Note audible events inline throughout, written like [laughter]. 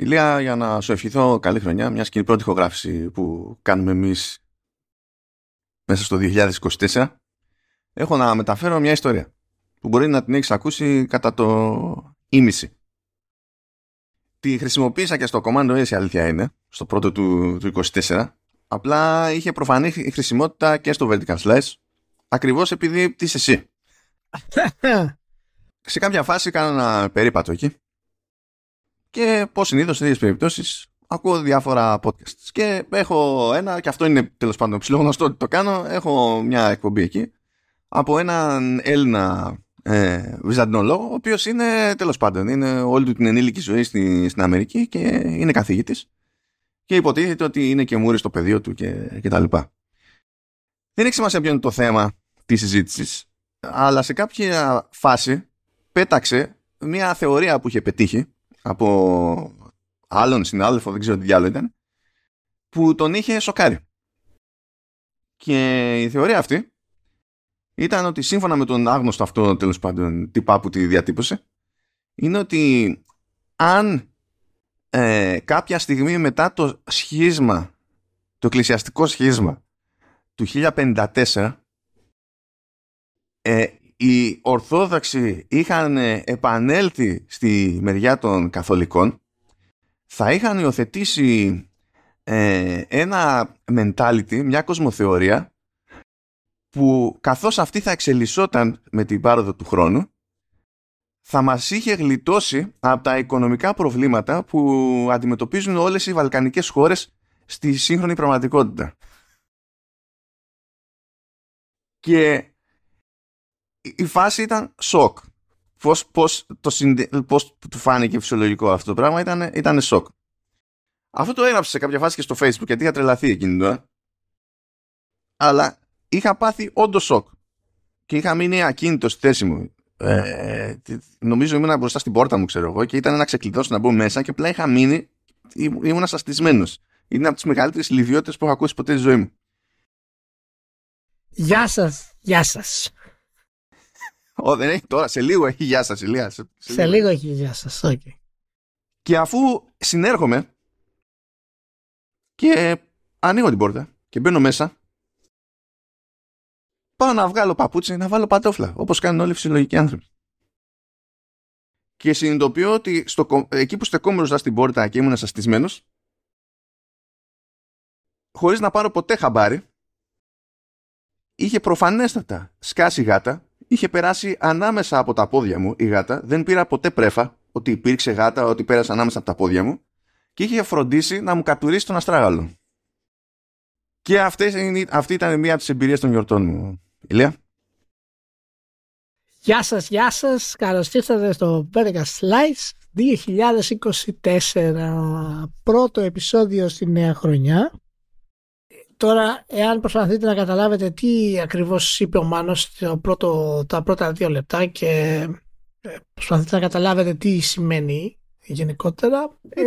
Ηλία, για να σου ευχηθώ καλή χρονιά, μιας και πρώτη ηχογράφηση που κάνουμε εμείς μέσα στο 2024, έχω να μεταφέρω μια ιστορία που μπορεί να την έχεις ακούσει κατά το ίμιση. Τη χρησιμοποίησα και στο Command OS η αλήθεια είναι, στο πρώτο του, του 24, απλά είχε προφανή χρησιμότητα και στο Vertical Slice, ακριβώς επειδή τι εσύ. [laughs] Σε κάποια φάση κάνω ένα περίπατο εκεί και πώ συνήθως σε τέτοιε περιπτώσεις ακούω διάφορα podcasts. Και έχω ένα, και αυτό είναι τέλος πάντων ψηλό γνωστό ότι το κάνω, έχω μια εκπομπή εκεί από έναν Έλληνα ε, βυζαντινολόγο, ο οποίος είναι τέλος πάντων, είναι όλη του την ενήλικη ζωή στη, στην Αμερική και είναι καθηγητής. Και υποτίθεται ότι είναι και μούρι στο πεδίο του και, και τα λοιπά. Δεν έχει σημασία ποιο είναι το θέμα της συζήτησης, αλλά σε κάποια φάση πέταξε μια θεωρία που είχε πετύχει από άλλον συνάδελφο, δεν ξέρω τι άλλο ήταν, που τον είχε σοκάρει. Και η θεωρία αυτή ήταν ότι σύμφωνα με τον άγνωστο αυτό τέλος πάντων τυπά που τη διατύπωσε, είναι ότι αν ε, κάποια στιγμή μετά το σχίσμα, το εκκλησιαστικό σχίσμα του 1054, ε, οι Ορθόδοξοι είχαν επανέλθει στη μεριά των Καθολικών θα είχαν υιοθετήσει ε, ένα mentality, μια κοσμοθεωρία που καθώς αυτή θα εξελισσόταν με την πάροδο του χρόνου θα μας είχε γλιτώσει από τα οικονομικά προβλήματα που αντιμετωπίζουν όλες οι βαλκανικές χώρες στη σύγχρονη πραγματικότητα. Και η φάση ήταν σοκ. Πώς, πώς, το συνδε... πώς του φάνηκε φυσιολογικό αυτό το πράγμα ήταν, ήταν σοκ. Αυτό το έγραψε σε κάποια φάση και στο facebook γιατί είχα τρελαθεί εκείνη τώρα. Αλλά είχα πάθει όντως σοκ. Και είχα μείνει ακίνητο στη θέση μου. Ε, νομίζω ήμουν μπροστά στην πόρτα μου, ξέρω εγώ, και ήταν να ξεκλειδώσω να μπω μέσα και απλά είχα μείνει. Ήμουν αστισμένο. Είναι από τις μεγαλύτερες ηλικιότητε που έχω ακούσει ποτέ στη ζωή μου. Γεια σας, γεια σας. Ω, δεν έχει τώρα. Σε λίγο έχει γεια σας, Ηλία. Σε, σε, λίγο. έχει γεια σας. Okay. Και αφού συνέρχομαι και ανοίγω την πόρτα και μπαίνω μέσα, πάω να βγάλω παπούτσι να βάλω πατόφλα, όπως κάνουν όλοι οι φυσιολογικοί άνθρωποι. Και συνειδητοποιώ ότι στο, εκεί που στεκόμουν μπροστά στην πόρτα και ήμουν ασαστισμένος, χωρίς να πάρω ποτέ χαμπάρι, είχε προφανέστατα σκάσει γάτα είχε περάσει ανάμεσα από τα πόδια μου η γάτα, δεν πήρα ποτέ πρέφα ότι υπήρξε γάτα, ότι πέρασε ανάμεσα από τα πόδια μου και είχε φροντίσει να μου κατουρίσει τον αστράγαλο. Και αυτές, αυτή ήταν μία από τις εμπειρίες των γιορτών μου. Ηλία. Γεια σας, γεια σας. Καλώς ήρθατε στο Vertical Slice 2024. Πρώτο επεισόδιο στη νέα χρονιά. Τώρα, εάν προσπαθείτε να καταλάβετε τι ακριβώς είπε ο Μάνος πρώτο, τα πρώτα δύο λεπτά και ε, προσπαθείτε να καταλάβετε τι σημαίνει γενικότερα, ε,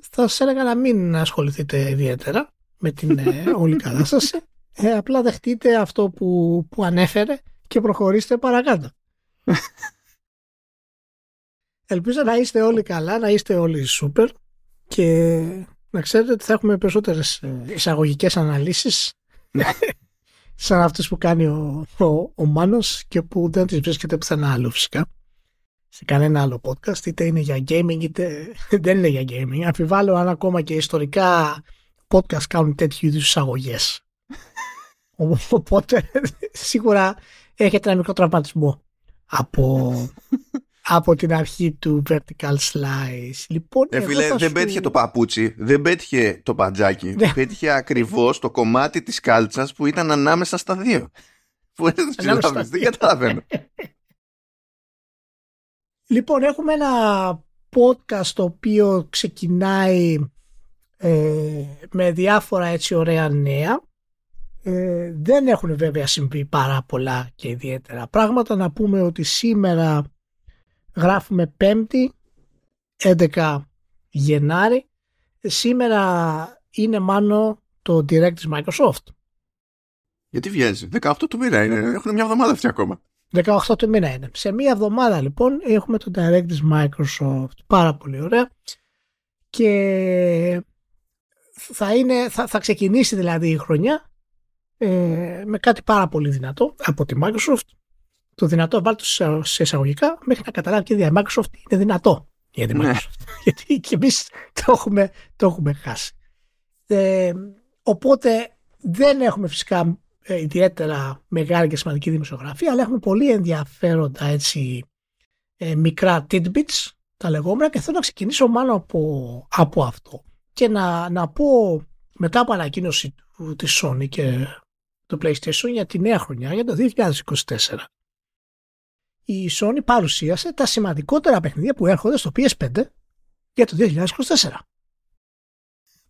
θα σας έλεγα να μην ασχοληθείτε ιδιαίτερα με την ε, όλη κατάσταση. Ε, απλά δεχτείτε αυτό που, που ανέφερε και προχωρήστε παρακάτω. Ελπίζω να είστε όλοι καλά, να είστε όλοι σούπερ και να ξέρετε ότι θα έχουμε περισσότερες ε, εισαγωγικές αναλύσεις. Ναι. [laughs] σαν αυτές που κάνει ο, ο, ο Μάνος και που δεν τις βρίσκεται πουθενά άλλο φυσικά. Σε κανένα άλλο podcast είτε είναι για gaming είτε [laughs] δεν είναι για gaming. Αμφιβάλλω αν ακόμα και ιστορικά podcast κάνουν τέτοιου είδους εισαγωγές. Οπότε [laughs] σίγουρα έχετε ένα μικρό τραυματισμό από από την αρχή του vertical slice. Λοιπόν, ε, φίλε, δεν πέτυχε το παπούτσι, δεν πέτυχε το παντζάκι. Ναι. Πέτυχε ακριβώς το κομμάτι της κάλτσας που ήταν ανάμεσα στα δύο. Που δεν δεν καταλαβαίνω. [laughs] Λοιπόν, έχουμε ένα podcast το οποίο ξεκινάει ε, με διάφορα έτσι ωραία νέα. Ε, δεν έχουν βέβαια συμβεί πάρα πολλά και ιδιαίτερα πράγματα. Να πούμε ότι σήμερα Γράφουμε 5η 11 Γενάρη. Σήμερα είναι μάλλον το Direct της Microsoft. Γιατί βιάζει. 18 του μήνα είναι. Έχουν μια εβδομάδα αυτή ακόμα. 18 του μήνα είναι. Σε μια εβδομάδα λοιπόν έχουμε το Direct της Microsoft. Πάρα πολύ ωραία. και θα, είναι, θα, θα ξεκινήσει δηλαδή η χρονιά ε, με κάτι πάρα πολύ δυνατό από τη Microsoft. Το δυνατό βάλτε σε εισαγωγικά μέχρι να καταλάβει και η Microsoft είναι δυνατό για τη ναι. Microsoft. [laughs] Γιατί και εμείς το έχουμε, το έχουμε χάσει. Ε, οπότε δεν έχουμε φυσικά ε, ιδιαίτερα μεγάλη και σημαντική δημοσιογραφία, αλλά έχουμε πολύ ενδιαφέροντα έτσι, ε, μικρά tidbits, τα λεγόμενα, και θέλω να ξεκινήσω μάλλον από, από αυτό. Και να, να πω μετά από ανακοίνωση της Sony και το PlayStation για τη νέα χρονιά, για το 2024. Η Sony παρουσίασε τα σημαντικότερα παιχνίδια που έρχονται στο PS5 για το 2024.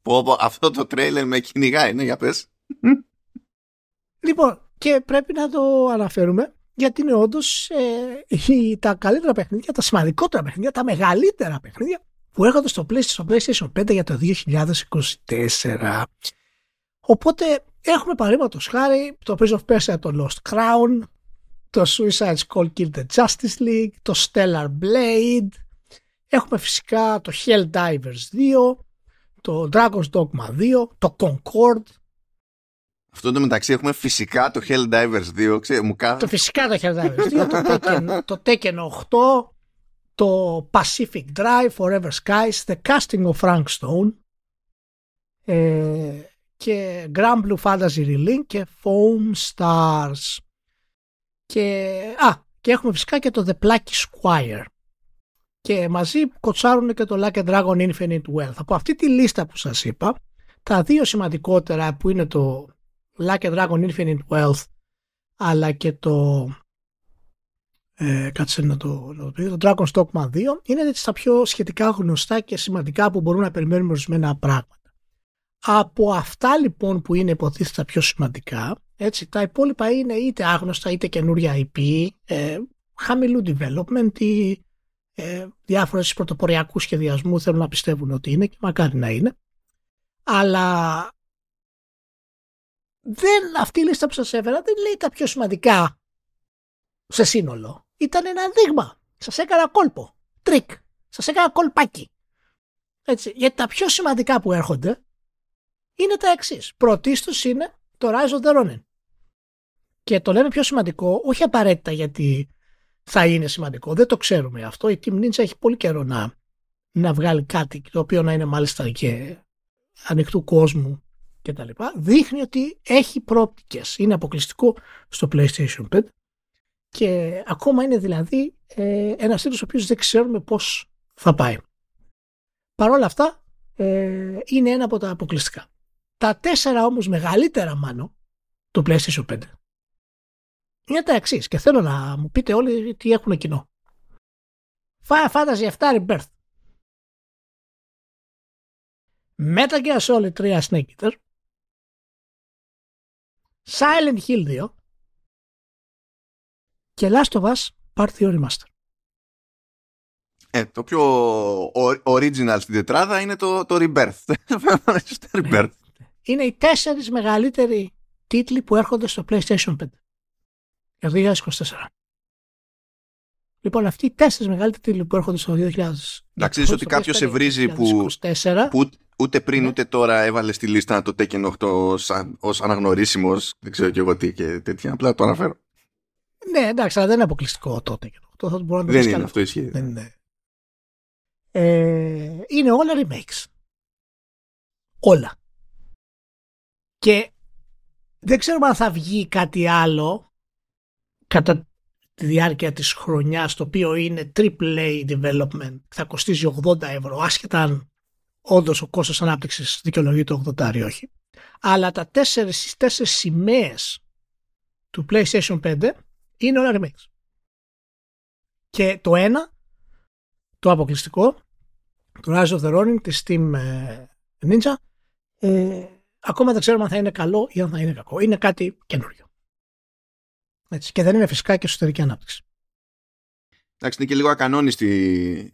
Πω, πω, αυτό το τρέιλερ με κυνηγάει, ναι, για πες. Λοιπόν, και πρέπει να το αναφέρουμε γιατί είναι όντως ε, τα καλύτερα παιχνίδια, τα σημαντικότερα παιχνίδια, τα μεγαλύτερα παιχνίδια που έρχονται στο PlayStation, PlayStation 5 για το 2024. Οπότε έχουμε παραδείγματος χάρη το Prince of Persia, το Lost Crown, το Suicide Squad Kill the Justice League, το Stellar Blade, έχουμε φυσικά το Helldivers 2, το Dragon's Dogma 2, το Concord, αυτό το μεταξύ έχουμε φυσικά το Helldivers 2. Ξέρετε, μου Το φυσικά το Helldivers 2, το, Tekken, το Tekken 8, το Pacific Drive, Forever Skies, The Casting of Frank Stone ε, και Grand Blue Fantasy Relink και Foam Stars. Και, α, και έχουμε φυσικά και το The Plucky Squire. Και μαζί κοτσάρουν και το Lucky Dragon Infinite Wealth. Από αυτή τη λίστα που σας είπα, τα δύο σημαντικότερα που είναι το Like a Dragon Infinite Wealth αλλά και το ε, κάτσε να το, να το, το Dragon Stockman 2 είναι τα πιο σχετικά γνωστά και σημαντικά που μπορούμε να περιμένουμε ορισμένα πράγματα. Από αυτά λοιπόν που είναι υποτίθεται τα πιο σημαντικά, έτσι, τα υπόλοιπα είναι είτε άγνωστα είτε καινούρια IP, ε, χαμηλού development ή ε, διάφορες πρωτοποριακούς σχεδιασμούς θέλουν να πιστεύουν ότι είναι και μακάρι να είναι. Αλλά δεν, αυτή η λίστα που σας έφερα δεν λέει τα πιο σημαντικά σε σύνολο. Ήταν ένα δείγμα. Σας έκανα κόλπο. Τρίκ. Σας έκανα κολπάκι. Έτσι. Γιατί τα πιο σημαντικά που έρχονται είναι τα εξής. Πρωτίστως είναι το Rise of the Ronin. Και το λέμε πιο σημαντικό, όχι απαραίτητα γιατί θα είναι σημαντικό. Δεν το ξέρουμε αυτό. Η Team Ninja έχει πολύ καιρό να, να βγάλει κάτι το οποίο να είναι μάλιστα και ανοιχτού κόσμου και τα λοιπά, δείχνει ότι έχει πρόπτικες. Είναι αποκλειστικό στο PlayStation 5 και ακόμα είναι δηλαδή ε, ένας τίτλος ο οποίος δεν ξέρουμε πώς θα πάει. Παρ' όλα αυτά ε, είναι ένα από τα αποκλειστικά. Τα τέσσερα όμως μεγαλύτερα μάλλον του PlayStation 5 είναι τα εξή και θέλω να μου πείτε όλοι τι έχουν κοινό. Final Fantasy 7 Rebirth Metal Gear Solid 3 Snake Eater Silent Hill 2 και Last of Us Part 2 Remaster. Ε, το πιο original στην τετράδα είναι το, το Rebirth. Rebirth. Είναι οι τέσσερις μεγαλύτεροι τίτλοι που έρχονται στο PlayStation 5 για το 2024. Λοιπόν, αυτοί οι τέσσερις μεγαλύτεροι τίτλοι που έρχονται στο 2024. Να ότι κάποιος σε βρίζει που, που ούτε πριν ναι. ούτε τώρα έβαλε στη λίστα το Tekken 8 ως, αναγνωρίσιμος, δεν ξέρω και εγώ τι και τέτοια, απλά το αναφέρω. Ναι, εντάξει, αλλά δεν είναι αποκλειστικό το Tekken 8. Θα μπορώ να δεν είναι, αυτό ισχύει. Δεν είναι. Ε, είναι όλα remakes. Όλα. Και δεν ξέρουμε αν θα βγει κάτι άλλο κατά τη διάρκεια της χρονιάς το οποίο είναι AAA development θα κοστίζει 80 ευρώ άσχετα αν όντως ο κόστος ανάπτυξης δικαιολογεί το 80 ή όχι. Αλλά τα 4 στι 4 σημαίες του PlayStation 5 είναι όλα remakes. Και το ένα, το αποκλειστικό, το Rise of the Ronin της Steam ε, Ninja, ε, ακόμα δεν ξέρουμε αν θα είναι καλό ή αν θα είναι κακό. Είναι κάτι καινούριο. Έτσι. Και δεν είναι φυσικά και εσωτερική ανάπτυξη. Εντάξει, είναι και λίγο ακανόνιστη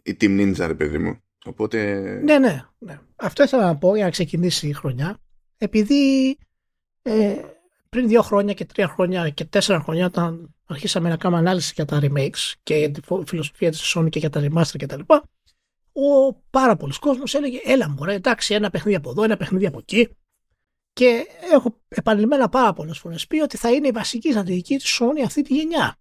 η Team Ninja, ρε παιδί μου. Οπότε... Ναι, ναι, ναι. Αυτό ήθελα να πω για να ξεκινήσει η χρονιά. Επειδή ε, πριν δύο χρόνια και τρία χρόνια και τέσσερα χρόνια όταν αρχίσαμε να κάνουμε ανάλυση για τα remakes και τη φιλοσοφία της Sony και για τα remaster κτλ. ο πάρα πολλοί κόσμος έλεγε έλα μου εντάξει ένα παιχνίδι από εδώ, ένα παιχνίδι από εκεί και έχω επανειλημμένα πάρα πολλές φορές πει ότι θα είναι η βασική στρατηγική της Sony αυτή τη γενιά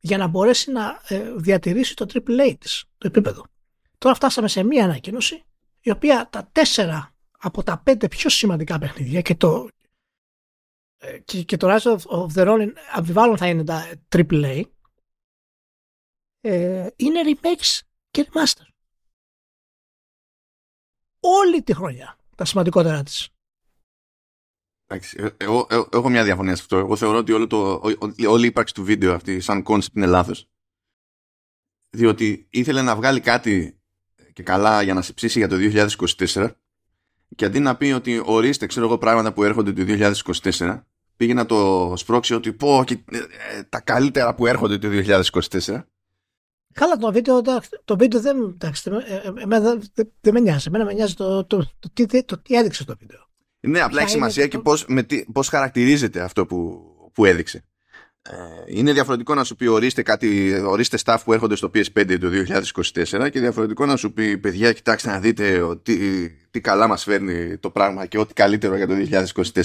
για να μπορέσει να ε, διατηρήσει το AAA της, το επίπεδο. Τώρα φτάσαμε σε μία ανακοίνωση η οποία τα τέσσερα από τα πέντε πιο σημαντικά παιχνίδια και το, ε, και, και το Rise of, the Ronin αμφιβάλλον θα είναι τα AAA ε, είναι remakes και remaster. Όλη τη χρονιά τα σημαντικότερα της. Εντάξει, ε, εγώ, εγώ, έχω μια διαφωνία σε αυτό. Εγώ θεωρώ ότι όλο το, όλη η ύπαρξη του βίντεο αυτή σαν concept είναι λάθος. Διότι ήθελε να βγάλει κάτι και καλά για να σε ψήσει για το 2024 και αντί να πει ότι ορίστε ξέρω εγώ πράγματα που έρχονται το 2024 πήγε να το σπρώξει ότι πω και, ε, ε, τα καλύτερα που έρχονται το 2024 Καλά, το βίντεο, το βίντεο δεν, εντάξει, δεν, δεν με νοιάζει. Εμένα με νοιάζει το, το, το, το, το τι έδειξε το βίντεο. Ναι, απλά έχει σημασία και πώς, με τι, πώς χαρακτηρίζεται αυτό που, που έδειξε. Ε, είναι διαφορετικό να σου πει ορίστε, κάτι, ορίστε staff που έρχονται στο PS5 το 2024 και διαφορετικό να σου πει παιδιά κοιτάξτε να δείτε τι, τι καλά μας φέρνει το πράγμα και ό,τι καλύτερο για το 2024.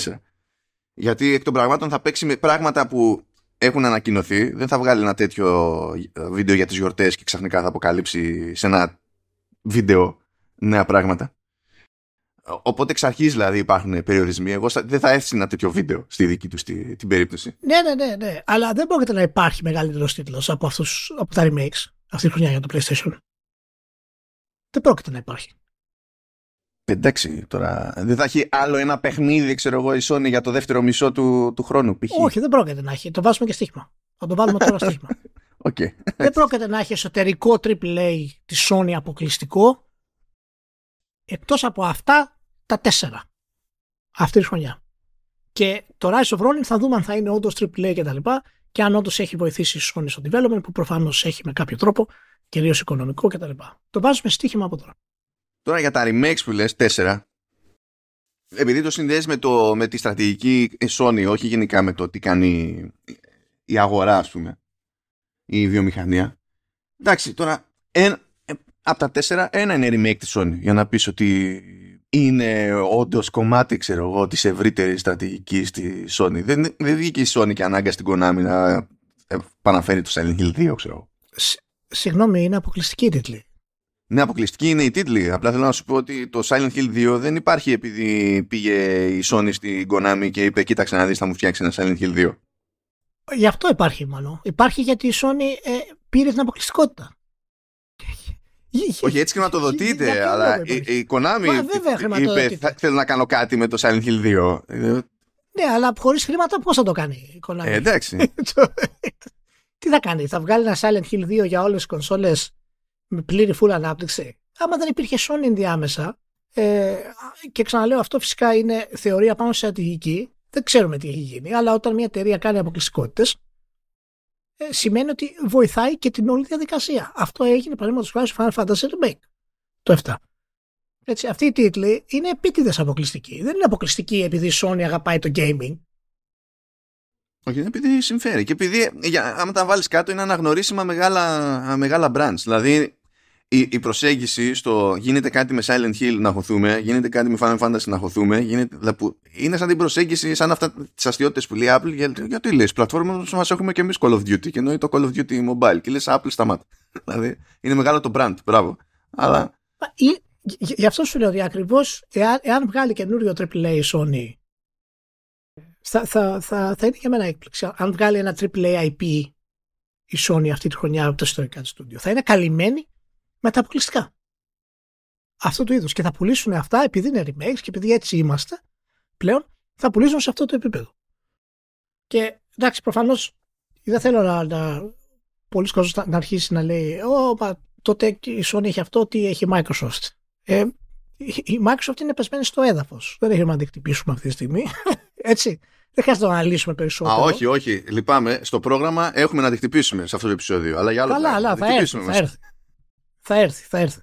Γιατί εκ των πραγμάτων θα παίξει με πράγματα που έχουν ανακοινωθεί. Δεν θα βγάλει ένα τέτοιο βίντεο για τις γιορτές και ξαφνικά θα αποκαλύψει σε ένα βίντεο νέα πράγματα. Οπότε εξ αρχής δηλαδή υπάρχουν περιορισμοί. Εγώ δεν θα έφτιανα ένα τέτοιο βίντεο στη δική τους στη, την περίπτωση. Ναι, ναι, ναι, ναι. Αλλά δεν πρόκειται να υπάρχει μεγαλύτερος τίτλος από, αυτούς, από τα remakes αυτή τη χρονιά για το PlayStation. Δεν πρόκειται να υπάρχει. Εντάξει τώρα. Δεν θα έχει άλλο ένα παιχνίδι, ξέρω εγώ, η Sony για το δεύτερο μισό του, του χρόνου. Π. Όχι, δεν πρόκειται να έχει. Το βάζουμε και στοίχημα. Θα το βάλουμε τώρα στοίχημα. Okay. [laughs] δεν πρόκειται να έχει εσωτερικό AAA τη Sony αποκλειστικό. Εκτός από αυτά τα τέσσερα. Αυτή τη χρονιά. Και το Rise of Ronin θα δούμε αν θα είναι όντως AAA κτλ. Και, και αν όντως έχει βοηθήσει η Sony στο development που προφανώς έχει με κάποιο τρόπο, κυρίως οικονομικό κτλ. Το βάζουμε στοίχημα από τώρα. Τώρα για τα remakes που λες, τέσσερα, επειδή το συνδέεις με, το, με τη στρατηγική Sony, όχι γενικά με το τι κάνει η αγορά, ας πούμε, η βιομηχανία. Εντάξει, τώρα, ένα, από τα τέσσερα, ένα είναι remake της Sony, για να πεις ότι είναι όντως κομμάτι, ξέρω εγώ, της ευρύτερης στρατηγικής της Sony. Δεν, δεν βγήκε η Sony και ανάγκα στην Konami να επαναφέρει το Silent Hill 2, ξέρω. Συγγνώμη, είναι αποκλειστική τίτλη. Ναι, αποκλειστική είναι η τίτλη. Απλά θέλω να σου πω ότι το Silent Hill 2 δεν υπάρχει επειδή πήγε η Sony στην Konami και είπε: Κοίταξε να δεις, θα μου φτιάξει ένα Silent Hill 2. Γι' αυτό υπάρχει μάλλον. Υπάρχει γιατί η Sony ε, πήρε την αποκλειστικότητα. Όχι, έτσι χρηματοδοτείται, αλλά η, η Konami είπε: Θέλω να κάνω κάτι με το Silent Hill 2. Ναι, αλλά χωρίς χρήματα πώς θα το κάνει η Konami; Ε, εντάξει. [laughs] Τι θα κάνει, θα βγάλει ένα Silent Hill 2 για όλες τις κονσόλες με πλήρη full ανάπτυξη; Άμα δεν υπήρχε Sony ενδιάμεσα, ε, και ξαναλέω αυτό φυσικά είναι θεωρία πάνω σε στρατηγική, δεν ξέρουμε τι έχει γίνει, αλλά όταν μια εταιρεία κάνει αποκλειστικότητες, ε, σημαίνει ότι βοηθάει και την όλη διαδικασία. Αυτό έγινε παραδείγματος χάρη στο Final Fantasy Remake το 7. Έτσι, αυτή η τίτλη είναι επίτηδες αποκλειστική. Δεν είναι αποκλειστική επειδή η Sony αγαπάει το gaming. Όχι, είναι επειδή συμφέρει. Και επειδή, για, άμα τα βάλεις κάτω, είναι αναγνωρίσιμα μεγάλα, μεγάλα brands. Δηλαδή, η, η προσέγγιση στο γίνεται κάτι με Silent Hill να χωθούμε, γίνεται κάτι με Final Fantasy να χωθούμε, γίνεται, δηλαδή, είναι σαν την προσέγγιση, σαν αυτά τις αστείωτες που λέει Apple, για, γιατί λες, πλατφόρμα μας έχουμε και εμείς Call of Duty και εννοεί το Call of Duty Mobile. Και λες, Apple σταμάτα. [laughs] δηλαδή, είναι μεγάλο το brand, μπράβο. Αλλά... Γι' αυτό σου λέω ότι ακριβώς εάν, εάν βγάλει καινούριο AAA Sony, θα, θα, θα, θα είναι για μένα έκπληξη. Αν βγάλει ένα AAA IP η Sony αυτή τη χρονιά από το ιστορικά του στούντιο, θα είναι καλυμμένη με τα αποκλειστικά. Αυτό το είδο. Και θα πουλήσουν αυτά επειδή είναι remakes και επειδή έτσι είμαστε πλέον, θα πουλήσουν σε αυτό το επίπεδο. Και εντάξει, προφανώς δεν θέλω να, να πολλοί κόσμοι να αρχίσει να λέει Ω, μα τότε η Sony έχει αυτό, τι έχει η Microsoft. Ε, η Microsoft είναι πεσμένη στο έδαφος. Δεν έχει να την χτυπήσουμε αυτή τη στιγμή. [laughs] Έτσι. Δεν χρειάζεται να αναλύσουμε περισσότερο. Α, όχι, όχι. Λυπάμαι. Στο πρόγραμμα έχουμε να τη χτυπήσουμε σε αυτό το επεισόδιο. Αλλά για άλλο Καλά, αλλά θα έρθει, θα έρθει. Θα έρθει, θα έρθει.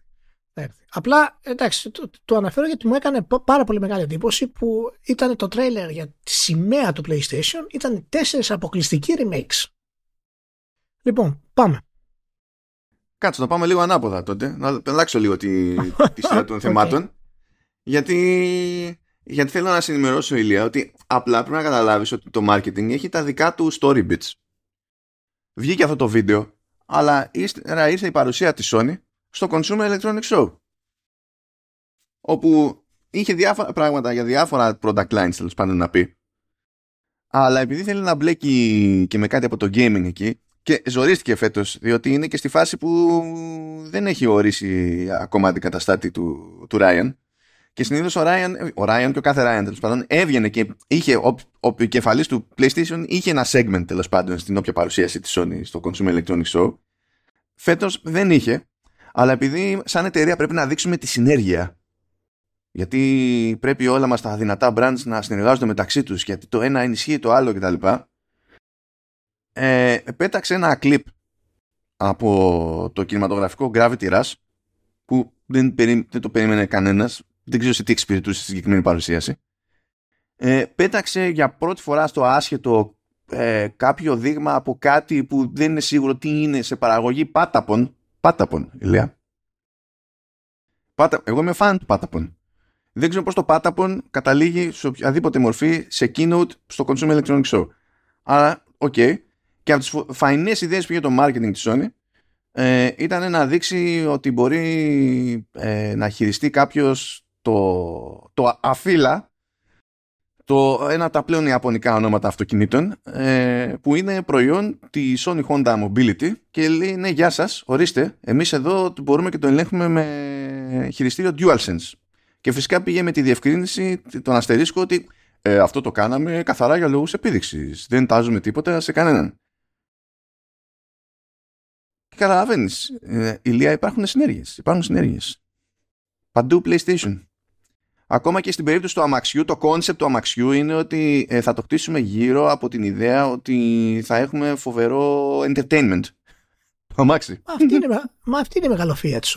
Θα έρθει. Απλά εντάξει, το, το, αναφέρω γιατί μου έκανε πάρα πολύ μεγάλη εντύπωση που ήταν το τρέιλερ για τη σημαία του PlayStation, ήταν τέσσερις αποκλειστικοί remakes. Λοιπόν, πάμε. Κάτσε, να πάμε λίγο ανάποδα τότε. Να αλλάξω λίγο τη, τη σειρά [laughs] των θεμάτων. Γιατί, γιατί θέλω να συνημερώσω, Ηλία, ότι απλά πρέπει να καταλάβεις ότι το marketing έχει τα δικά του story bits. Βγήκε αυτό το βίντεο, αλλά ύστερα ήρθε η παρουσία της Sony στο Consumer Electronics Show. Όπου είχε διάφορα πράγματα για διάφορα product lines, τέλος πάντων να πει. Αλλά επειδή θέλει να μπλέκει και με κάτι από το gaming εκεί, και ζορίστηκε φέτος, διότι είναι και στη φάση που δεν έχει ορίσει ακόμα την καταστάτη του, του Ryan. Και συνήθως ο Ryan, ο Ryan και ο κάθε Ryan τέλος πάντων έβγαινε και είχε, ο, ο επικεφαλής του PlayStation είχε ένα segment τέλος πάντων στην όποια παρουσίαση της Sony στο Consumer Electronics Show. Φέτος δεν είχε, αλλά επειδή σαν εταιρεία πρέπει να δείξουμε τη συνέργεια. Γιατί πρέπει όλα μας τα δυνατά brands να συνεργάζονται μεταξύ τους, γιατί το ένα ενισχύει το άλλο κτλ. Ε, πέταξε ένα κλιπ από το κινηματογραφικό Gravity Rush που δεν, δεν το περίμενε κανένας. Δεν ξέρω σε τι εξυπηρετούσε στη συγκεκριμένη παρουσίαση. Ε, πέταξε για πρώτη φορά στο άσχετο ε, κάποιο δείγμα από κάτι που δεν είναι σίγουρο τι είναι σε παραγωγή πάταπον πάταπον Ηλία. Πάτα, εγώ είμαι φαν του πάταπον. Δεν ξέρω πώς το πάταπον καταλήγει σε οποιαδήποτε μορφή σε keynote στο Consumer Electronics Show. Αλλά OK. Okay και από τις φαεινές ιδέες που είχε το marketing της Sony ε, ήταν να δείξει ότι μπορεί ε, να χειριστεί κάποιος το, το Afeela το, ένα από τα πλέον ιαπωνικά ονόματα αυτοκινήτων ε, που είναι προϊόν της Sony Honda Mobility και λέει ναι γεια σας ορίστε εμείς εδώ μπορούμε και το ελέγχουμε με χειριστήριο DualSense και φυσικά πήγε με τη διευκρίνηση τον αστερίσκο ότι ε, αυτό το κάναμε καθαρά για λόγους επίδειξης δεν τάζουμε τίποτα σε κανέναν Καταλαβαίνεις. Ε, Ηλία υπάρχουν συνέργειες. Υπάρχουν συνέργειες. Παντού PlayStation. Ακόμα και στην περίπτωση του αμαξιού, το concept του αμαξιού είναι ότι ε, θα το χτίσουμε γύρω από την ιδέα ότι θα έχουμε φοβερό entertainment. Το αμάξι. Αυτή είναι, μα αυτή είναι η μεγαλοφυΐα της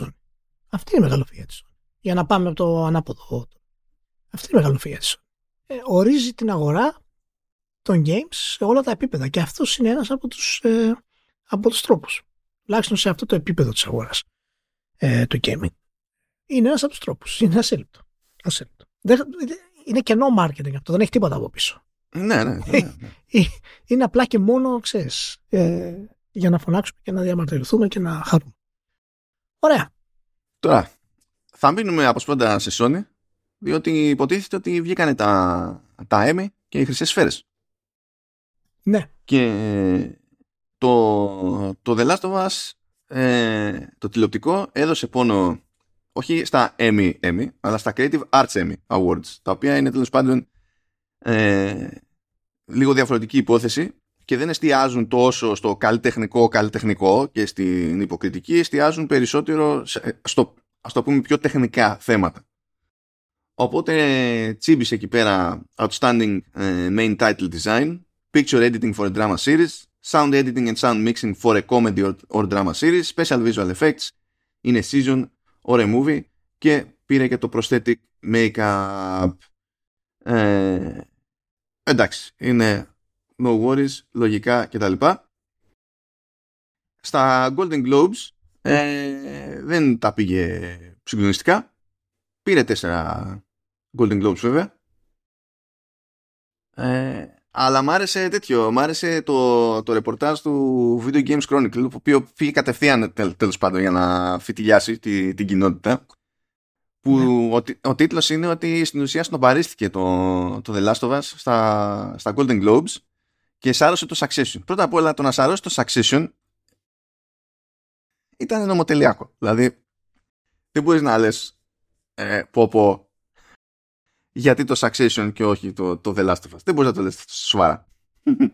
Αυτή είναι η μεγαλοφυΐα της Για να πάμε από το ανάποδο. Αυτή είναι η μεγαλοφία της ε, ορίζει την αγορά των games σε όλα τα επίπεδα και αυτός είναι ένας από τους ε, από τους τρόπους τουλάχιστον σε αυτό το επίπεδο της αγοράς ε, του gaming. Είναι ένας από τους τρόπους. Είναι ασύλληπτο. Ασύλληπτο. Δεν, είναι κενό marketing αυτό. Δεν έχει τίποτα από πίσω. Ναι, ναι. ναι, ναι. [laughs] Ε, είναι απλά και μόνο, ξέρεις, ε, για να φωνάξουμε και να διαμαρτυρηθούμε και να χαρούμε. Ωραία. Τώρα, θα μείνουμε από σπόντα σε Sony, διότι υποτίθεται ότι βγήκαν τα, τα Emmy και οι χρυσές σφαίρες. Ναι. Και το, το The Last of Us ε, το τηλεοπτικό έδωσε πόνο όχι στα Emmy, Emmy αλλά στα Creative Arts Emmy Awards τα οποία είναι τέλος πάντων ε, λίγο διαφορετική υπόθεση και δεν εστιάζουν τόσο στο καλλιτεχνικό καλλιτεχνικό και στην υποκριτική εστιάζουν περισσότερο στο ας το πούμε πιο τεχνικά θέματα. Οπότε τσίμπησε εκεί πέρα Outstanding ε, Main Title Design Picture Editing for a Drama Series sound editing and sound mixing for a comedy or, or drama series, special visual effects in a season or a movie και πήρε και το prosthetic make-up. Ε, εντάξει, είναι no worries, λογικά κτλ. Στα Golden Globes ε, δεν τα πήγε συγκλονιστικά. Πήρε τέσσερα Golden Globes βέβαια. Ε, αλλά μ' άρεσε τέτοιο. Μ' άρεσε το, το ρεπορτάζ του Video Games Chronicle, το οποίο πήγε κατευθείαν τέλος πάντων για να φιτιλιάσει τη, την κοινότητα. Που ναι. ο, ο τίτλος είναι ότι στην ουσία σνομπαρίστηκε το, το The Last of Us στα, στα Golden Globes και σάρωσε το Succession. Πρώτα απ' όλα το να σαρώσει το Succession ήταν νομοτελειακό. Δηλαδή δεν μπορείς να λες ε, πω πω γιατί το Succession και όχι το, το The Last of Us. Δεν μπορείς να το λες σοβαρά. [laughs]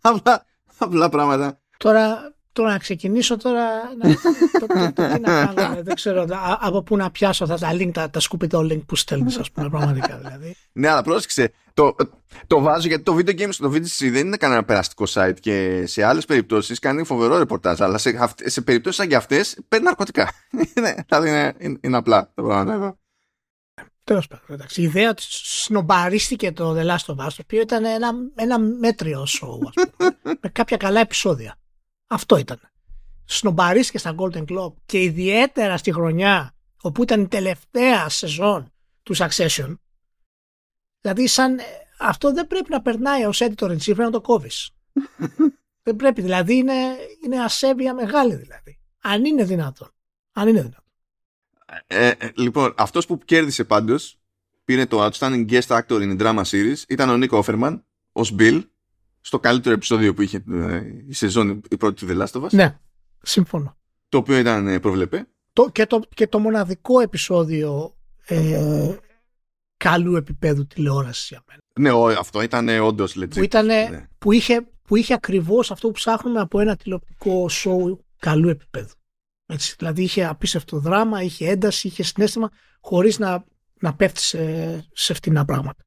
απλά, απλά πράγματα. Τώρα, τώρα να ξεκινήσω τώρα να, [laughs] το, το, το, τι να κάνω, δεν ξέρω από πού να πιάσω τα, τα link, τα, τα σκουπίδα link που στέλνεις ας πούμε πραγματικά δηλαδή. ναι αλλά πρόσεξε, το, το βάζω γιατί το video games, το VGC δεν είναι κανένα περαστικό site και σε άλλες περιπτώσεις κάνει φοβερό ρεπορτάζ αλλά σε, σε περιπτώσεις σαν και αυτές παίρνει ναρκωτικά. [laughs] δηλαδή είναι, είναι, είναι απλά τα πράγματα εδώ. Τέλος πάντων. Η ιδέα ότι σνομπαρίστηκε το The Last of Us, το οποίο ήταν ένα, ένα μέτριο show, [laughs] με κάποια καλά επεισόδια. Αυτό ήταν. σνομπαρίστηκε στα Golden Globe και ιδιαίτερα στη χρονιά όπου ήταν η τελευταία σεζόν του Succession δηλαδή σαν αυτό δεν πρέπει να περνάει ως editor in chief πρέπει να το κόβεις [laughs] δεν πρέπει δηλαδή είναι, είναι ασέβεια μεγάλη δηλαδή αν είναι δυνατόν αν είναι δυνατόν ε, ε, λοιπόν αυτός που κέρδισε πάντως πήρε το Outstanding Guest Actor in Drama Series ήταν ο Νίκο Όφερμαν ως Bill στο καλύτερο επεισόδιο που είχε ε, η σεζόν η πρώτη του The Last of Us. Ναι, σύμφωνο. Το οποίο ήταν ε, προβλεπέ. Το, και, το, και το μοναδικό επεισόδιο ε, καλού επίπεδου τηλεόρασης για μένα. Ναι, αυτό ήταν όντως legit. Που, ήτανε, ναι. που είχε, που είχε ακριβώς αυτό που ψάχνουμε από ένα τηλεοπτικό show καλού επίπεδου. Έτσι, δηλαδή είχε απίστευτο δράμα, είχε ένταση, είχε συνέστημα χωρίς να, να πέφτει σε, σε φτηνά πράγματα.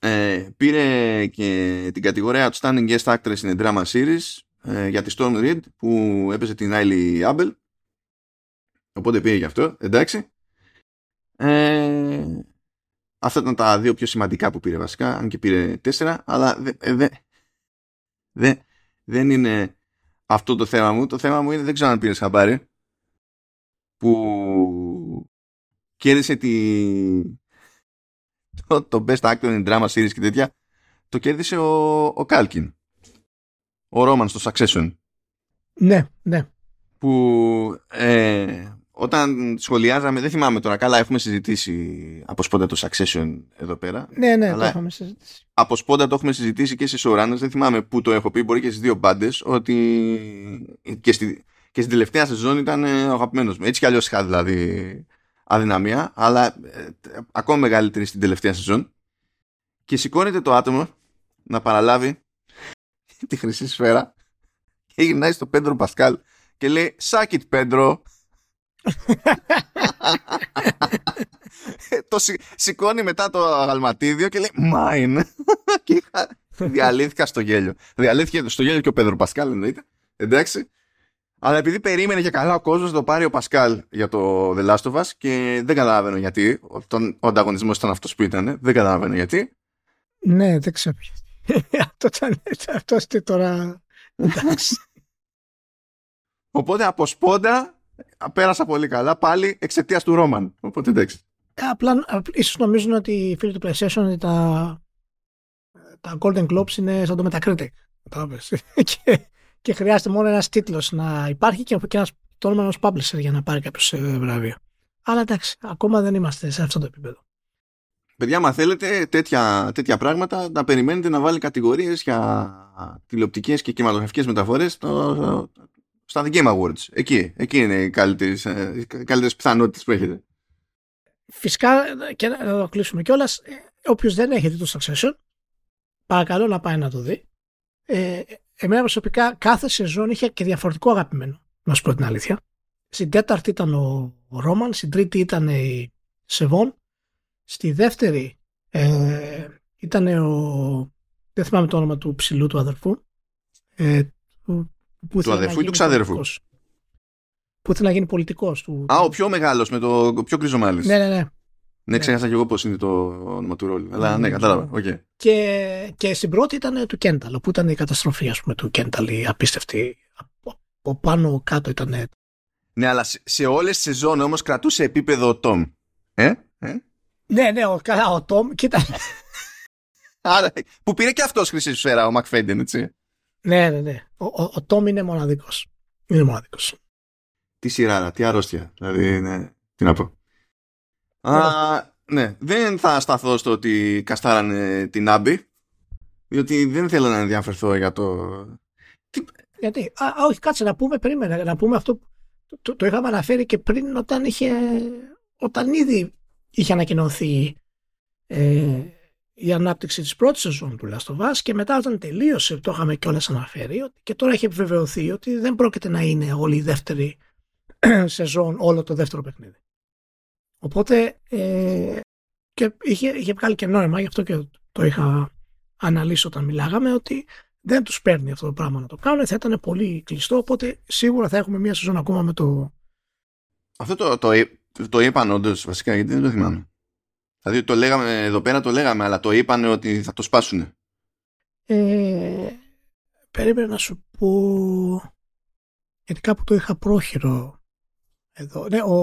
Ε, πήρε και την κατηγορία του Standing Guest Actress in a Drama Series ε, για τη Storm Reed που έπαιζε τη Riley Abel οπότε πήγε γι' αυτό εντάξει. Ε, αυτά ήταν τα δύο πιο σημαντικά που πήρε βασικά αν και πήρε τέσσερα αλλά δε, δε, δεν είναι αυτό το θέμα μου. Το θέμα μου είναι δεν ξέρω αν πήρες χαμπάρι που κέρδισε τη, το, το Best Actor in Drama Series και τέτοια το κέρδισε ο, ο Culkin. Ο Ρόμαν στο Succession. Ναι, ναι. Που ε, όταν σχολιάζαμε δεν θυμάμαι τώρα καλά έχουμε συζητήσει από σπόντα το Succession εδώ πέρα. Ναι ναι το έχουμε συζητήσει. από σπόντα το έχουμε συζητήσει και σε showrunners δεν θυμάμαι πού το έχω πει μπορεί και στις δύο μπάντες ότι και, στη, και στην τελευταία σεζόν ήταν ο αγαπημένος μου έτσι κι αλλιώς είχα δηλαδή αδυναμία, αλλά ε, ακόμα μεγαλύτερη στην τελευταία σεζόν. Και σηκώνεται το άτομο να παραλάβει [laughs] τη χρυσή σφαίρα και γυρνάει στο Πέντρο Πασκάλ και λέει «Σάκιτ Πέντρο». [laughs] το σηκώνει μετά το αγαλματίδιο και λέει «Μάιν». [laughs] και διαλύθηκα στο γέλιο. Διαλύθηκε στο γέλιο και ο Πέντρο Πασκάλ εννοείται. Εντάξει. Αλλά επειδή περίμενε και καλά ο κόσμος το πάρει ο Πασκάλ για το The Last of Us και δεν καταλαβαίνω γιατί. Τον, ο ανταγωνισμός ήταν αυτός που ήταν. Δεν καταλαβαίνω γιατί. Ναι, δεν ξέρω. [laughs] αυτό ήταν. Αυτός είστε τώρα. Εντάξει. [laughs] Οπότε από σπόντα πέρασα πολύ καλά πάλι εξαιτίας του Ρόμαν. Οπότε εντάξει. Ε, απλά ίσως νομίζουν ότι οι φίλοι του PlayStation τα, τα Golden Globes είναι σαν το Metacritic. [laughs] και και χρειάζεται μόνο ένας τίτλος να υπάρχει και, και ένας το όνομα ενό publisher για να πάρει κάποιος ε, βραβείο. Αλλά εντάξει, ακόμα δεν είμαστε σε αυτό το επίπεδο. Παιδιά, μα θέλετε τέτοια, τέτοια πράγματα να περιμένετε να βάλει κατηγορίες για τηλεοπτικές και κινηματογραφικές μεταφορές στο, στα The Game Awards. Εκεί, εκεί είναι οι καλύτερες πιθανότητες που έχετε. Φυσικά, και να το κλείσουμε κιόλας, ε, όποιος δεν έχει δει το Succession, παρακαλώ να πάει να το δει. Ε, εμένα προσωπικά κάθε σεζόν είχε και διαφορετικό αγαπημένο, να σου πω την αλήθεια. Στην τέταρτη ήταν ο, Ρόμαν, στην τρίτη ήταν η Σεβόν, στη δεύτερη ε, ήταν ο. Δεν θυμάμαι το όνομα του ψηλού του αδερφού. Ε, που, που του αδερφού ή του ξαδερφού. Που ήθελε να γίνει πολιτικός. Α, ο πιο μεγάλος με το πιο γκρίζο Ναι, ναι, ναι. Ναι, ξέχασα και εγώ πώς είναι το όνομα του ρόλου. Αλλά ναι, κατάλαβα. Okay. Και, και στην πρώτη ήταν του Κένταλ, που ήταν η καταστροφή ας πούμε, του Κένταλ, η απίστευτη. Από πάνω κάτω ήταν. Ναι, αλλά σε, σε όλες τις σεζόν όμως κρατούσε επίπεδο ο Τόμ. Ε; ε; Ναι, ναι, ο, καλά, ο Τόμ, κοίτα. Άρα, που πήρε και αυτός χρυσή σφαίρα, ο Μακφέντεν, έτσι. Ναι, ναι, ναι. Ο, ο, ο Τόμ είναι μοναδικός. Είναι μοναδικός. Τι σειρά, τι αρρώστια. Δηλαδή, ναι, τι να πω. Α, ναι, δεν θα σταθώ στο ότι καστάρανε την Άμπη, διότι δεν θέλω να ενδιαφερθώ για το... Γιατί, α, όχι, κάτσε να πούμε, περίμενα, να πούμε αυτό το, το, το είχαμε αναφέρει και πριν όταν είχε, όταν ήδη είχε ανακοινωθεί ε, η ανάπτυξη της πρώτης σεζόν του Last of Us και μετά όταν τελείωσε, το είχαμε κιόλας αναφέρει και τώρα έχει επιβεβαιωθεί ότι δεν πρόκειται να είναι όλη η δεύτερη [clears throat] σεζόν, όλο το δεύτερο παιχνίδι. Οπότε ε, και είχε, είχε βγάλει και νόημα, γι' αυτό και το είχα αναλύσει όταν μιλάγαμε, ότι δεν τους παίρνει αυτό το πράγμα να το κάνουν, θα ήταν πολύ κλειστό, οπότε σίγουρα θα έχουμε μία σεζόν ακόμα με το... Αυτό το, το, το είπαν όντως βασικά, γιατί δεν το θυμάμαι. Δηλαδή το λέγαμε εδώ πέρα, το λέγαμε, αλλά το είπαν ότι θα το σπάσουν. Ε, περίμενα να σου πω... γιατί κάπου το είχα πρόχειρο εδώ. Ναι, ο,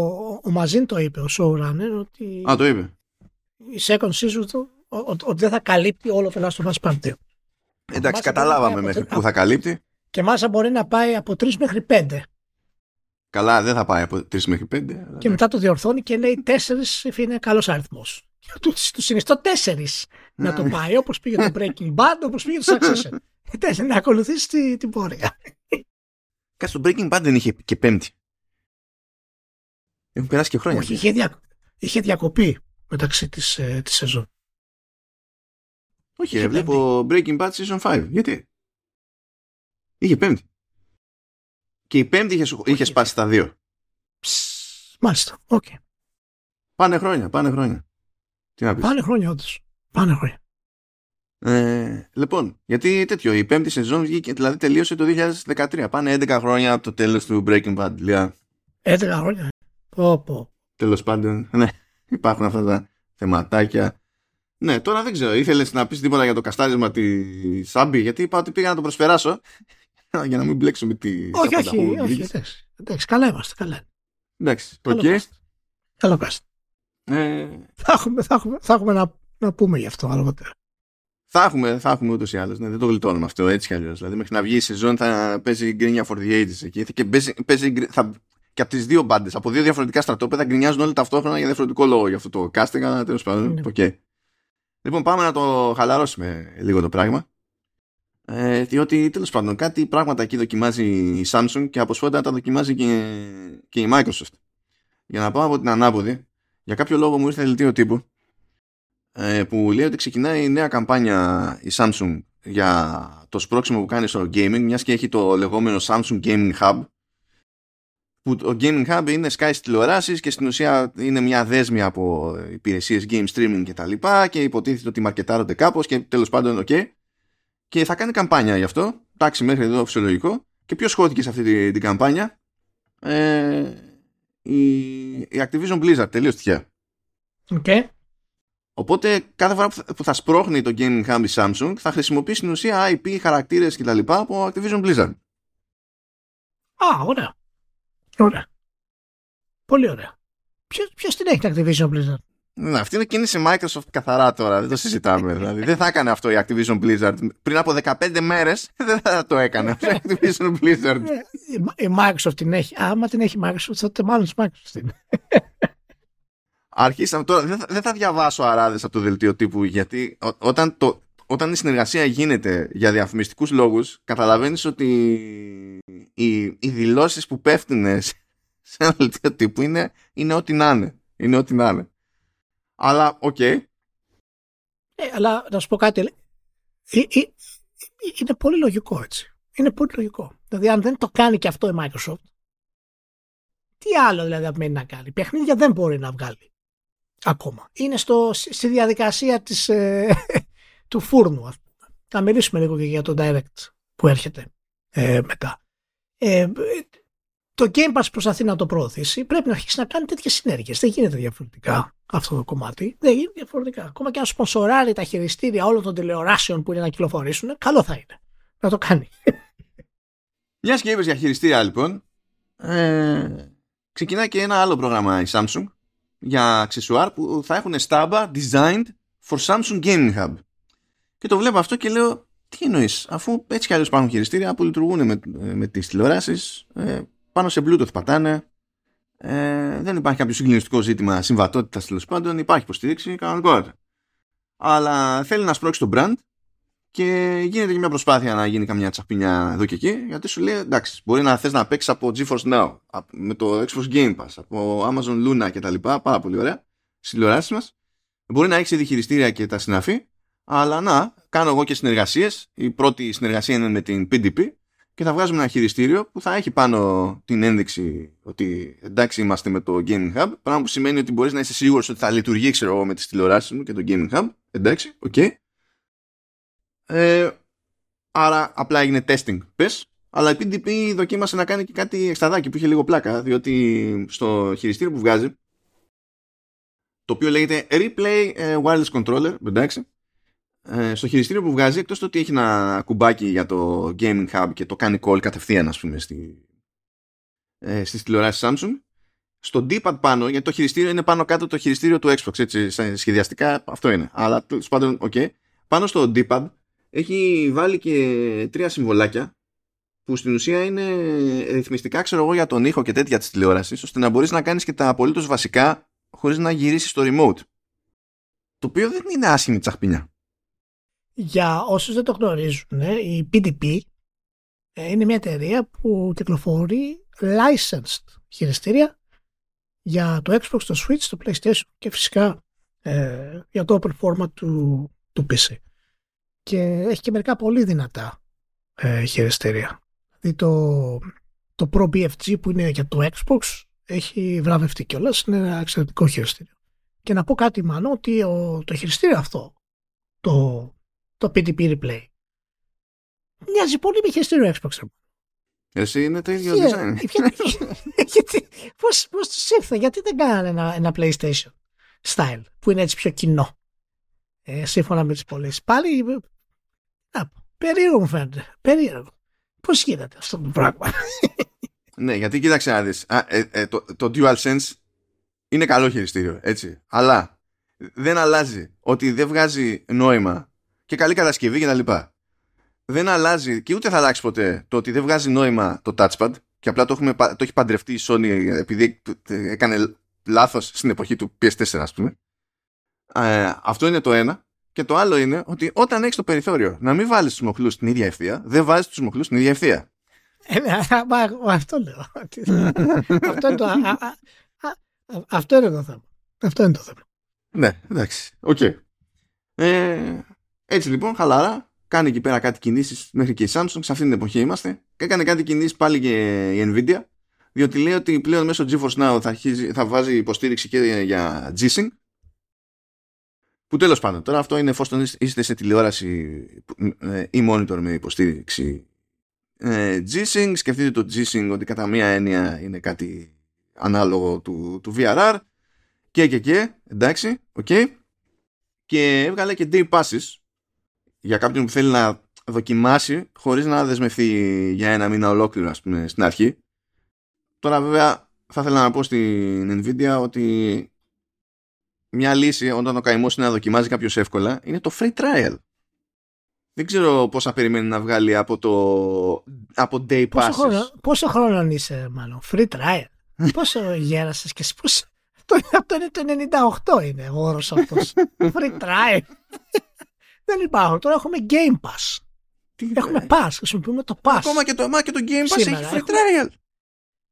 ο Μαζίν το είπε, ο showrunner, ότι Α, το είπε. η second season του ότι δεν θα καλύπτει όλο το Last of Us Part 2. Εντάξει, Μάσα καταλάβαμε μπορεί να μέχρι πάει που θα καλύπτει. Και μάσα μπορεί να πάει από 3 μέχρι 5. Καλά, δεν θα πάει από 3 μέχρι 5. Και μετά το διορθώνει και λέει 4 είναι καλός αριθμός. Του, του συνιστώ 4 να το πάει όπως πήγε το Breaking Bad, όπως πήγε το Succession. [laughs] Τέσσερις, να ακολουθήσει την, την πορεία. Κάτσε, το Breaking Bad δεν είχε και πέμπτη. Έχουν περάσει και χρόνια. Όχι, είχε, δια, είχε διακοπή μεταξύ της, ε, της σεζόν. Όχι, είχε ρε, βλέπω Breaking Bad Season 5. Γιατί; Είχε πέμπτη. Και η πέμπτη είχε, σου- είχε σπάσει τα δύο. Ψ, Μάλιστα, οκ. Πάνε χρόνια, πάνε χρόνια. Τι να πεις. Πάνε χρόνια όντως. Πάνε χρόνια. Ε, λοιπόν, γιατί τέτοιο, η πέμπτη σεζόν βγήκε, δηλαδή τελείωσε το 2013. Πάνε 11 χρόνια από το τέλος του Breaking Bad. Λιά. 11 χρόνια. Πω, πω. Τέλος πάντων, ναι, υπάρχουν αυτά τα θεματάκια. Ναι, τώρα δεν ξέρω, ήθελες να πεις τίποτα για το καστάρισμα της Σάμπη, γιατί είπα ότι πήγα να το προσπεράσω [laughs] για να μην μπλέξουμε τη... Όχι, τα όχι, πανταχού. όχι. Εντάξει, εντάξει, καλά είμαστε, καλά. Εντάξει, Καλό OK. cast. Καλό cast. Ε, Θα έχουμε, θα έχουμε, θα έχουμε να, να πούμε γι' αυτό αργότερα. θα έχουμε, θα έχουμε ούτως ή άλλως, ναι, δεν το γλιτώνουμε αυτό έτσι κι αλλιώς. Δηλαδή μέχρι να βγει η σεζόν θα παίζει γκρίνια for the ages εκεί και παίζει, παίζει γκρι- θα, και από τις δύο μπάντες, από δύο διαφορετικά στρατόπεδα γκρινιάζουν όλοι ταυτόχρονα για διαφορετικό λόγο για αυτό το casting, αλλά τέλος πάντων, Ναι. οκ. Λοιπόν, πάμε να το χαλαρώσουμε λίγο το πράγμα. Ε, διότι τέλος πάντων κάτι πράγματα εκεί δοκιμάζει η Samsung και από σφόντα τα δοκιμάζει και, και η Microsoft. Για να πάω από την ανάποδη, για κάποιο λόγο μου ήρθε δελτίο τύπου ε, που λέει ότι ξεκινάει νέα καμπάνια η Samsung για το σπρώξιμο που κάνει στο gaming μιας και έχει το λεγόμενο Samsung Gaming Hub που το Gaming Hub είναι Sky στις τηλεοράσεις και στην ουσία είναι μια δέσμη από υπηρεσίες game streaming και τα λοιπά και υποτίθεται ότι μαρκετάρονται κάπως και τέλος πάντων ok και θα κάνει καμπάνια γι' αυτό εντάξει μέχρι εδώ φυσιολογικό και ποιος χώθηκε σε αυτή την, την καμπάνια; Ε, η, η Activision Blizzard τελείως τυχαία Οκ. Οπότε κάθε φορά που θα, που θα σπρώχνει το Gaming Hub η Samsung θα χρησιμοποιήσει στην ουσία IP, χαρακτήρες κτλ. από Activision Blizzard. Α, ωραία. Ωραία. Πολύ ωραία. Ποιος, ποιος την έχει την Activision Blizzard; Ναι, αυτή είναι κίνηση Microsoft καθαρά τώρα, δεν το συζητάμε. δηλαδή, δεν θα έκανε αυτό η Activision Blizzard. Πριν από 15 μέρες [laughs] δεν θα το έκανε αυτό η Activision Blizzard. Ε, η, η Microsoft την έχει. Άμα την έχει η Microsoft, τότε μάλλον της Microsoft είναι. Αρχίσαμε τώρα, δεν θα, δεν θα διαβάσω αράδες από το δελτίο τύπου γιατί ό- όταν, το, όταν η συνεργασία γίνεται για διαφημιστικούς λόγους καταλαβαίνεις ότι οι, οι δηλώσεις που πέφτουν [laughs] σε ένα δελτίο τύπου είναι, είναι ό,τι να είναι. Είναι ό,τι να είναι. Αλλά, οκ. Ε, αλλά να σου πω κάτι. ε, ε, ε, είναι πολύ λογικό έτσι. Είναι πολύ λογικό. Δηλαδή, αν δεν το κάνει και αυτό η Microsoft, τι άλλο δηλαδή απομένει να κάνει; Παιχνίδια δεν μπορεί να βγάλει ακόμα. Είναι στο, στη διαδικασία της, ε, του φούρνου, ας πούμε. Να μιλήσουμε λίγο και για το Direct που έρχεται ε, μετά. Ε, το Game Pass προσπαθεί να το προωθήσει. Πρέπει να αρχίσει να κάνει τέτοιες συνέργειες. Δεν γίνεται διαφορετικά αυτό το κομμάτι. Δεν γίνεται διαφορετικά. Ακόμα και αν σπονσοράρει τα χειριστήρια όλων των τηλεοράσεων που είναι να κυκλοφορήσουν, καλό θα είναι να το κάνει. Μιας και είπες για χειριστήρια λοιπόν, ε, ξεκινάει και ένα άλλο πρόγραμμα η Samsung για αξεσουάρ που θα έχουν στάμπα designed for Samsung Gaming Hub. Και το βλέπω αυτό και λέω, τι εννοείς, αφού έτσι κι αλλιώς υπάρχουν χειριστήρια που λειτουργούν με, με τις τηλεοράσεις, ε, πάνω σε Bluetooth πατάνε, ε, δεν υπάρχει κάποιο συγκλινιστικό ζήτημα συμβατότητας τέλος πάντων, υπάρχει υποστήριξη, κανονικότητα. Αλλά θέλει να σπρώξει το brand και γίνεται και μια προσπάθεια να γίνει καμιά τσαχπινιά εδώ και εκεί, γιατί σου λέει εντάξει, μπορεί να θες να παίξεις από GeForce Now, από- με το Xbox Game Pass, από Amazon Luna κτλ. Πάρα πολύ ωραία στις τηλεοράσεις μας. Μπορεί να έχεις ήδη χειριστήρια και τα συναφή, αλλά να, κάνω εγώ και συνεργασίες. Η πρώτη συνεργασία είναι με την PDP και θα βγάζουμε ένα χειριστήριο που θα έχει πάνω την ένδειξη ότι εντάξει είμαστε με το Gaming Hub. Πράγμα που σημαίνει ότι μπορείς να είσαι σίγουρος ότι θα λειτουργεί, ξέρω εγώ, με τις τηλεοράσεις μου και το Gaming Hub. Εντάξει, οκ. Ε, άρα απλά έγινε testing, πες. Αλλά η PDP δοκίμασε να κάνει και κάτι εξταδάκι που είχε λίγο πλάκα, διότι στο χειριστήριο που βγάζει, το οποίο λέγεται Replay ε, Wireless Controller, εντάξει, ε, στο χειριστήριο που βγάζει, εκτός το ότι έχει ένα κουμπάκι για το Gaming Hub και το κάνει call κατευθείαν, ας πούμε, στη, ε, στις τηλεοράσεις Samsung στο D-pad πάνω, γιατί το χειριστήριο είναι πάνω κάτω το χειριστήριο του Xbox, έτσι, σχεδιαστικά αυτό είναι. Αλλά τέλος πάντων, ok. Πάνω στο D-pad έχει βάλει και τρία συμβολάκια που στην ουσία είναι ρυθμιστικά, ξέρω εγώ, για τον ήχο και τέτοια της τηλεόρασης, ώστε να μπορείς να κάνεις και τα απολύτως βασικά χωρίς να γυρίσεις στο remote. Το οποίο δεν είναι άσχημη τσαχπινιά. Για όσους δεν το γνωρίζουν, η PDP ε, είναι μια εταιρεία που κυκλοφορεί licensed χειριστήρια για το Xbox, το Switch, το PlayStation και φυσικά ε, για το open format του, του PC. Και έχει και μερικά πολύ δυνατά ε, χειριστήρια. Δηλαδή το, το Pro BFG που είναι για το Xbox έχει βραβευτεί κιόλας, είναι ένα εξαιρετικό χειριστήριο. Και να πω κάτι μάλλον ότι το χειριστήριο αυτό, το, το PDP Replay, μοιάζει πολύ με χειριστήριο Xbox. Εσύ είναι το ίδιο yeah, design. [laughs] γιατί, πώς, πώς τους ήρθε, γιατί δεν κάνανε ένα, ένα PlayStation style που είναι έτσι πιο κοινό; Ε, σύμφωνα με τις πωλήσεις. Πάλι, να, περίεργο μου φαίνεται. Περίεργο. Πώς γίνεται αυτό το πράγμα; ναι, γιατί κοίταξε να δεις. Α, ε, ε, το, το DualSense είναι καλό χειριστήριο, έτσι. Αλλά δεν αλλάζει ότι δεν βγάζει νόημα και καλή κατασκευή κτλ δεν αλλάζει και ούτε θα αλλάξει ποτέ το ότι δεν βγάζει νόημα το touchpad και απλά το, έχουμε, το έχει παντρευτεί η Sony επειδή έκανε λάθος στην εποχή του PS4 ας πούμε. Ε, αυτό είναι το ένα. Και το άλλο είναι ότι όταν έχεις το περιθώριο να μην βάλεις τους μοχλούς στην ίδια ευθεία, δεν βάζεις τους μοχλούς στην ίδια ευθεία. Ε, ναι, αυτό λέω. [laughs] αυτό, είναι το, αυτό είναι το θέμα. Αυτό είναι το θέμα. Ναι, εντάξει. Οκ. Ε, έτσι λοιπόν, χαλαρά κάνει εκεί πέρα κάτι κινήσεις μέχρι και η Samsung, σε αυτή την εποχή είμαστε. Και έκανε κάτι κινήσεις πάλι και η Nvidia διότι λέει ότι πλέον μέσω GeForce Now θα, αρχίζει, θα βάζει υποστήριξη και για G-Sync. Που τέλος πάντων τώρα αυτό είναι εφόσον είστε σε τηλεόραση ε, ή monitor με υποστήριξη ε, G-Sync σκεφτείτε το G-Sync ότι κατά μία έννοια είναι κάτι ανάλογο του, του VRR και και και εντάξει, ok και έβγαλε και day passes για κάποιον που θέλει να δοκιμάσει χωρίς να δεσμευτεί για ένα μήνα ολόκληρο ας πούμε, στην αρχή. Τώρα βέβαια θα ήθελα να πω στην Nvidia ότι μια λύση όταν ο καημός είναι να δοκιμάζει κάποιος εύκολα είναι το free trial. Δεν ξέρω πόσα περιμένει να βγάλει από το από day passes. Πόσο χρόνο, πόσο χρόνο είσαι μάλλον, free trial. [laughs] πόσο γέρασες και εσύ, πόσο... [laughs] Αυτό είναι το 98 είναι ο όρος αυτός. [laughs] free trial. Δεν υπάρχουν. Τώρα έχουμε Game Pass. Τι έχουμε Pass. Χρησιμοποιούμε το Pass. Ακόμα και το, μα και το Game Pass Σήμερα, έχει free trial.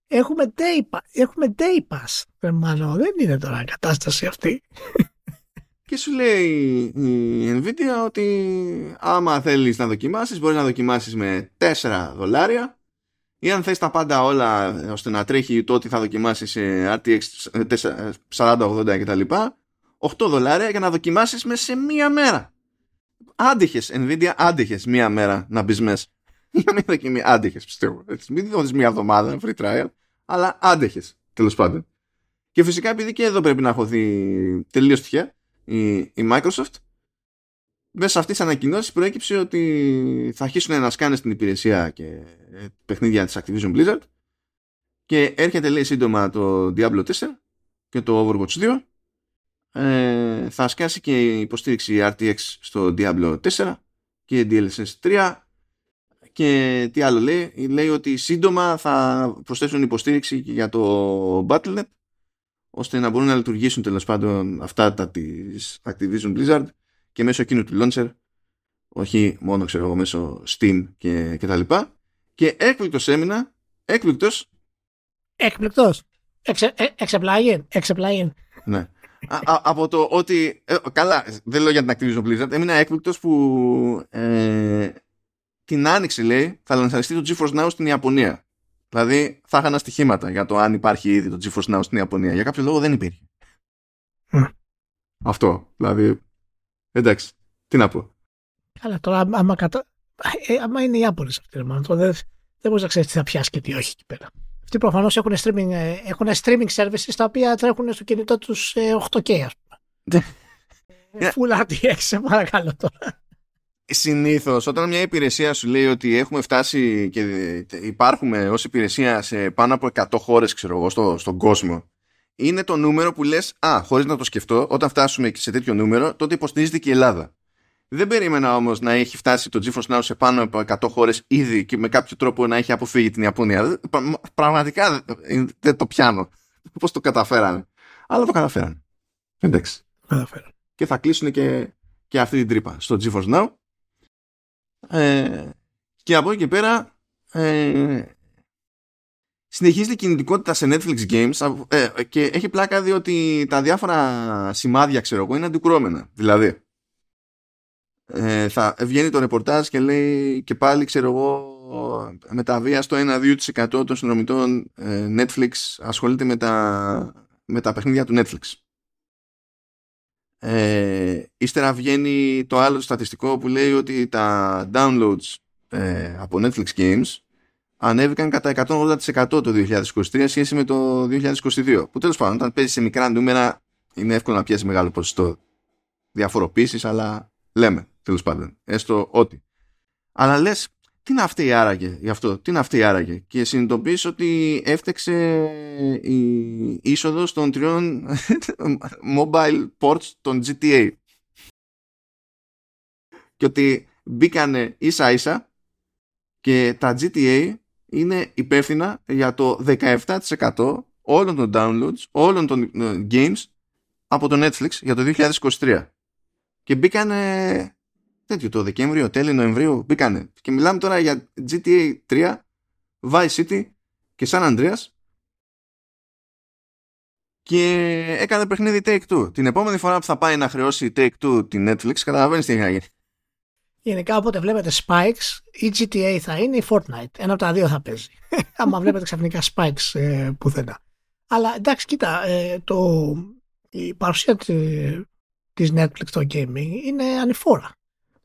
Έχουμε Day Pass. Έχουμε Day Pass. Μάλλον δεν είναι τώρα η κατάσταση αυτή. Και σου λέει η Nvidia ότι άμα θέλεις να δοκιμάσεις μπορείς να δοκιμάσεις με 4 δολάρια ή αν θες τα πάντα όλα ώστε να τρέχει το ότι θα δοκιμάσεις σε RTX 4080 κτλ 8 δολάρια για να δοκιμάσεις μέσα σε μία μέρα άντεχε, Nvidia, άντεχε μία μέρα να μπεις μέσα. [laughs] Για μην δοκιμή, άντεχε πιστεύω. Έτσι. Μην δώσει μία εβδομάδα free trial, αλλά άντεχε τέλος πάντων. Και φυσικά επειδή και εδώ πρέπει να χωθεί τελείως τυχαία η, η Microsoft, μέσα σε αυτέ τι ανακοινώσει προέκυψε ότι θα αρχίσουν να σκάνε στην υπηρεσία και ε, παιχνίδια της Activision Blizzard και έρχεται λέει σύντομα το Diablo 4 και το Overwatch 2 ε, θα σκάσει και η υποστήριξη RTX στο Diablo 4 και DLSS 3 και τι άλλο λέει; Λέει ότι σύντομα θα προσθέσουν υποστήριξη και για το Battle.net ώστε να μπορούν να λειτουργήσουν τέλος πάντων αυτά τα της Activision Blizzard και μέσω εκείνου του launcher όχι μόνο ξέρω εγώ μέσω Steam και, και τα λοιπά. Και έκπληκτος έμεινα έκπληκτος. Έκπληκτος. Εξε, ε, εξεπλάγει. Ναι από το ότι. Ε, καλά, δεν λέω για την Activision Blizzard. Έμεινα έκπληκτος που ε, την άνοιξη λέει θα λανσαριστεί το GeForce Now στην Ιαπωνία. Δηλαδή θα είχαν στοιχήματα για το αν υπάρχει ήδη το GeForce Now στην Ιαπωνία. Για κάποιο λόγο δεν υπήρχε. Αυτό. Δηλαδή. Εντάξει. Τι να πω. Καλά, τώρα άμα, κατα... ε, άμα είναι οι Ιάπωνες αυτοί, δεν, δεν μπορείς να ξέρεις τι θα πιάσει και τι όχι εκεί πέρα. Αυτοί προφανώς έχουν streaming, ε, έχουν streaming services τα οποία τρέχουν στο κινητό τους 8K, ας πούμε. Ναι. Full RTX, σε παρακαλώ τώρα. συνήθως όταν μια υπηρεσία σου λέει ότι έχουμε φτάσει και υπάρχουμε ως υπηρεσία σε πάνω από 100 χώρες, ξέρω εγώ, στο, στον κόσμο, είναι το νούμερο που λες, Α, χωρίς να το σκεφτώ, όταν φτάσουμε σε τέτοιο νούμερο, τότε υποστηρίζεται και η Ελλάδα. Δεν περίμενα όμως να έχει φτάσει το GeForce Now σε πάνω από 100 χώρες ήδη και με κάποιο τρόπο να έχει αποφύγει την Ιαπωνία. Πραγματικά δεν το πιάνω. Πώς το καταφέρανε. Αλλά το καταφέρανε. Εντάξει. Καταφέρανε. Και θα κλείσουν και, και αυτή την τρύπα στο GeForce Now. Ε, και από εκεί και πέρα ε, συνεχίζει η κινητικότητα σε Netflix Games ε, και έχει πλάκα διότι τα διάφορα σημάδια ξέρω εγώ είναι αντικρώμενα. Δηλαδή ε, θα βγαίνει το ρεπορτάζ και λέει και πάλι ξέρω εγώ με τα βία στο 1-2% των συνδρομητών ε, Netflix ασχολείται με τα, με τα παιχνίδια του Netflix. Ε, ύστερα βγαίνει το άλλο στατιστικό που λέει ότι τα downloads ε, από Netflix Games ανέβηκαν κατά 180% το 2023 σχέση με το 2022. Που τέλος πάντων όταν παίζεις σε μικρά νούμερα είναι εύκολο να πιάσεις μεγάλο ποσοστό διαφοροποίησης αλλά λέμε τέλος πάντων. Έστω ότι. Αλλά λες, τι είναι αυτή άραγε γι' αυτό, τι είναι αυτή άραγε. Και συνειδητοποιείς ότι έφτεξε η είσοδος των τριών [laughs] mobile ports των GTA. Και ότι μπήκανε ίσα ίσα και τα GTA είναι υπεύθυνα για το 17% όλων των downloads, όλων των ε, games από το Netflix για το 2023. Και μπήκανε τέτοιο το Δεκέμβριο, τέλη Νοεμβρίου μπήκανε. Και μιλάμε τώρα για GTA 3, Vice City και San Andreas και έκανε παιχνίδι Take-Two. Την επόμενη φορά που θα πάει να χρεώσει Take-Two την Netflix, καταλαβαίνεις τι έχει να γίνει. Γενικά όποτε βλέπετε Spikes, η GTA θα είναι η Fortnite. Ένα από τα δύο θα παίζει. [laughs] Άμα βλέπετε ξαφνικά Spikes ε, πουθενά. Αλλά εντάξει, κοίτα, ε, το, η παρουσία της Netflix στο gaming είναι ανηφόρα.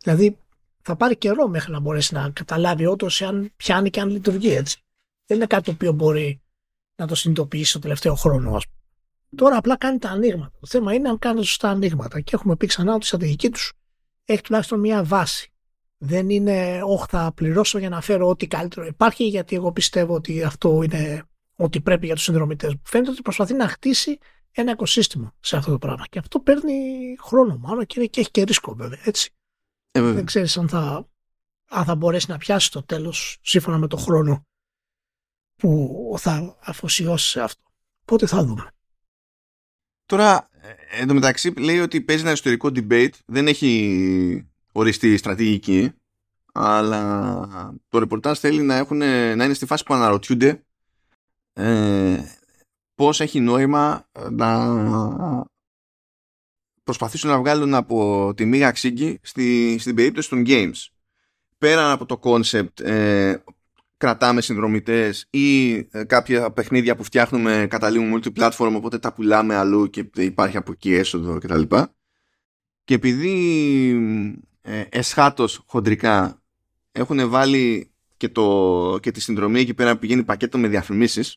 Δηλαδή θα πάρει καιρό μέχρι να μπορέσει να καταλάβει όντως αν πιάνει και αν λειτουργεί έτσι. Δεν είναι κάτι το οποίο μπορεί να το συνειδητοποιήσει το τελευταίο χρόνο, Τώρα απλά κάνει τα ανοίγματα. Το θέμα είναι αν κάνει σωστά ανοίγματα. Και έχουμε πει ξανά ότι η στρατηγική τους έχει τουλάχιστον μία βάση. Δεν είναι, όχι θα πληρώσω για να φέρω ό,τι καλύτερο υπάρχει, γιατί εγώ πιστεύω ότι αυτό είναι ότι πρέπει για τους συνδρομητές. Φαίνεται ότι προσπαθεί να χτίσει ένα οικοσύστημα σε αυτό το πράγμα. Και αυτό παίρνει χρόνο μάλλον και, και έχει και ρίσκο βέβαια. Έτσι. Ε, δεν ξέρεις αν θα, αν θα μπορέσει να πιάσει το τέλος σύμφωνα με το χρόνο που θα αφοσιώσει σε αυτό. Πότε θα δούμε. Τώρα, εν τω μεταξύ λέει ότι παίζει ένα ιστορικό debate, δεν έχει οριστεί στρατηγική, αλλά το ρεπορτάζ θέλει να, έχουν, να είναι στη φάση που αναρωτιούνται ε, πώς έχει νόημα να προσπαθήσουν να βγάλουν από τη μίγα ξύγκη στη, στην περίπτωση των games. Πέραν από το concept ε, κρατάμε συνδρομητές ή ε, κάποια παιχνίδια που φτιάχνουμε καταλήγουν multi-platform οπότε τα πουλάμε αλλού και υπάρχει από εκεί έσοδο κτλ. Και, και επειδή ε, εσχάτως χοντρικά έχουν βάλει και, το, και τη συνδρομή εκεί πέρα πηγαίνει πακέτο με διαφημίσεις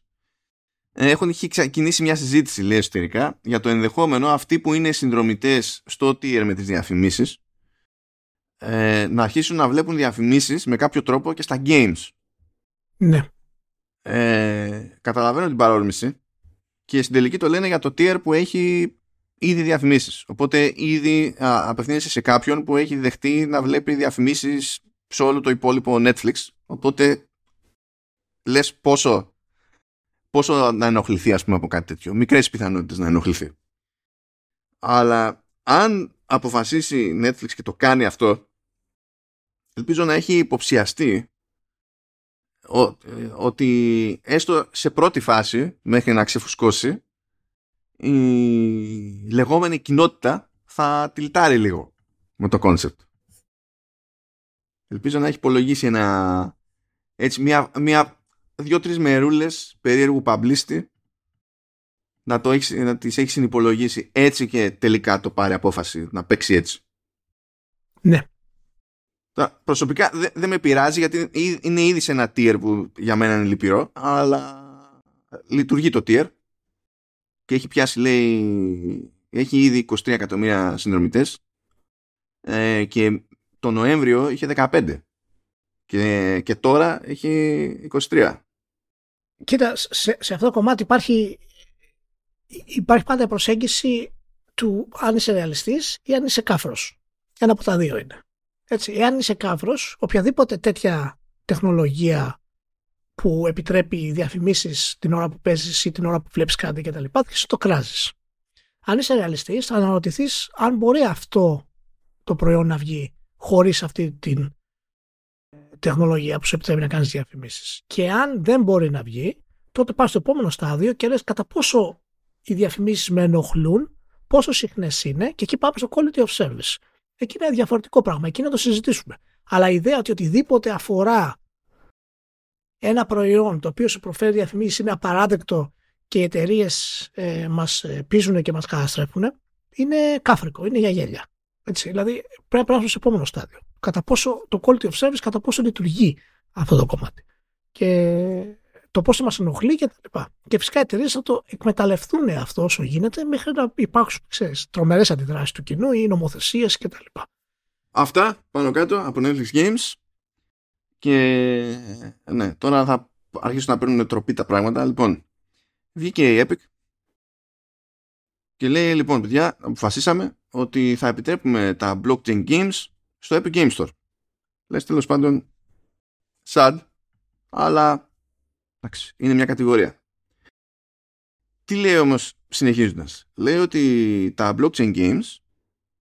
έχουν ξεκινήσει μια συζήτηση λέει εσωτερικά για το ενδεχόμενο αυτοί που είναι συνδρομητές στο tier με τις διαφημίσεις ε, να αρχίσουν να βλέπουν διαφημίσεις με κάποιο τρόπο και στα games. Ναι. Ε, καταλαβαίνω την παρόρμηση και στην τελική το λένε για το tier που έχει ήδη διαφημίσεις. Οπότε ήδη α, απευθύνεσαι σε κάποιον που έχει δεχτεί να βλέπει διαφημίσεις σε όλο το υπόλοιπο Netflix. Οπότε λες πόσο πόσο να ενοχληθεί ας πούμε από κάτι τέτοιο. Μικρές πιθανότητες να ενοχληθεί. Αλλά αν αποφασίσει Netflix και το κάνει αυτό ελπίζω να έχει υποψιαστεί ότι έστω σε πρώτη φάση μέχρι να ξεφουσκώσει η λεγόμενη κοινότητα θα τιλτάρει λίγο με το concept. Ελπίζω να έχει υπολογίσει ένα έτσι μια, μια δύο-τρεις μερούλες περίεργου publicity να, το έχεις, να τις έχεις συνυπολογίσει έτσι και τελικά το πάρει απόφαση να παίξει έτσι. Ναι. Τώρα, προσωπικά δεν με πειράζει γιατί είναι ήδη σε ένα tier που για μένα είναι λυπηρό αλλά λειτουργεί το tier και έχει πιάσει λέει έχει ήδη 23 εκατομμύρια συνδρομητές ε, και το Νοέμβριο είχε 15 και, και τώρα έχει 23. Κοίτα, σε, σε αυτό το κομμάτι υπάρχει, υπάρχει πάντα προσέγγιση του αν είσαι ρεαλιστής ή αν είσαι κάφρος. Ένα από τα δύο είναι. Έτσι, εάν είσαι κάφρος, οποιαδήποτε τέτοια τεχνολογία που επιτρέπει διαφημίσεις την ώρα που παίζεις ή την ώρα που βλέπεις κάτι κτλ. και το κράζεις. Αν είσαι ρεαλιστής, θα αναρωτηθείς αν μπορεί αυτό το προϊόν να βγει χωρίς αυτή την τεχνολογία που σου επιτρέπει να κάνεις διαφημίσεις. Και αν δεν μπορεί να βγει, τότε πας στο επόμενο στάδιο και λες κατά πόσο οι διαφημίσεις με ενοχλούν, πόσο συχνές είναι και εκεί πάμε στο quality of service. Εκεί είναι διαφορετικό πράγμα, εκεί να το συζητήσουμε. Αλλά η ιδέα ότι οτιδήποτε αφορά ένα προϊόν το οποίο σου προφέρει διαφημίσεις είναι απαράδεκτο και οι εταιρείες ε, μας ε, πείζουν και μας καταστρέφουν, είναι κάφρικο, είναι για γέλια. Έτσι, δηλαδή πρέπει να περάσουμε στο επόμενο στάδιο. Κατά πόσο το quality of service, κατά πόσο λειτουργεί αυτό το κομμάτι. Και το πόσο μας ενοχλεί και τα λοιπά. Και φυσικά οι εταιρείες θα το εκμεταλλευτούν αυτό όσο γίνεται μέχρι να υπάρξουν τρομερές αντιδράσεις του κοινού ή νομοθεσίες κτλ. Αυτά πάνω κάτω από Netflix Games. Και ναι, τώρα θα αρχίσουν να παίρνουν τροπή τα πράγματα. Λοιπόν, βγήκε η Epic και λέει λοιπόν παιδιά αποφασίσαμε ότι θα επιτρέπουμε τα blockchain games στο Epic Game Store. Λες τέλος πάντων sad, αλλά εντάξει, είναι μια κατηγορία. Τι λέει όμως συνεχίζοντας. Λέει ότι τα blockchain games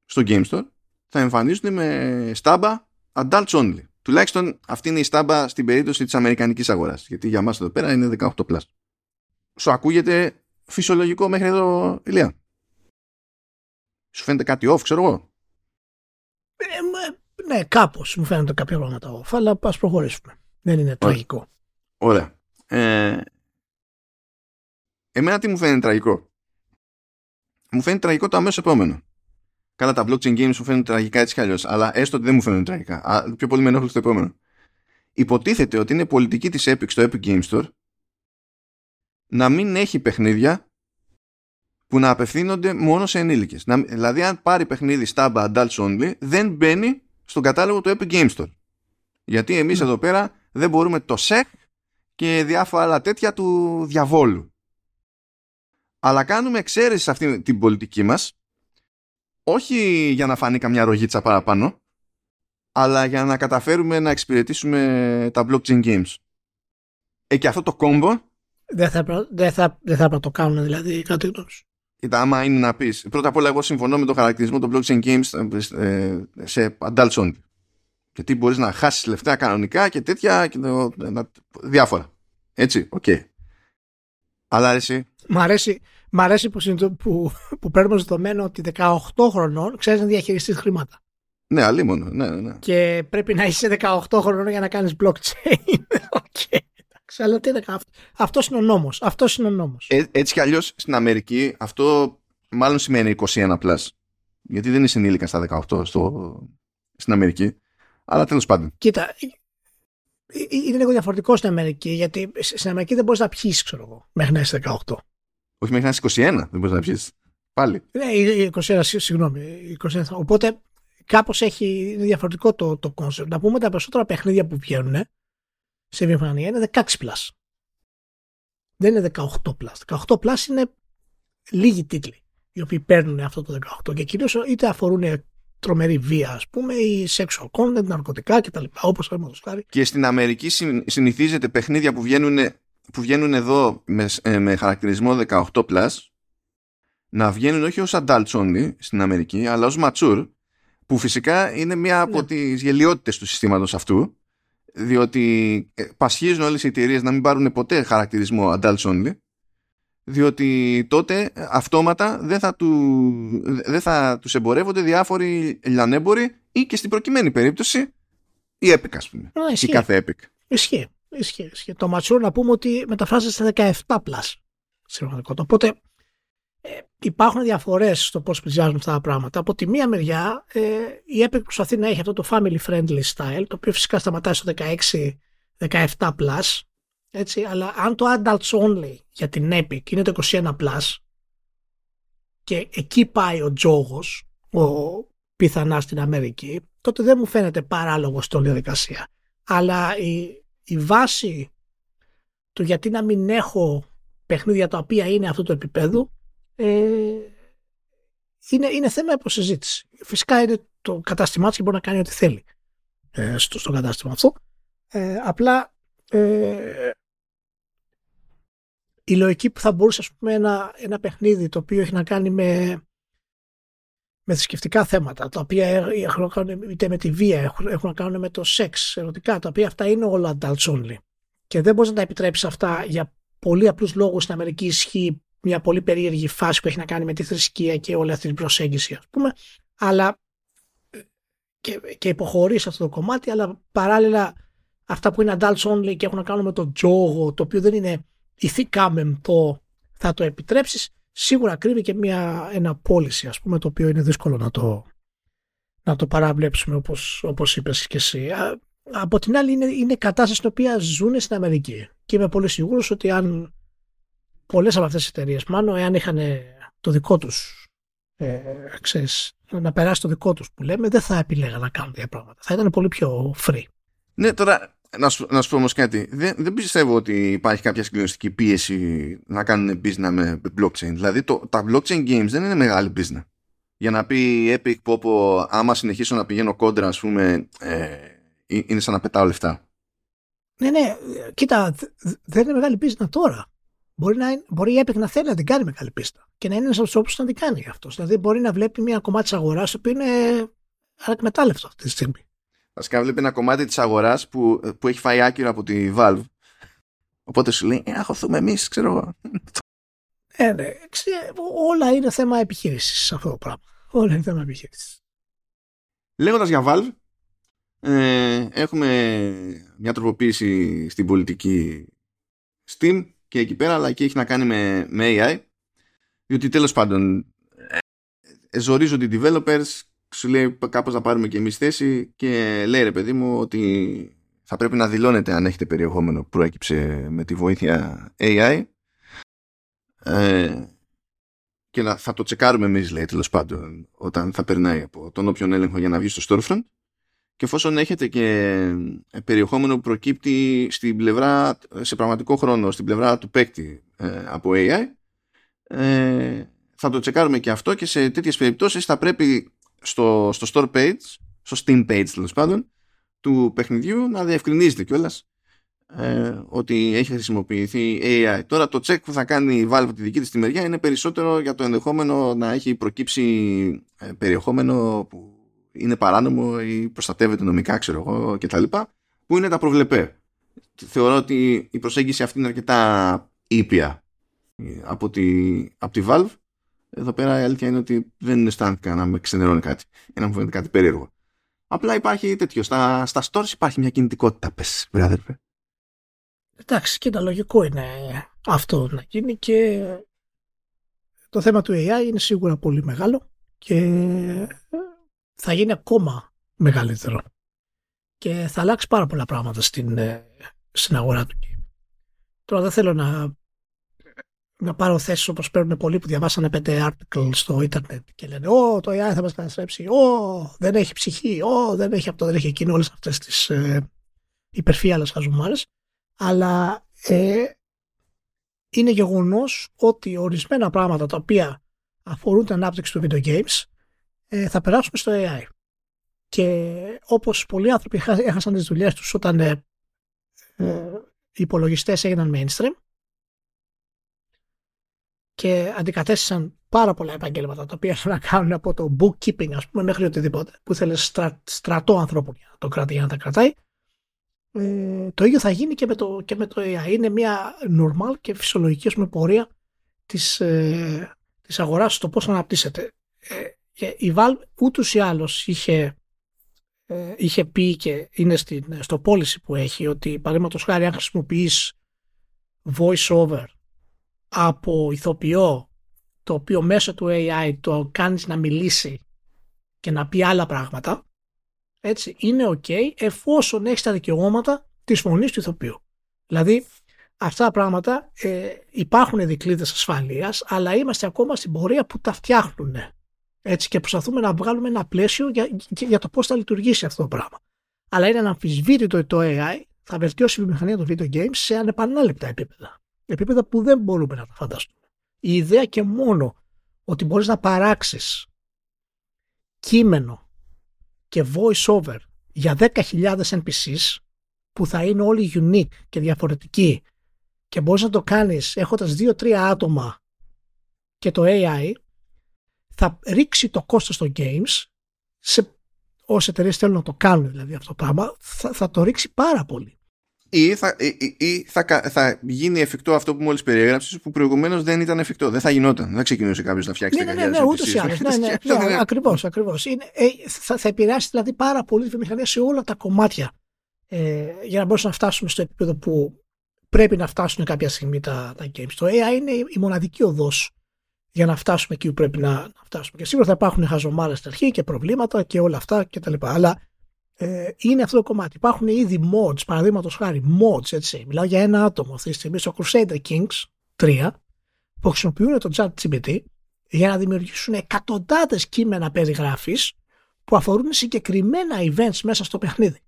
στο Game Store θα εμφανίζονται με στάμπα adults only. Τουλάχιστον αυτή είναι η στάμπα στην περίπτωση της αμερικανικής αγοράς. Γιατί για μας εδώ πέρα είναι 18+. Σου ακούγεται φυσιολογικό μέχρι εδώ, Ηλία; Σου φαίνεται κάτι off, ξέρω εγώ; Ε, ναι, κάπως μου φαίνονται κάποια πράγματα off, αλλά ας προχωρήσουμε. Δεν είναι τραγικό. Ωραία. Ε, εμένα τι μου φαίνεται τραγικό; Μου φαίνεται τραγικό το αμέσως επόμενο. Καλά, τα blockchain games μου φαίνονται τραγικά έτσι κι αλλιώς, αλλά έστω ότι δεν μου φαίνονται τραγικά. Α, πιο πολύ με ενόχλησε το επόμενο. Υποτίθεται ότι είναι πολιτική της Epic στο Epic Game Store να μην έχει παιχνίδια που να απευθύνονται μόνο σε ενήλικες. Να, δηλαδή αν πάρει παιχνίδι στα adults only δεν μπαίνει στον κατάλογο του Epic Game Store. Γιατί εμείς ναι. εδώ πέρα δεν μπορούμε το SEC και διάφορα άλλα τέτοια του διαβόλου. Αλλά κάνουμε εξαίρεση σε αυτή την πολιτική μας όχι για να φανεί καμιά ρογίτσα παραπάνω αλλά για να καταφέρουμε να εξυπηρετήσουμε τα blockchain games. Ε, και αυτό το combo δεν θα, δεν θα, δεν θα το κάνουν δηλαδή κάτι γνώση. Κοίτα, άμα είναι να πεις. Πρώτα απ' όλα, εγώ συμφωνώ με το χαρακτηρισμό των blockchain games ε, σε adults only. Γιατί μπορείς να χάσεις λεφτά κανονικά και τέτοια. Και διάφορα. Έτσι, OK. Okay. Αλλά εσύ. Μ' αρέσει, μ αρέσει που, που, που παίρνουμε στο δεδομένο ότι 18 χρονών ξέρεις να διαχειριστείς χρήματα. Ναι, αλίμονο. Ναι, ναι. Και πρέπει να είσαι 18 χρονών για να κάνεις blockchain. [laughs] okay. Αλλά τι αυτό. Αυτός είναι ο νόμος. Αυτός είναι ο νόμος. Ε, έτσι κι αλλιώς στην Αμερική αυτό μάλλον σημαίνει 21 plus. Γιατί δεν είναι συνήλικα στα 18 στο, στην Αμερική. Αλλά τέλος πάντων. Κοίτα, ε, ε, είναι λίγο διαφορετικό στην Αμερική. Γιατί στην Αμερική δεν μπορείς να πιεις, ξέρω εγώ, μέχρι να είσαι 18. Όχι, μέχρι να είσαι 21 δεν μπορείς να πιεις. Πάλι. Ναι, 21, συγγνώμη. 21. Οπότε κάπως έχει είναι διαφορετικό το, το concept. Να πούμε τα περισσότερα παιχνίδια που βγαίνουν σε βιομηχανία είναι 16 plus. Δεν είναι 18 plus. 18 plus είναι λίγοι τίτλοι οι οποίοι παίρνουν αυτό το 18 και κυρίως είτε αφορούν τρομερή βία ας πούμε ή sexual content, ναρκωτικά κτλ. Όπως χάρη. Και στην Αμερική συνηθίζεται παιχνίδια που βγαίνουν, που βγαίνουν εδώ με, ε, με χαρακτηρισμό 18 plus να βγαίνουν όχι ως adults only στην Αμερική αλλά ως mature που φυσικά είναι μία από ναι. τις γελιότητες του συστήματος αυτού διότι ε, πασχίζουν όλες οι εταιρείες να μην πάρουν ποτέ χαρακτηρισμό adults only διότι τότε ε, αυτόματα δεν θα, του, δεν θα τους εμπορεύονται διάφοροι λιανέμποροι ή και στην προκειμένη περίπτωση η Epic ας πούμε, η κάθε Epic. Ισχύει, ισχύει, ισχύει. Το mature να πούμε ότι μεταφράζεται στα 17 plus. Οπότε ε, υπάρχουν διαφορές στο πώς πλησιάζουν αυτά τα πράγματα. Από τη μία μεριά ε, η Epic προσπαθεί να έχει αυτό το family friendly style, το οποίο φυσικά σταματάει στο 16-17 plus, έτσι, αλλά αν το adults only για την Epic είναι το 21 plus και εκεί πάει ο τζόγος, ο πιθανά στην Αμερική, τότε δεν μου φαίνεται παράλογο στην διαδικασία. Αλλά η, η βάση του γιατί να μην έχω παιχνίδια τα οποία είναι αυτού του επίπεδου ε, είναι, είναι θέμα υποσυζήτηση. Φυσικά είναι το κατάστημά και μπορεί να κάνει ό,τι θέλει ε, στο, στο κατάστημα αυτό. Ε, απλά ε, η λογική που θα μπορούσε ας πούμε, ένα, ένα παιχνίδι το οποίο έχει να κάνει με, με θρησκευτικά θέματα, τα οποία έχουν να κάνουν είτε με τη βία, έχουν, έχουν να κάνουν με το σεξ, ερωτικά, τα οποία αυτά είναι όλα adults only. Και δεν μπορείς να τα επιτρέψεις αυτά για πολύ απλούς λόγους στην Αμερική ισχύει μια πολύ περίεργη φάση που έχει να κάνει με τη θρησκεία και όλη αυτή την προσέγγιση, ας πούμε. Αλλά και, και υποχωρεί σε αυτό το κομμάτι, αλλά παράλληλα αυτά που είναι adults only και έχουν να κάνουν με το τζόγο, το οποίο δεν είναι ηθικά μεμπτό, θα το επιτρέψεις, σίγουρα κρύβει και μια, ένα πώληση, ας πούμε, το οποίο είναι δύσκολο να το, να το παραβλέψουμε όπως, όπως είπες και εσύ. Από την άλλη είναι, είναι κατάσταση στην οποία ζουν στην Αμερική και είμαι πολύ σίγουρος ότι αν πολλές από αυτές τις εταιρείες μάλλον εάν είχαν το δικό τους ε, ξέρεις, να περάσει το δικό τους που λέμε δεν θα επιλέγαν να κάνουν τέτοια πράγματα. Θα ήταν πολύ πιο free. Ναι, τώρα να σου, να σου πω όμως κάτι. Δεν, δεν πιστεύω ότι υπάρχει κάποια συγκλονιστική πίεση να κάνουν business με blockchain. Δηλαδή το, τα blockchain games δεν είναι μεγάλη business. Για να πει Epic πω, πω άμα συνεχίσω να πηγαίνω κόντρα ας πούμε ε, είναι σαν να πετάω λεφτά. Ναι, ναι, κοίτα, δεν είναι μεγάλη business τώρα. Μπορεί, να, μπορεί η Epic να θέλει να την κάνει μεγάλη πίστα και να είναι ένας από τους να την κάνει αυτός. Δηλαδή μπορεί να βλέπει μια κομμάτι της αγοράς που είναι ανεκμετάλλευτο αυτή τη στιγμή. Βασικά βλέπει ένα κομμάτι της αγοράς που, που έχει φάει άκυρο από τη Valve. Οπότε σου λέει, ε, αχωθούμε εμείς, ξέρω εγώ. Ε, ναι, όλα είναι θέμα επιχείρησης αυτό το πράγμα. Όλα είναι θέμα επιχείρησης. Λέγοντας για Valve, ε, έχουμε μια τροποποίηση στην πολιτική Steam και εκεί πέρα, αλλά και έχει να κάνει με, με AI. Διότι τέλος πάντων, ε, ζορίζονται οι developers, σου λέει κάπως να πάρουμε και εμείς θέση και λέει ρε παιδί μου ότι θα πρέπει να δηλώνετε αν έχετε περιεχόμενο που προέκυψε με τη βοήθεια AI ε, και να, θα το τσεκάρουμε εμείς λέει τέλος πάντων όταν θα περνάει από τον όποιον έλεγχο για να βγει στο storefront και εφόσον έχετε και ε, περιεχόμενο που προκύπτει στην πλευρά, σε πραγματικό χρόνο στην πλευρά του παίκτη ε, από AI ε, θα το τσεκάρουμε και αυτό και σε τέτοιες περιπτώσεις θα πρέπει στο, στο store page στο Steam page τέλος πάντων του παιχνιδιού να διευκρινίζεται κιόλας ε, ότι έχει χρησιμοποιηθεί AI. Τώρα το check που θα κάνει η Valve τη δική της τη μεριά είναι περισσότερο για το ενδεχόμενο να έχει προκύψει περιεχόμενο που είναι παράνομο ή προστατεύεται νομικά, ξέρω εγώ κτλ. Που είναι τα προβλεπέ. Θεωρώ ότι η προσέγγιση αυτή είναι αρκετά ήπια από τη, από τη Valve. Εδώ πέρα η αλήθεια είναι ότι δεν αισθάνθηκα να με ξενερώνει κάτι ή να μου φαίνεται κάτι περίεργο. Απλά υπάρχει τέτοιο. Στα, στα stores υπάρχει μια κινητικότητα, πες, βράδερφε. Εντάξει, και το λογικό είναι αυτό να γίνει και το θέμα του AI είναι σίγουρα πολύ μεγάλο και θα γίνει ακόμα μεγαλύτερο και θα αλλάξει πάρα πολλά πράγματα στην, ε, στην αγορά του Τώρα δεν θέλω να, να πάρω θέσεις όπως παίρνουν πολλοί που διαβάσανε πέντε articles στο ίντερνετ και λένε Ω, το AI θα μας καταστρέψει. Ω, δεν έχει ψυχή. Ω, δεν έχει αυτό, δεν έχει εκείνο. Όλες αυτές τις ε, υπερφύαλες χαζουμάρε. Αλλά ε, είναι γεγονός ότι ορισμένα πράγματα τα οποία αφορούν την ανάπτυξη του video games ε, θα περάσουμε στο AI. Και όπως πολλοί άνθρωποι έχασαν τις δουλειές τους όταν ε, ε, οι υπολογιστές έγιναν mainstream και αντικατέστησαν πάρα πολλά επαγγέλματα τα οποία έχουν να κάνουν από το bookkeeping ας πούμε μέχρι οτιδήποτε που θέλει στρα, στρατό ανθρώπων για να το κρατάει, για να τα κρατάει ε, το ίδιο θα γίνει και με το, και με το AI. Είναι μια normal και φυσιολογική πούμε, πορεία της, ε, της αγοράς στο πώς αναπτύσσεται. Ε, και η Valve ούτως ή άλλως είχε, ε, είχε πει και είναι στην, στο policy που έχει ότι παραδείγματος χάρη αν χρησιμοποιείς voice over από ηθοποιό το οποίο μέσω του AI το κάνεις να μιλήσει και να πει άλλα πράγματα έτσι είναι ok εφόσον έχεις τα δικαιώματα της φωνής του ηθοποιού. Δηλαδή αυτά τα πράγματα ε, υπάρχουν δικλείδες ασφαλείας αλλά είμαστε ακόμα στην πορεία που τα φτιάχνουν Έτσι, και προσπαθούμε να βγάλουμε ένα πλαίσιο για, για το πώς θα λειτουργήσει αυτό το πράγμα. Αλλά είναι αναμφισβήτητο ότι το AI θα βελτιώσει η βιομηχανία των video games σε ανεπανάληπτα επίπεδα. Επίπεδα που δεν μπορούμε να τα φανταστούμε. Η ιδέα και μόνο ότι μπορείς να παράξεις κείμενο και voice over για 10.000 NPCs που θα είναι όλοι unique και διαφορετικοί και μπορείς να το κάνεις έχοντας 2-3 άτομα και το AI θα ρίξει το κόστος των games σε όσοι εταιρείες θέλουν να το κάνουν δηλαδή αυτό το πράγμα θα, θα το ρίξει πάρα πολύ ή θα, ή, ή θα, θα γίνει εφικτό αυτό που μόλις περιέγραψες, που προηγουμένως δεν ήταν εφικτό. Δεν θα γινόταν. Δεν ξεκινούσε κάποιος να φτιάξει ναι, ναι, ναι, ναι, ούτως ή άλλως. Ναι, ναι, [laughs] ναι, ναι, ακριβώς, ακριβώς. Ε, θα, θα επηρεάσει δηλαδή πάρα πολύ τη βιομηχανία σε όλα τα κομμάτια ε, για να μπορέσουμε να φτάσουμε στο επίπεδο που πρέπει να φτάσουν κάποια στιγμή τα, τα games. Το AI είναι η μοναδική οδός για να φτάσουμε εκεί που πρέπει να, να φτάσουμε. Και σίγουρα θα υπάρχουν χαζομάρες στην αρχή και προβλήματα και όλα αυτά κτλ. Αλλά ε, είναι αυτό το κομμάτι. Υπάρχουν ήδη mods, παραδείγματος χάρη, mods, έτσι. Μιλάω για ένα άτομο αυτή τη στιγμή στο Crusader Kings 3 που χρησιμοποιούν το chat GPT για να δημιουργήσουν εκατοντάδες κείμενα περιγράφη που αφορούν συγκεκριμένα events μέσα στο παιχνίδι.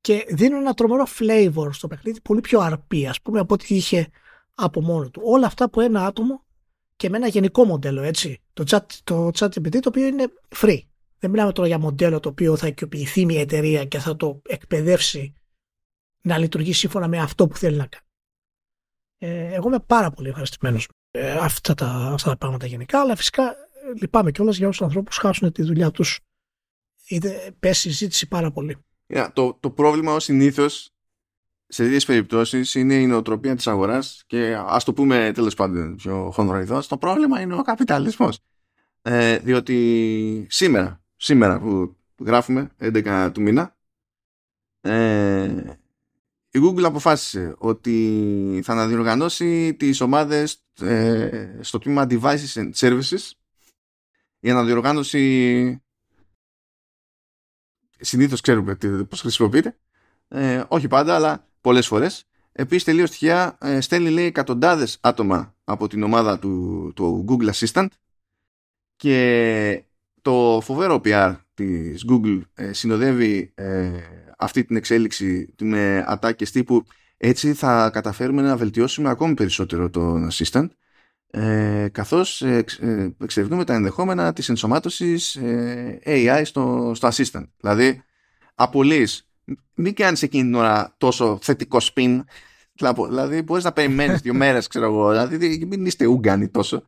Και δίνουν ένα τρομερό flavor στο παιχνίδι, πολύ πιο αρπή, ας πούμε, από ό,τι είχε από μόνο του. Όλα αυτά από ένα άτομο και με ένα γενικό μοντέλο, έτσι. Το chat, το chat GPT το οποίο είναι free. Δεν μιλάμε τώρα για μοντέλο το οποίο θα οικειοποιηθεί μια εταιρεία και θα το εκπαιδεύσει να λειτουργεί σύμφωνα με αυτό που θέλει να κάνει. Ε, εγώ είμαι πάρα πολύ ευχαριστημένος ε, αυτά, τα, αυτά τα πράγματα γενικά, αλλά φυσικά ε, λυπάμαι κιόλας για όσους ανθρώπους χάσουν τη δουλειά τους. Είτε πέσει η συζήτηση πάρα πολύ. Yeah, το, το πρόβλημα ως συνήθως σε τέτοιε περιπτώσεις είναι η νοοτροπία της αγοράς και ας το πούμε τέλος πάντων πιο χονδροειδώ. Το πρόβλημα είναι ο καπιταλισμός. Ε, διότι σήμερα σήμερα που γράφουμε 11 του μήνα ε, η Google αποφάσισε ότι θα αναδιοργανώσει τις ομάδες ε, στο τμήμα Devices and Services για να διοργάνωση συνήθως ξέρουμε πώς χρησιμοποιείται ε, όχι πάντα αλλά πολλές φορές επίσης τελείως τυχαία ε, στέλνει λέει εκατοντάδες άτομα από την ομάδα του, του Google Assistant και το φοβερό PR της Google ε, συνοδεύει ε, αυτή την εξέλιξη με ατάκες τύπου έτσι θα καταφέρουμε να βελτιώσουμε ακόμη περισσότερο τον assistant ε, καθώς ε, ε εξερευνούμε τα ενδεχόμενα της ενσωμάτωσης AI στο, στο assistant. Δηλαδή, απολύς, μην κάνεις εκείνη την ώρα τόσο θετικό spin Δηλαδή, μπορείς να περιμένεις δύο μέρες, ξέρω εγώ. Δηλαδή, μην είστε ούγκανοι τόσο.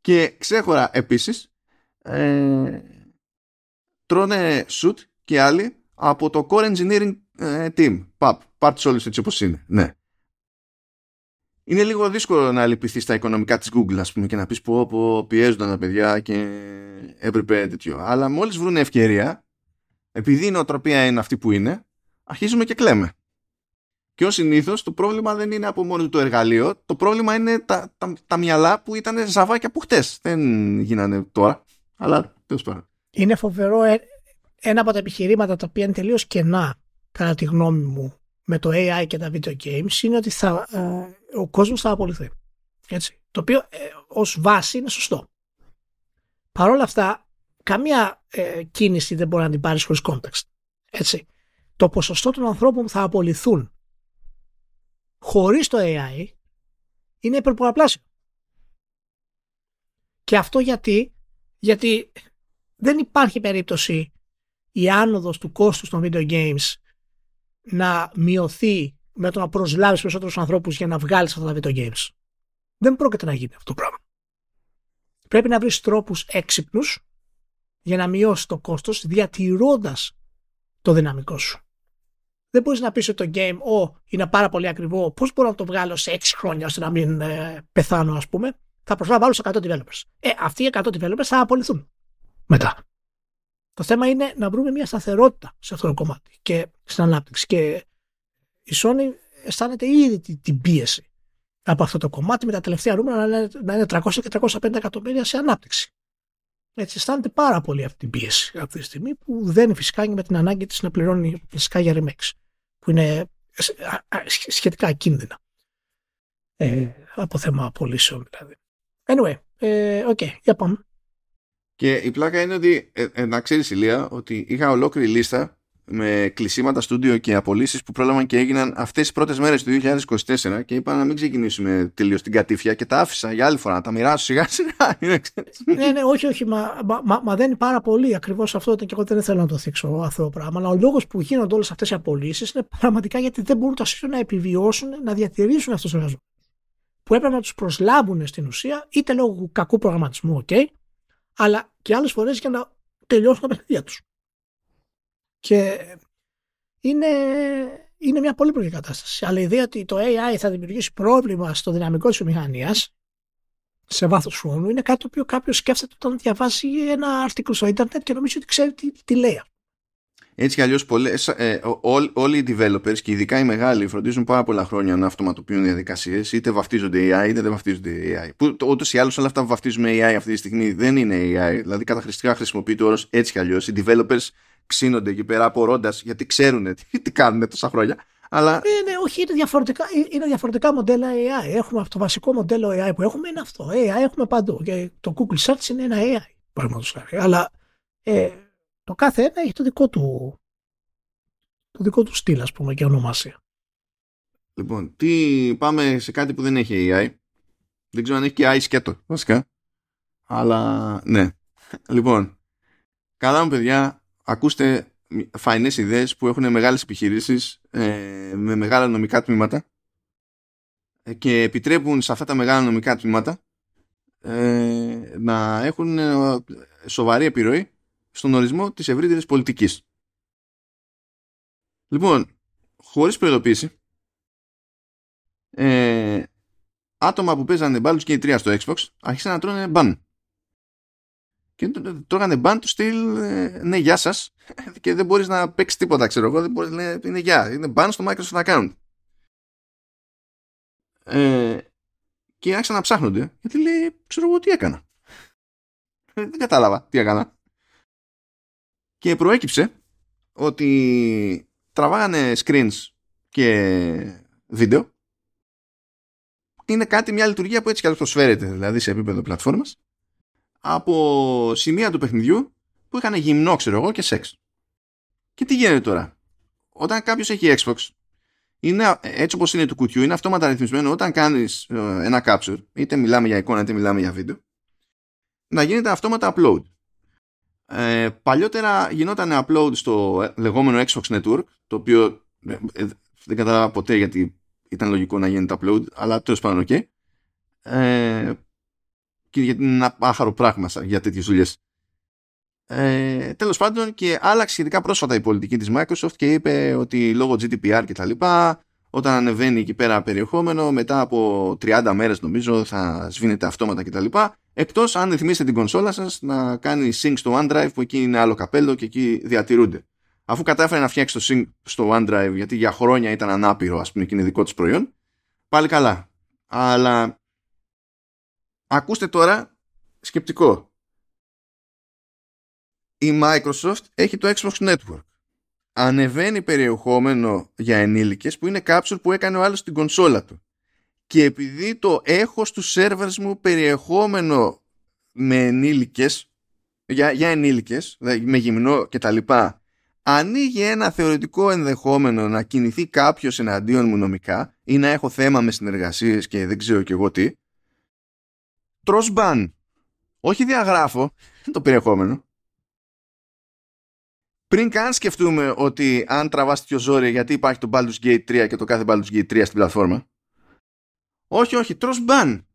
Και ξέχωρα επίσης, ε, τρώνε shoot και άλλοι από το core engineering ε, team. Παπ, πάρτε όλους έτσι όπως είναι. Ναι. Είναι λίγο δύσκολο να λυπηθείς στα οικονομικά της Google ας πούμε και να πεις πω, πω πιέζονταν τα παιδιά και έπρεπε τέτοιο. Αλλά μόλις βρουν ευκαιρία, επειδή η νοοτροπία είναι αυτή που είναι, αρχίζουμε και κλαίμε. Και ως συνήθως το πρόβλημα δεν είναι από μόνο το εργαλείο, το πρόβλημα είναι τα, τα, τα μυαλά που ήταν ζαβάκια που χτες. Δεν γίνανε τώρα. Αλλά τέλος πάντων. Είναι φοβερό. Ε, ένα από τα επιχειρήματα τα οποία είναι τελείως κενά, κατά τη γνώμη μου, με το AI και τα video games είναι ότι θα, ε, ο κόσμος θα απολυθεί. Έτσι. Το οποίο ε, ως βάση είναι σωστό. Παρ' όλα αυτά, καμία ε, κίνηση δεν μπορεί να την πάρεις χωρίς context. Έτσι. Το ποσοστό των ανθρώπων που θα απολυθούν χωρίς το AI είναι υπερπολαπλάσιο. Και αυτό γιατί γιατί δεν υπάρχει περίπτωση η άνοδος του κόστους των video games να μειωθεί με το να προσλάβεις περισσότερους ανθρώπους για να βγάλεις αυτά τα video games. Δεν πρόκειται να γίνει αυτό το πράγμα. Πρέπει να βρεις τρόπους έξυπνους για να μειώσει το κόστος διατηρώντας το δυναμικό σου. Δεν μπορείς να πεις ότι το game oh, είναι πάρα πολύ ακριβό, πώς μπορώ να το βγάλω σε 6 χρόνια ώστε να μην ε, πεθάνω ας πούμε θα προσλάβω άλλου 100 developers. Ε, αυτοί οι 100 developers θα απολυθούν μετά. Το θέμα είναι να βρούμε μια σταθερότητα σε αυτό το κομμάτι και στην ανάπτυξη. Και η Sony αισθάνεται ήδη την πίεση από αυτό το κομμάτι με τα τελευταία νούμερα να είναι 300 και 350 εκατομμύρια σε ανάπτυξη. Έτσι αισθάνεται πάρα πολύ αυτή την πίεση αυτή τη στιγμή που δεν φυσικά με την ανάγκη της να πληρώνει φυσικά για remakes που είναι σχετικά κίνδυνα ε, από θέμα απολύσεων δηλαδή. Anyway, ε, okay, για πάμε. Και η πλάκα είναι ότι, ε, ε, να ξέρεις Ηλία, ότι είχα ολόκληρη λίστα με κλεισίματα στούντιο και απολύσεις που πρόλαβαν και έγιναν αυτές τι πρώτες μέρες του 2024 και είπα να μην ξεκινήσουμε τελείως την κατήφια και τα άφησα για άλλη φορά να τα μοιράσω σιγά σιγά. [laughs] ναι, ναι, όχι, όχι, μα, μα, μα, δεν είναι πάρα πολύ ακριβώς αυτό και εγώ δεν θέλω να το θίξω αυτό το πράγμα. Αλλά ο λόγος που γίνονται όλες αυτές οι απολύσεις είναι πραγματικά γιατί δεν μπορούν τα σύστημα να επιβιώσουν, να διατηρήσουν αυτούς τους εργαζόμενους. Που έπρεπε να τους προσλάβουν στην ουσία είτε λόγω κακού προγραμματισμού, OK, αλλά και άλλες φορές για να τελειώσουν τα παιχνίδια τους. Και είναι, είναι μια πολύπλοκη κατάσταση. Αλλά η ιδέα ότι το AI θα δημιουργήσει πρόβλημα στο δυναμικό της βιομηχανίας σε βάθος χρόνου είναι κάτι το οποίο κάποιος σκέφτεται όταν διαβάζει ένα άρθικο στο Ιντερνετ και νομίζει ότι ξέρει τι, τι λέει. Έτσι κι αλλιώς ε, όλοι οι developers και ειδικά οι μεγάλοι φροντίζουν πάρα πολλά χρόνια να αυτοματοποιούν διαδικασίες, είτε βαφτίζονται AI είτε δεν βαφτίζονται AI. Που ούτως ή άλλως όλα αυτά που βαφτίζουμε AI αυτή τη στιγμή δεν είναι AI. Δηλαδή καταχρηστικά χρησιμοποιείται ο όρος έτσι κι αλλιώς. Οι developers ξύνονται εκεί πέρα απορώντας γιατί ξέρουν τι, τι κάνουν τόσα χρόνια. Αλλά... Ε, ναι, όχι, είναι διαφορετικά, ε, είναι διαφορετικά μοντέλα AI. Έχουμε το βασικό μοντέλο AI που έχουμε είναι αυτό. AI έχουμε παντού. Και το Google Search είναι ένα AI, παραδείγματος χάρη. Αλλά ε, το κάθε ένα έχει το δικό του, το δικό του στυλ, ας πούμε, και ονομασία. Λοιπόν, τι πάμε σε κάτι που δεν έχει AI. Δεν ξέρω αν έχει και AI σκέτο, βασικά. Αλλά ναι. Λοιπόν, καλά μου παιδιά, ακούστε φαϊνές ιδέες που έχουν μεγάλες επιχειρήσεις ε, με μεγάλα νομικά τμήματα ε, και επιτρέπουν σε αυτά τα μεγάλα νομικά τμήματα ε, να έχουν ε, σοβαρή επιρροή στον ορισμό της ευρύτερης πολιτικής. Λοιπόν, χωρίς προειδοποίηση, ε, άτομα που παίζανε Baldur's Gate 3 στο Xbox άρχισαν να τρώνε μπαν και το έκανε μπαν του στυλ ε, ναι γεια σας. Και δεν μπορείς να παίξεις τίποτα ξέρω εγώ δεν μπορείς, ναι, είναι γεια είναι μπαν στο Microsoft account. Ε, και άρχισαν να ψάχνονται γιατί λέει ξέρω εγώ τι έκανα. Ε, δεν κατάλαβα τι έκανα. Και προέκυψε ότι τραβάγανε screens και βίντεο. Είναι κάτι μια λειτουργία που έτσι κι προσφέρεται δηλαδή σε επίπεδο πλατφόρμας από σημεία του παιχνιδιού που είχαν γυμνό, ξέρω εγώ, και σεξ. Και τι γίνεται τώρα; Όταν κάποιος έχει Xbox, είναι, έτσι όπως είναι του κουτιού, είναι αυτόματα ρυθμισμένο όταν κάνεις ε, ένα capture, είτε μιλάμε για εικόνα είτε μιλάμε για βίντεο, να γίνεται αυτόματα upload. Ε, παλιότερα γινόταν upload στο λεγόμενο Xbox Network, το οποίο ε, ε, δεν κατάλαβα ποτέ γιατί ήταν λογικό να γίνεται upload, αλλά τέλος πάντων ok. Ε, και γιατί είναι ένα άχαρο πράγμα για τέτοιες δουλειές. Ε, Τέλος πάντων και άλλαξε σχετικά πρόσφατα η πολιτική της Microsoft και είπε ότι λόγω GDPR και τα λοιπά όταν ανεβαίνει εκεί πέρα περιεχόμενο μετά από 30 μέρες νομίζω θα σβήνεται αυτόματα κτλ. Εκτός αν ρυθμίσετε την κονσόλα σας να κάνει sync στο OneDrive που εκεί είναι άλλο καπέλο και εκεί διατηρούνται. Αφού κατάφερε να φτιάξει το sync στο OneDrive γιατί για χρόνια ήταν ανάπηρο ας πούμε και είναι δικό της προϊόν πάλι καλά. Αλλά ακούστε τώρα σκεπτικό. Η Microsoft έχει το Xbox Network. Ανεβαίνει περιεχόμενο για ενήλικες που είναι capsule που έκανε ο άλλος στην κονσόλα του. Και επειδή το έχω στους servers μου περιεχόμενο με ενήλικες, για, για ενήλικες, με γυμνό και τα λοιπά, ανοίγει ένα θεωρητικό ενδεχόμενο να κινηθεί κάποιος εναντίον μου νομικά ή να έχω θέμα με συνεργασίες και δεν ξέρω και εγώ τι, τρως μπαν. Όχι διαγράφω το περιεχόμενο. Πριν καν σκεφτούμε ότι αν τραβάς τέτοιο ζόρι γιατί υπάρχει το Baldur's Gate 3 και το κάθε Baldur's Gate 3 στην πλατφόρμα. Όχι, όχι, τρως μπαν.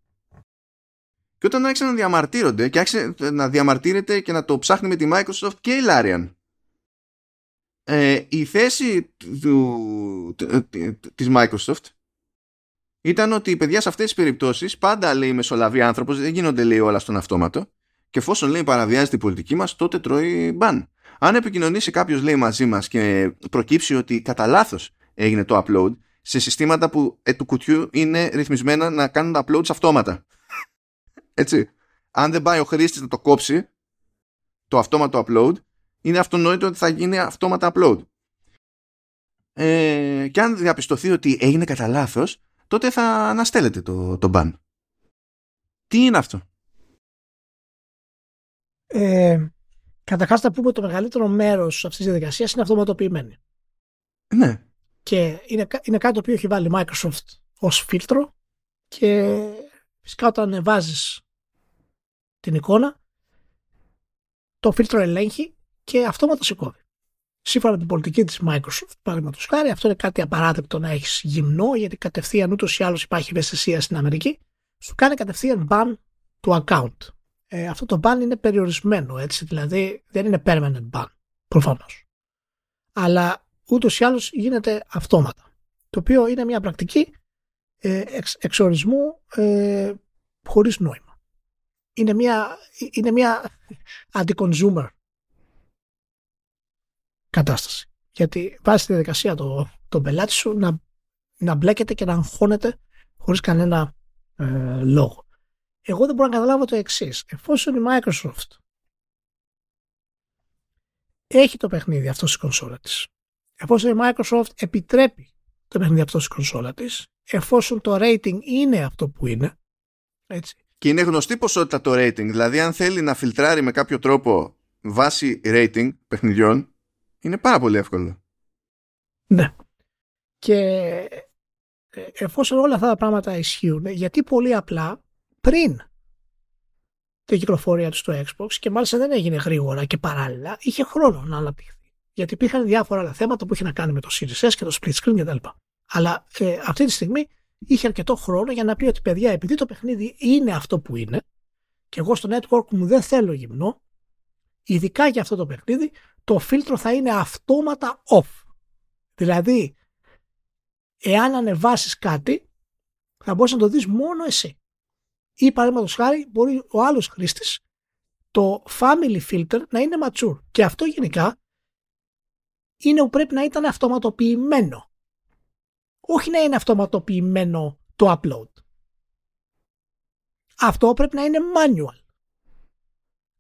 Και όταν άρχισαν να διαμαρτύρονται και άρχισε να διαμαρτύρεται και να το ψάχνει με τη Microsoft και η Larian. Ε, η θέση του, της Microsoft ήταν ότι οι παιδιά σε αυτές τις περιπτώσεις πάντα λέει μεσολαβεί άνθρωπος, δεν γίνονται λέει όλα στον αυτόματο και εφόσον λέει παραβιάζεται η πολιτική μας τότε τρώει μπαν. Αν επικοινωνήσει κάποιος λέει μαζί μας και προκύψει ότι κατά λάθος έγινε το upload σε συστήματα που ε, του κουτιού είναι ρυθμισμένα να κάνουν uploads αυτόματα. Έτσι. Αν δεν πάει ο χρήστης να το κόψει το αυτόματο upload είναι αυτονόητο ότι θα γίνει αυτόματα upload. Ε, και αν διαπιστωθεί ότι έγινε κατά λάθος, τότε θα αναστέλλεται το, το ban. Τι είναι αυτό; Ε, Καταρχάς, να πούμε το μεγαλύτερο μέρος αυτής της διαδικασίας είναι αυτοματοποιημένη. Ναι. Και είναι, είναι κάτι το οποίο έχει βάλει Microsoft ως φίλτρο και φυσικά όταν βάζεις την εικόνα, το φίλτρο ελέγχει και αυτόματα σηκώδει. Σύμφωνα με την πολιτική της Microsoft, παραδείγματος χάρη, αυτό είναι κάτι απαράδεκτο να έχεις γυμνό, γιατί κατευθείαν ούτως ή άλλως υπάρχει ευαισθησία στην Αμερική, σου κάνει κατευθείαν ban του account ε, αυτό το ban είναι περιορισμένο, έτσι, δηλαδή δεν είναι permanent ban, προφανώς. Αλλά ούτως ή άλλως γίνεται αυτόματα, το οποίο είναι μια πρακτική ε, εξ, εξορισμού ε, χωρίς νόημα. Είναι μια, είναι μια [laughs] anti-consumer κατάσταση. Γιατί βάζει τη διαδικασία το, το πελάτη σου να, να μπλέκεται και να αγχώνεται χωρίς κανένα ε, λόγο. Εγώ δεν μπορώ να καταλάβω το εξής. Εφόσον η Microsoft έχει το παιχνίδι αυτό στη κονσόλα της, εφόσον η Microsoft επιτρέπει το παιχνίδι αυτό στη κονσόλα της, εφόσον το rating είναι αυτό που είναι, έτσι. Και είναι γνωστή ποσότητα το rating. Δηλαδή, αν θέλει να φιλτράρει με κάποιο τρόπο βάση rating παιχνιδιών, είναι πάρα πολύ εύκολο. Ναι. Και ε, εφόσον όλα αυτά τα πράγματα ισχύουν, γιατί πολύ απλά πριν την κυκλοφορία του στο Xbox και μάλιστα δεν έγινε γρήγορα και παράλληλα, είχε χρόνο να αναπτυχθεί. Γιατί υπήρχαν διάφορα άλλα θέματα που είχε να κάνει με το Series S και το split screen κτλ. Αλλά ε, αυτή τη στιγμή είχε αρκετό χρόνο για να πει ότι παιδιά, επειδή το παιχνίδι είναι αυτό που είναι, και εγώ στο network μου δεν θέλω γυμνό, ειδικά για αυτό το παιχνίδι, το φίλτρο θα είναι αυτόματα off. Δηλαδή, εάν ανεβάσεις κάτι, θα μπορείς να το δεις μόνο εσύ ή παραδείγματος χάρη μπορεί ο άλλος χρήστης το family filter να είναι mature. Και αυτό γενικά είναι που πρέπει να ήταν αυτοματοποιημένο. Όχι να είναι αυτοματοποιημένο το upload. Αυτό πρέπει να είναι manual.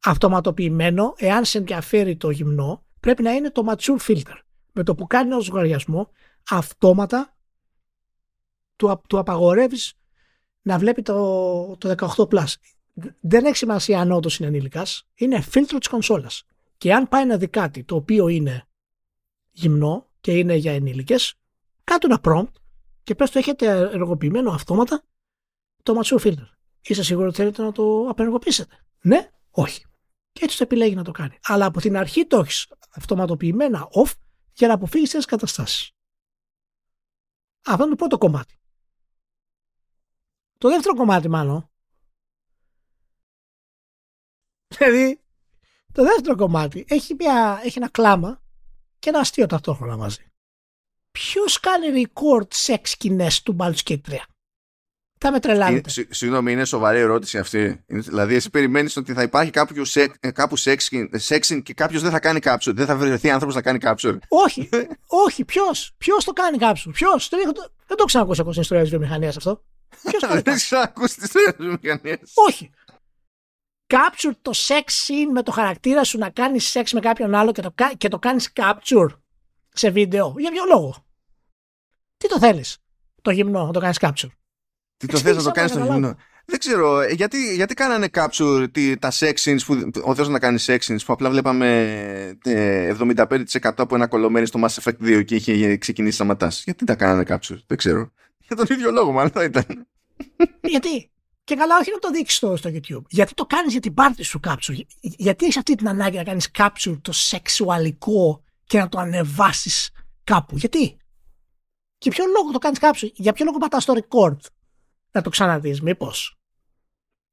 Αυτοματοποιημένο, εάν σε ενδιαφέρει το γυμνό, πρέπει να είναι το mature filter. Με το που κάνει ένα λογαριασμό, αυτόματα του, του απαγορεύεις να βλέπει το, το 18 Plus. Δεν έχει σημασία αν όντως είναι ενήλικα. Είναι φίλτρο της κονσόλας. Και αν πάει να δει κάτι το οποίο είναι γυμνό και είναι για ενήλικες, κάτω ένα prompt και πες το έχετε ενεργοποιημένο αυτόματα το mature filter. Είστε σίγουροι ότι θέλετε να το απενεργοποιήσετε. Ναι, όχι. Και έτσι το επιλέγει να το κάνει. Αλλά από την αρχή το έχεις αυτοματοποιημένα off για να αποφύγεις τι καταστάσεις. Αυτό είναι το πρώτο κομμάτι. Το δεύτερο κομμάτι μάλλον. Δηλαδή, το δεύτερο κομμάτι έχει, μια, έχει ένα κλάμα και ένα αστείο ταυτόχρονα μαζί. Ποιος κάνει record σεξ σκηνές του Baldur's Gate 3. Θα με τρελάνετε. Συγγνώμη, είναι σοβαρή ερώτηση αυτή. Δηλαδή, εσύ περιμένεις ότι θα υπάρχει κάποιο σεξ, ε, κάπου σεξ και κάποιος δεν θα κάνει capture. Δεν θα βρεθεί άνθρωπος να κάνει capture. Όχι, όχι, ποιος; Ποιος το κάνει capture. Ποιος; Δεν, δεν το ξανακούσα ακόμα στην ιστορία της βιομηχανίας αυτό. Δεν έχει ακούσει τις βιομηχανίε. Όχι. Capture το sex scene με το χαρακτήρα σου να κάνεις σεξ με κάποιον άλλο και το, και το κάνεις capture σε βίντεο. Για ποιο λόγο; Τι το θέλεις; Το γυμνό να το κάνεις capture. Τι το θες να το κάνεις το γυμνό. Δεν ξέρω, ε, γιατί, γιατί κάνανε capture τι, τα sex scenes που ο Θεός να κάνει sex scenes που απλά βλέπαμε 75% ε, από ένα κολομένι στο Mass Effect 2 και είχε ξεκινήσει σταματάς. Γιατί τα κάνανε capture, δεν ξέρω. Για τον ίδιο λόγο, μάλλον θα ήταν. Γιατί; Και καλά, όχι να το δείξεις στο, στο YouTube. Γιατί το κάνεις για την πάρτι σου capture. Γιατί έχεις αυτή την ανάγκη να κάνεις capture το σεξουαλικό και να το ανεβάσεις κάπου. Γιατί; Και ποιο λόγο το κάνεις capture; Για ποιο λόγο πατάς το record; Να το ξαναδείς, μήπως.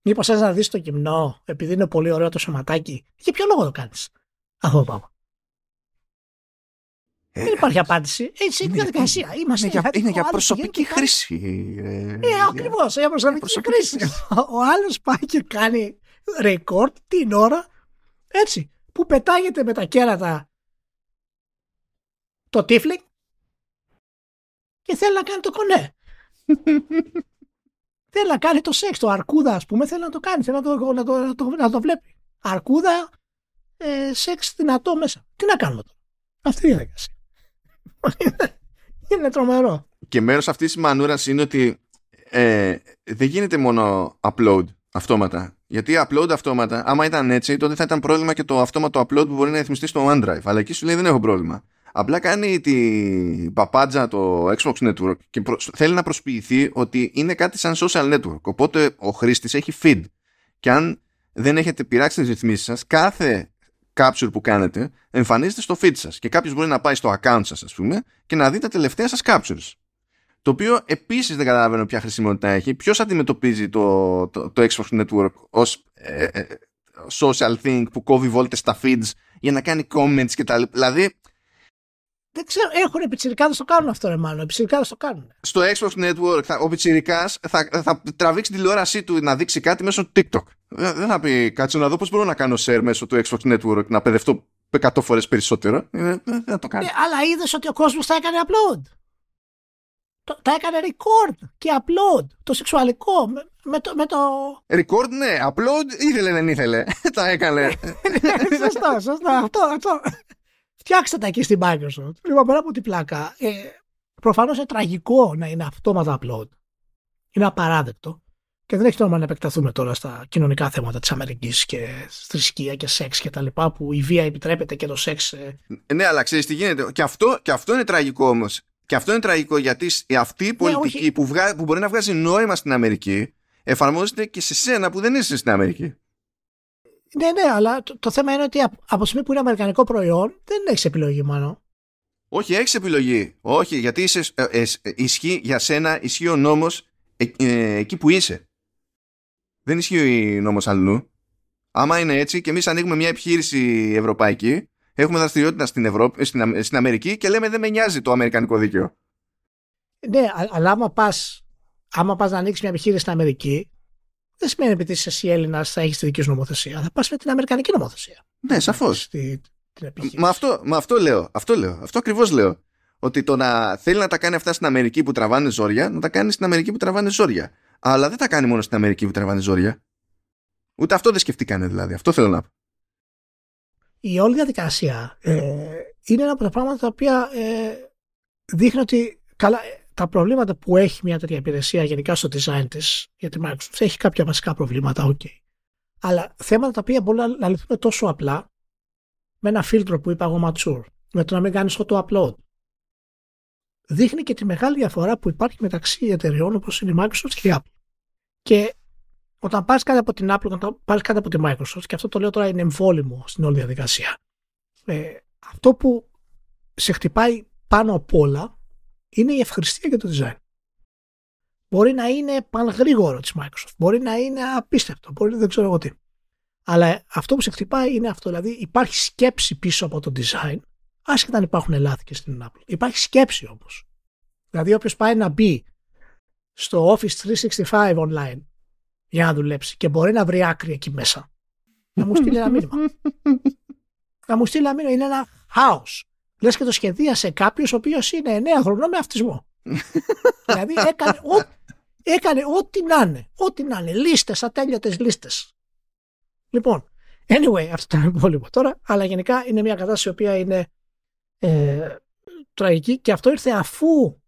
Μήπως θες να δεις το γυμνό, επειδή είναι πολύ ωραίο το σωματάκι. Για ποιο λόγο το κάνεις αυτό το πράγμα. Ε, δεν υπάρχει απάντηση. Έτσι είναι η διαδικασία. Είμαστε είναι για, είναι για προσωπική χρήση. Ε, ε ακριβώς. Για προσωπική χρήση. Ο άλλος πάει και κάνει ρεκόρτ την ώρα έτσι που πετάγεται με τα κέρατα το τύφλικ και θέλει να κάνει το κονέ. [laughs] θέλει να κάνει το σεξ, το αρκούδα ας πούμε, θέλει να το κάνει, θέλει να το, να το, να το, να το βλέπει. Αρκούδα, ε, σεξ δυνατό μέσα. Τι να κάνουμε τώρα; Αυτή η διαδικασία. [laughs] είναι τρομερό. Και μέρος αυτής της μανούρας είναι ότι ε, δεν γίνεται μόνο upload αυτόματα. Γιατί upload αυτόματα, άμα ήταν έτσι, τότε θα ήταν πρόβλημα και το αυτόματο upload που μπορεί να ρυθμιστεί στο OneDrive. Αλλά εκεί σου λέει δεν έχω πρόβλημα. Απλά κάνει την παπάντζα το Xbox Network και θέλει να προσποιηθεί ότι είναι κάτι σαν social network. Οπότε ο χρήστης έχει feed. Και αν δεν έχετε πειράξει τις ρυθμίσεις σας, κάθε capture που κάνετε εμφανίζεται στο feed σας. Και κάποιος μπορεί να πάει στο account σας, ας πούμε, και να δει τα τελευταία σας captures. Το οποίο επίσης δεν καταλαβαίνω ποια χρησιμότητα έχει. Ποιος αντιμετωπίζει το, το, το, Xbox Network ως ε, ε, social thing που κόβει βόλτες στα feeds για να κάνει comments κτλ. Δηλαδή, δεν ξέρω, έχουν πιτσιρικάδες το κάνουν αυτό ρε μάλλον, οι το κάνουν. Στο Xbox Network θα, ο πιτσιρικάς θα, θα τραβήξει τηλεόρασή του να δείξει κάτι μέσω TikTok. Δεν θα πει κάτσε να δω πώς μπορώ να κάνω share μέσω του Xbox Network να παιδευτώ 100 φορές περισσότερο. Δεν θα το κάνει. Ναι, αλλά είδες ότι ο κόσμος θα έκανε upload. Το, τα έκανε record και upload. Το σεξουαλικό με, με, το, με το... Record ναι, upload ήθελε δεν ήθελε. [laughs] τα έκανε. [laughs] σωστά, σωστά. Αυτό, αυτό. Φτιάξτε τα εκεί στην Microsoft. Λοιπόν, πέρα από την πλάκα, ε, προφανώς είναι τραγικό να είναι αυτόματα upload. Είναι απαράδεκτο. Και δεν έχει νόημα να επεκταθούμε τώρα στα κοινωνικά θέματα της Αμερικής και θρησκεία και σεξ και τα λοιπά, που η βία επιτρέπεται και το σεξ. Ε... Ναι, αλλά ξέρεις τι γίνεται. Και αυτό, και αυτό είναι τραγικό όμως. Και αυτό είναι τραγικό γιατί αυτή η ναι, πολιτική ναι, που, βγα... που μπορεί να βγάζει νόημα στην Αμερική εφαρμόζεται και σε σένα που δεν είσαι στην Αμερική. Ναι, ναι, αλλά το, το θέμα είναι ότι από τη στιγμή που είναι αμερικανικό προϊόν δεν έχεις επιλογή μάλλον. Όχι, έχεις επιλογή. Όχι, γιατί είσαι, ε, ε, ε, ισχύει για σένα, ισχύει ο νόμος εκεί που είσαι. Δεν ισχύει ο νόμος αλλού. Άμα είναι έτσι και εμείς ανοίγουμε μια επιχείρηση ευρωπαϊκή, έχουμε δραστηριότητα στην, Ευρώπη, στην, στην Αμερική και λέμε δεν με νοιάζει το αμερικανικό δίκαιο. Ναι, αλλά άμα πας άμα πας να ανοίξεις μια επιχείρηση στην Αμερική, δεν σημαίνει επειδή είσαι εσύ Έλληνας θα έχεις τη δική σου νομοθεσία. Θα πας με την Αμερικανική νομοθεσία. Ναι, σαφώς. Μα αυτό, μα αυτό λέω. Αυτό λέω. Αυτό ακριβώς λέω. Ότι το να θέλει να τα κάνει αυτά στην Αμερική που τραβάνε ζόρια, να τα κάνει στην Αμερική που τραβάνε ζόρια. Αλλά δεν τα κάνει μόνο στην Αμερική που τραβάνε ζόρια. Ούτε αυτό δεν σκεφτήκανε δηλαδή. Αυτό θέλω να πω. Η όλη διαδικασία ε, είναι ένα από τα πράγματα τα οποία ε, δείχνει ότι καλά, τα προβλήματα που έχει μια τέτοια υπηρεσία γενικά στο design της για τη Microsoft έχει κάποια βασικά προβλήματα, ok. Αλλά θέματα τα οποία μπορούν να λυθούν τόσο απλά με ένα φίλτρο που είπα εγώ mature, με το να μην κάνεις το upload. Δείχνει και τη μεγάλη διαφορά που υπάρχει μεταξύ εταιρεών όπως είναι η Microsoft και η Apple. Και όταν πάρεις κάτι από την Apple, όταν πάρεις κάτι από τη Microsoft, και αυτό το λέω τώρα είναι εμβόλυμο στην όλη διαδικασία, ε, αυτό που σε χτυπάει πάνω απ' όλα είναι η ευχαριστία για το design. Μπορεί να είναι πανγρήγορο της Microsoft, μπορεί να είναι απίστευτο, μπορεί να δεν ξέρω εγώ τι. Αλλά αυτό που σε χτυπάει είναι αυτό, δηλαδή υπάρχει σκέψη πίσω από το design, άσχετα αν υπάρχουν λάθη και στην Apple. Υπάρχει σκέψη όμως. Δηλαδή όποιος πάει να μπει στο Office 365 online για να δουλέψει και μπορεί να βρει άκρη εκεί μέσα, να μου στείλει ένα μήνυμα. [laughs] να μου στείλει ένα μήνυμα, είναι ένα χάος λες και το σχεδίασε κάποιος ο οποίος είναι 9 χρονών με αυτισμό. [laughs] δηλαδή έκανε, ό, έκανε ό,τι να είναι. Ό,τι να είναι. Λίστες, ατέλειωτες λίστες. Λοιπόν, anyway, αυτό ήταν υπόλοιπο τώρα, αλλά γενικά είναι μια κατάσταση η οποία είναι ε, τραγική και αυτό ήρθε αφού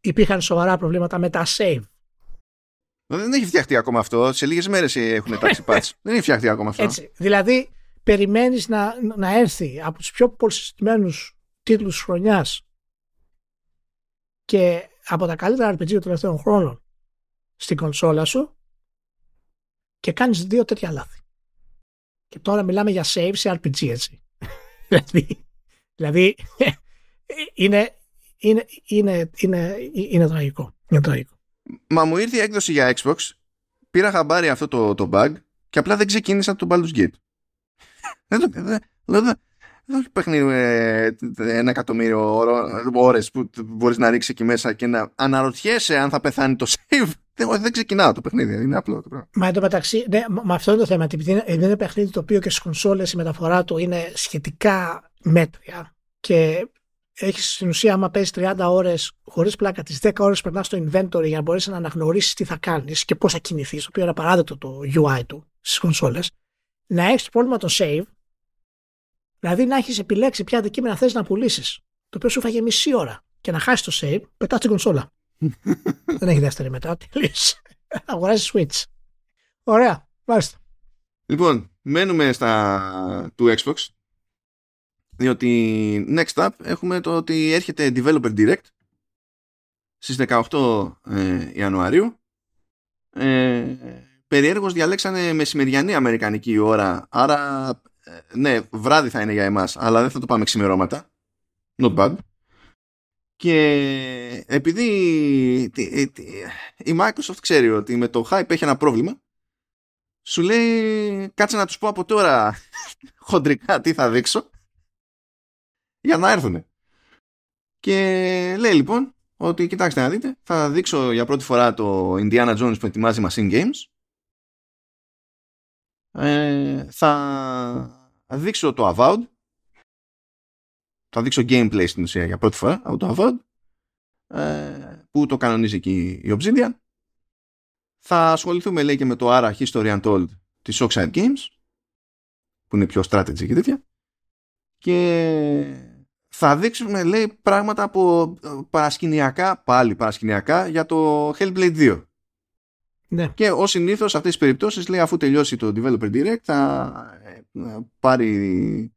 υπήρχαν σοβαρά προβλήματα με τα save. Δεν έχει φτιαχτεί ακόμα αυτό. Σε λίγες μέρες έχουν [laughs] τάξει patch. Δεν έχει φτιαχτεί ακόμα αυτό. Έτσι. Δηλαδή, περιμένεις να, να έρθει από τους πιο πολυσυστημένους τίτλους χρονιάς και από τα καλύτερα RPG των τελευταίων χρόνων στην κονσόλα σου και κάνεις δύο τέτοια λάθη. Και τώρα μιλάμε για save σε RPG έτσι. [laughs] δηλαδή, δηλαδή είναι, είναι, είναι, είναι, είναι τραγικό. Είναι τραγικό. Μα μου ήρθε η έκδοση για Xbox, πήρα χαμπάρι αυτό το, το bug και απλά δεν ξεκίνησα το Baldur's Gate. Δεν έχει παιχνίδι με ένα εκατομμύριο ώρες που μπορείς να ρίξεις εκεί μέσα και να αναρωτιέσαι αν θα πεθάνει το save. Δεν, ξεκινάω το παιχνίδι, είναι απλό το πράγμα. Μα εντωμεταξύ, ναι, με αυτό είναι το θέμα. Επειδή είναι ένα παιχνίδι το οποίο και στις κονσόλες η μεταφορά του είναι σχετικά μέτρια και έχεις στην ουσία, άμα παίζεις 30 ώρες χωρίς πλάκα, τις 10 ώρες περνάς στο inventory για να μπορέσεις να αναγνωρίσεις τι θα κάνεις και πώς θα κινηθείς, το οποίο είναι απαράδεκτο το UI του στις κονσόλες να έχεις πρόβλημα το save, δηλαδή να έχεις επιλέξει ποια αντικείμενα θες να πουλήσεις, το οποίο σου φάγε μισή ώρα και να χάσεις το save, πετάς την κονσόλα. [laughs] Δεν έχει δεύτερη μετά. Τελείωσε. [laughs] Αγοράζεις Switch. Ωραία. Μάλιστα. Λοιπόν, μένουμε στα του Xbox διότι next up έχουμε το ότι έρχεται Developer Direct στις 18 ε, Ιανουαρίου ε, περιέργως διαλέξανε μεσημεριανή αμερικανική ώρα άρα ε, ναι βράδυ θα είναι για εμάς αλλά δεν θα το πάμε ξημερώματα. Not bad. Και επειδή η Microsoft ξέρει ότι με το hype έχει ένα πρόβλημα σου λέει κάτσε να τους πω από τώρα [laughs] χοντρικά τι θα δείξω για να έρθουν. Και λέει λοιπόν ότι κοιτάξτε να δείτε θα δείξω για πρώτη φορά το Indiana Jones που ετοιμάζει Machine Games ε, θα δείξω το Avowed. Θα δείξω gameplay στην ουσία για πρώτη φορά από το Avowed ε, που το κανονίζει εκεί η Obsidian. Θα ασχοληθούμε λέει και με το Ara History Untold της Oxide Games που είναι πιο strategy και τέτοια. Και θα δείξουμε λέει πράγματα από ε, παρασκηνιακά, πάλι παρασκηνιακά για το Hellblade 2. Ναι. Και ως συνήθως σε αυτές τις περιπτώσεις λέει αφού τελειώσει το Developer Direct θα ε, πάρει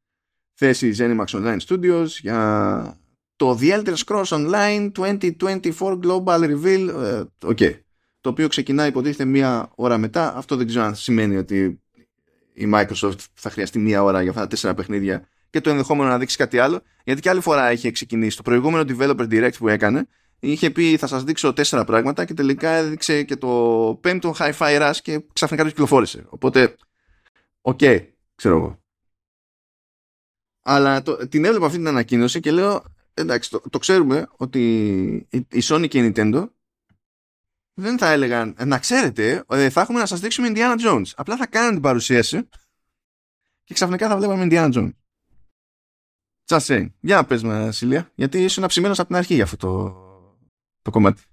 θέση Zenimax Online Studios για το The Elder Scrolls Online 2024 Global Reveal. Okay. Ε, το οποίο ξεκινάει υποτίθεται μία ώρα μετά. Αυτό δεν ξέρω αν σημαίνει ότι η Microsoft θα χρειαστεί μία ώρα για αυτά τα τέσσερα παιχνίδια και το ενδεχόμενο να δείξει κάτι άλλο. Γιατί και άλλη φορά είχε ξεκινήσει. Το προηγούμενο Developer Direct που έκανε είχε πει θα σας δείξω τέσσερα πράγματα και τελικά έδειξε και το πέμπτο Hi-Fi Rush και ξαφνικά το κυκλοφόρησε. Οπότε, OK, okay, ξέρω εγώ. Αλλά το, την έβλεπα αυτή την ανακοίνωση και λέω εντάξει, το, το ξέρουμε ότι η Sony και η Nintendo δεν θα έλεγαν να ξέρετε ε, θα έχουμε να σας δείξουμε Indiana Jones απλά θα κάνουν την παρουσίαση και ξαφνικά θα βλέπαμε Indiana Jones Just saying. Για να πες με Σιλία γιατί ήσουν αψημένος από την αρχή για αυτό το, το κομμάτι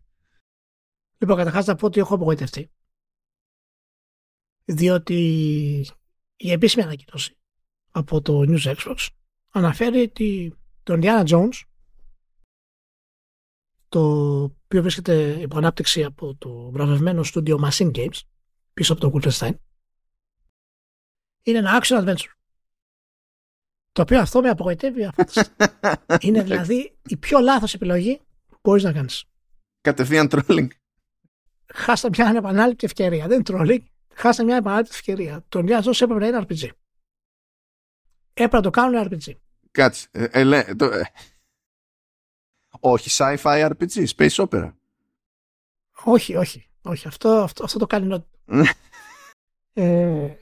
Λοιπόν καταρχάς να πω ότι έχω απογοητευτεί διότι η επίσημη ανακοίνωση από το News Xbox αναφέρει ότι το Indiana Jones το οποίο βρίσκεται υπό ανάπτυξη από το βραβευμένο στούντιο Machine Games πίσω από το Wolfenstein είναι ένα action adventure. Το οποίο αυτό με απογοητεύει. [laughs] είναι δηλαδή η πιο λάθος επιλογή που μπορείς να κάνεις. Κατευθείαν trolling. Χάσα μια επανάληπτη ευκαιρία. Δεν trolling. Χάσα μια επανάληπτη ευκαιρία. Το Indiana Jones έπρεπε να είναι RPG. Έπρεπε να το κάνουν RPG. Κάτσε. Ε, ε, το, ε, όχι sci-fi RPG, space opera. Όχι, όχι. όχι. Αυτό, αυτό, αυτό το κάνει ε,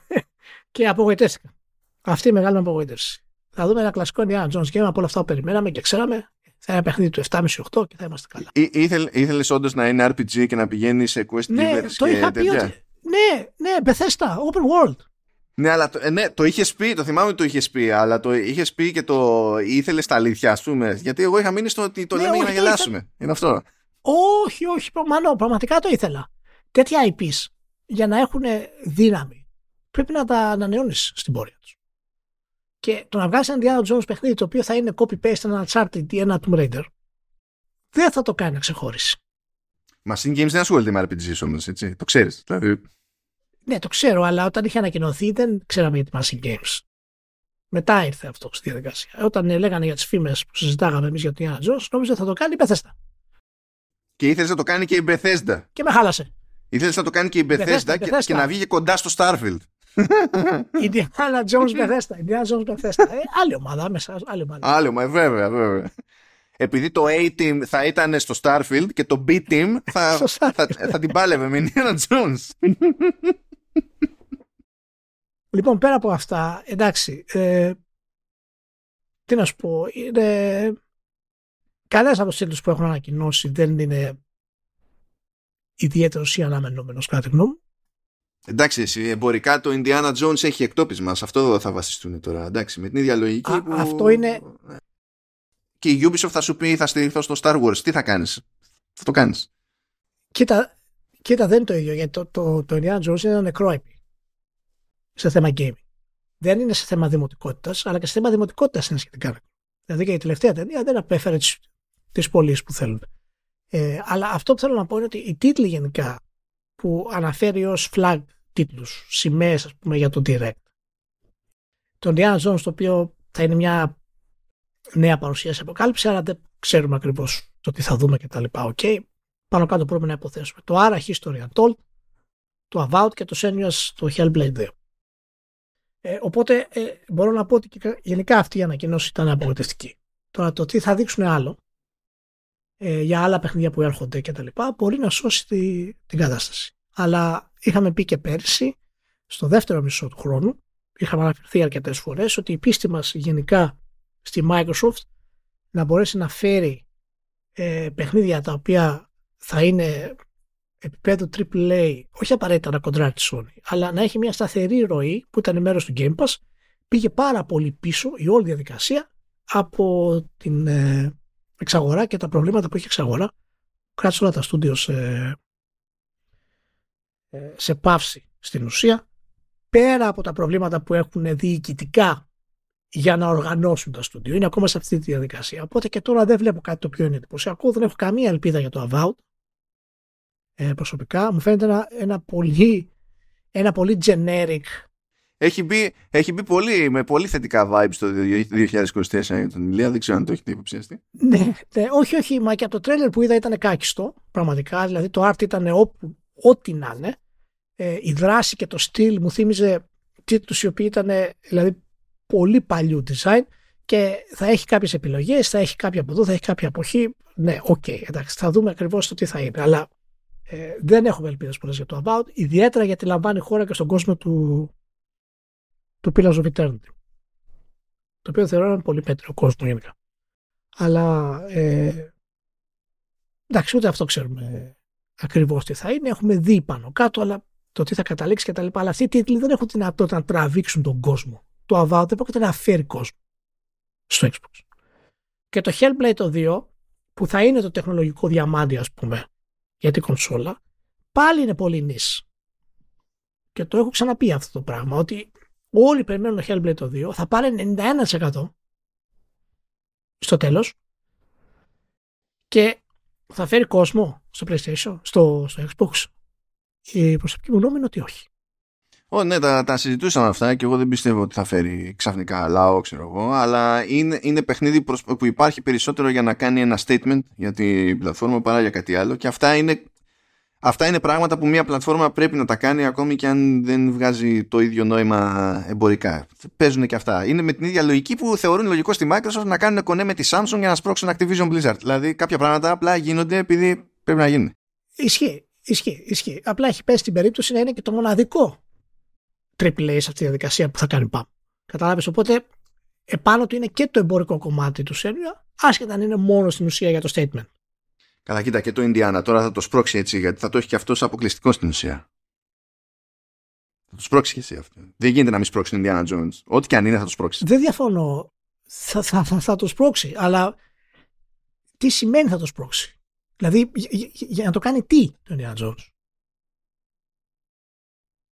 [laughs] και απογοητεύτηκα. Αυτή η μεγάλη απογοήτευση. Θα δούμε ένα κλασικό Indiana Jones game από όλα αυτά που περιμέναμε και ξέραμε. Θα είναι παιχνίδι του 7,5-8 και θα είμαστε καλά. Ή, ήθελε, ήθελες όντως να είναι RPG και να πηγαίνεις σε quest ναι, το και είχα τέτοια; Πει ότι, ναι, ναι, Bethesda, open world. Ναι, αλλά το, ε, ναι, το είχες πει, το θυμάμαι ότι το είχες πει, αλλά το είχες πει και το ήθελες στα αλήθεια, ας πούμε. Γιατί εγώ είχα μείνει στο ότι το ναι, λέμε για να γελάσουμε. Ήθελα... Είναι αυτό. Όχι, όχι, μάλλον πραγματικά το ήθελα. Τέτοια IPs για να έχουν δύναμη πρέπει να τα ανανεώνεις στην πορεία τους. Και το να βγάλει ένα Diana Jones παιχνίδι το οποίο θα είναι copy-paste ένα Uncharted ή ένα Tomb Raider δεν θα το κάνει να ξεχωρίσει. Machine Games δεν ασχολείται με RPGs όμως, έτσι. Το ξέρεις. Δηλαδή... Ναι, το ξέρω, αλλά όταν είχε ανακοινωθεί δεν ξέραμε για τη Machine Games. Μετά ήρθε αυτό στη διαδικασία. Όταν λέγανε για τις φήμες που συζητάγαμε εμείς για την Diana Jones, νόμιζα θα το κάνει η Bethesda. Και ήθελες να το κάνει και η Bethesda. Και με χάλασε. Ήθελες να το κάνει και η Bethesda, Bethesda, και, Bethesda. και να βγει κοντά στο Starfield. Indiana Jones Bethesda. Indiana Jones Bethesda. Ε, άλλη ομάδα μέσα. Άλλη ομάδα. Άλλη ομάδα, βέβαια, βέβαια. Επειδή το A-Team θα ήταν στο Starfield και το B-Team θα, [laughs] θα, θα, την πάλευε με Indiana Jones. [laughs] λοιπόν, πέρα από αυτά, εντάξει, ε, τι να σου πω, είναι... Κανένας από τους που έχουν ανακοινώσει δεν είναι ιδιαίτερος ή αναμενόμενος, κατά τη γνώμη Εντάξει, εσύ, εμπορικά το Indiana Jones έχει εκτόπισμα. Σε αυτό θα βασιστούν τώρα. Εντάξει, με την ίδια λογική. Α, Αυτό είναι. Και η Ubisoft θα σου πει θα στηριχθώ στο Star Wars. Τι θα κάνεις; Θα το κάνεις. Κοίτα, κοίτα, δεν είναι το ίδιο. Γιατί το, το, το Indiana Jones είναι ένα νεκρό IP. Σε θέμα gaming. Δεν είναι σε θέμα δημοτικότητας, αλλά και σε θέμα δημοτικότητας είναι σχετικά. Δηλαδή και η τελευταία ταινία δεν απέφερε τις πωλήσει που θέλουν. Ε, αλλά αυτό που θέλω να πω είναι ότι οι τίτλοι γενικά που αναφέρει ως flag τίτλους, σημαίες ας πούμε για το Direct. Το Indiana Jones το οποίο θα είναι μια νέα παρουσίαση αποκάλυψη, αλλά δεν ξέρουμε ακριβώς το τι θα δούμε και τα λοιπά. Okay. Πάνω κάτω μπορούμε να υποθέσουμε. Το Ara History Untold, το About και το Senua's το Hellblade 2. Ε, οπότε ε, μπορώ να πω ότι και, γενικά αυτή η ανακοίνωση ήταν απογοητευτική. Τώρα το τι θα δείξουν άλλο ε, για άλλα παιχνίδια που έρχονται και τα λοιπά μπορεί να σώσει τη, την κατάσταση. Αλλά είχαμε πει και πέρσι στο δεύτερο μισό του χρόνου είχαμε αναφερθεί αρκετές φορές ότι η πίστη μας γενικά στη Microsoft να μπορέσει να φέρει ε, παιχνίδια τα οποία θα είναι επίπεδο AAA, όχι απαραίτητα να κοντράρει τη Sony, αλλά να έχει μια σταθερή ροή που ήταν μέρος του Game Pass, πήγε πάρα πολύ πίσω η όλη διαδικασία από την ε, εξαγορά και τα προβλήματα που είχε εξαγορά. Κράτησε όλα τα στούντιο σε, ε, σε παύση στην ουσία, πέρα από τα προβλήματα που έχουν διοικητικά για να οργανώσουν τα στούντιο. Είναι ακόμα σε αυτή τη διαδικασία. Οπότε και τώρα δεν βλέπω κάτι το πιο είναι εντυπωσιακό. Δεν έχω καμία ελπίδα για το Avowed ε, προσωπικά. Μου φαίνεται ένα, ένα, πολύ, ένα πολύ generic. Έχει μπει, έχει μπει πολύ, με πολύ θετικά vibes το 2024 για τον Ηλία. Δεν ξέρω αν το έχετε υποψιαστεί. Ναι, ναι, όχι, όχι. Μα και από το τρέλερ που είδα ήταν κάκιστο. Πραγματικά. Δηλαδή το art ήταν όπου, ό,τι να είναι. Ε, η δράση και το στυλ μου θύμιζε τίτλους οι οποίοι ήταν δηλαδή, πολύ παλιού design και θα έχει κάποιες επιλογές, θα έχει κάποια από εδώ, θα έχει κάποια από εκεί. Ναι, OK, okay, εντάξει, θα δούμε ακριβώς το τι θα είναι. Αλλά ε, δεν έχουμε ελπίδες πολλές για το Avowed, ιδιαίτερα γιατί λαμβάνει χώρα και στον κόσμο του, του Pillars of Eternity. Το οποίο θεωρώ ένα πολύ μέτριο κόσμο γενικά. Αλλά ε, εντάξει, ούτε αυτό ξέρουμε ακριβώς τι θα είναι. Έχουμε δει πάνω κάτω, αλλά το τι θα καταλήξει και τα λοιπά. Αλλά αυτοί οι τίτλοι δεν έχουν δυνατότητα να τραβήξουν τον κόσμο. Το About δεν πρόκειται να φέρει κόσμο στο Xbox. Και το Hellblade το 2, που θα είναι το τεχνολογικό διαμάντι, ας πούμε, για την κονσόλα, πάλι είναι πολύ νης. Και το έχω ξαναπεί αυτό το πράγμα, ότι όλοι περιμένουν το Hellblade το 2, θα πάρει 91% στο τέλος και θα φέρει κόσμο στο PlayStation, στο, στο Xbox. Η προσωπική μου γνώμη είναι ότι όχι. Ω, ναι, τα, τα συζητούσαμε αυτά και εγώ δεν πιστεύω ότι θα φέρει ξαφνικά λαό, ξέρω εγώ, αλλά είναι, είναι παιχνίδι που υπάρχει περισσότερο για να κάνει ένα statement για την πλατφόρμα παρά για κάτι άλλο και αυτά είναι, αυτά είναι πράγματα που μια πλατφόρμα πρέπει να τα κάνει ακόμη και αν δεν βγάζει το ίδιο νόημα εμπορικά. Παίζουν και αυτά. Είναι με την ίδια λογική που θεωρούν λογικό στη Microsoft να κάνουν κονέ με τη Samsung για να σπρώξουν Activision Blizzard. Δηλαδή κάποια πράγματα απλά γίνονται επειδή πρέπει να γίνουν. Ισχύει. Ισχύει, ισχύει. Απλά έχει πέσει την περίπτωση να είναι και το μοναδικό AAA σε αυτή τη διαδικασία που θα κάνει πάμε. Κατάλαβες; Οπότε επάνω του είναι και το εμπορικό κομμάτι του Σέρβια, άσχετα αν είναι μόνο στην ουσία για το statement. Καλά, κοίτα και το Ινδιάνα τώρα θα το σπρώξει έτσι, γιατί θα το έχει και αυτός αποκλειστικό στην ουσία. Θα το σπρώξει και εσύ αυτό. Δεν γίνεται να μην σπρώξει τον Ινδιάνα Jones. Ό,τι και αν είναι θα το σπρώξει. Δεν διαφωνώ. Θα, θα, θα, θα το σπρώξει. Αλλά τι σημαίνει θα το σπρώξει; Δηλαδή, για, για να το κάνει τι το Ινδιάνα Jones;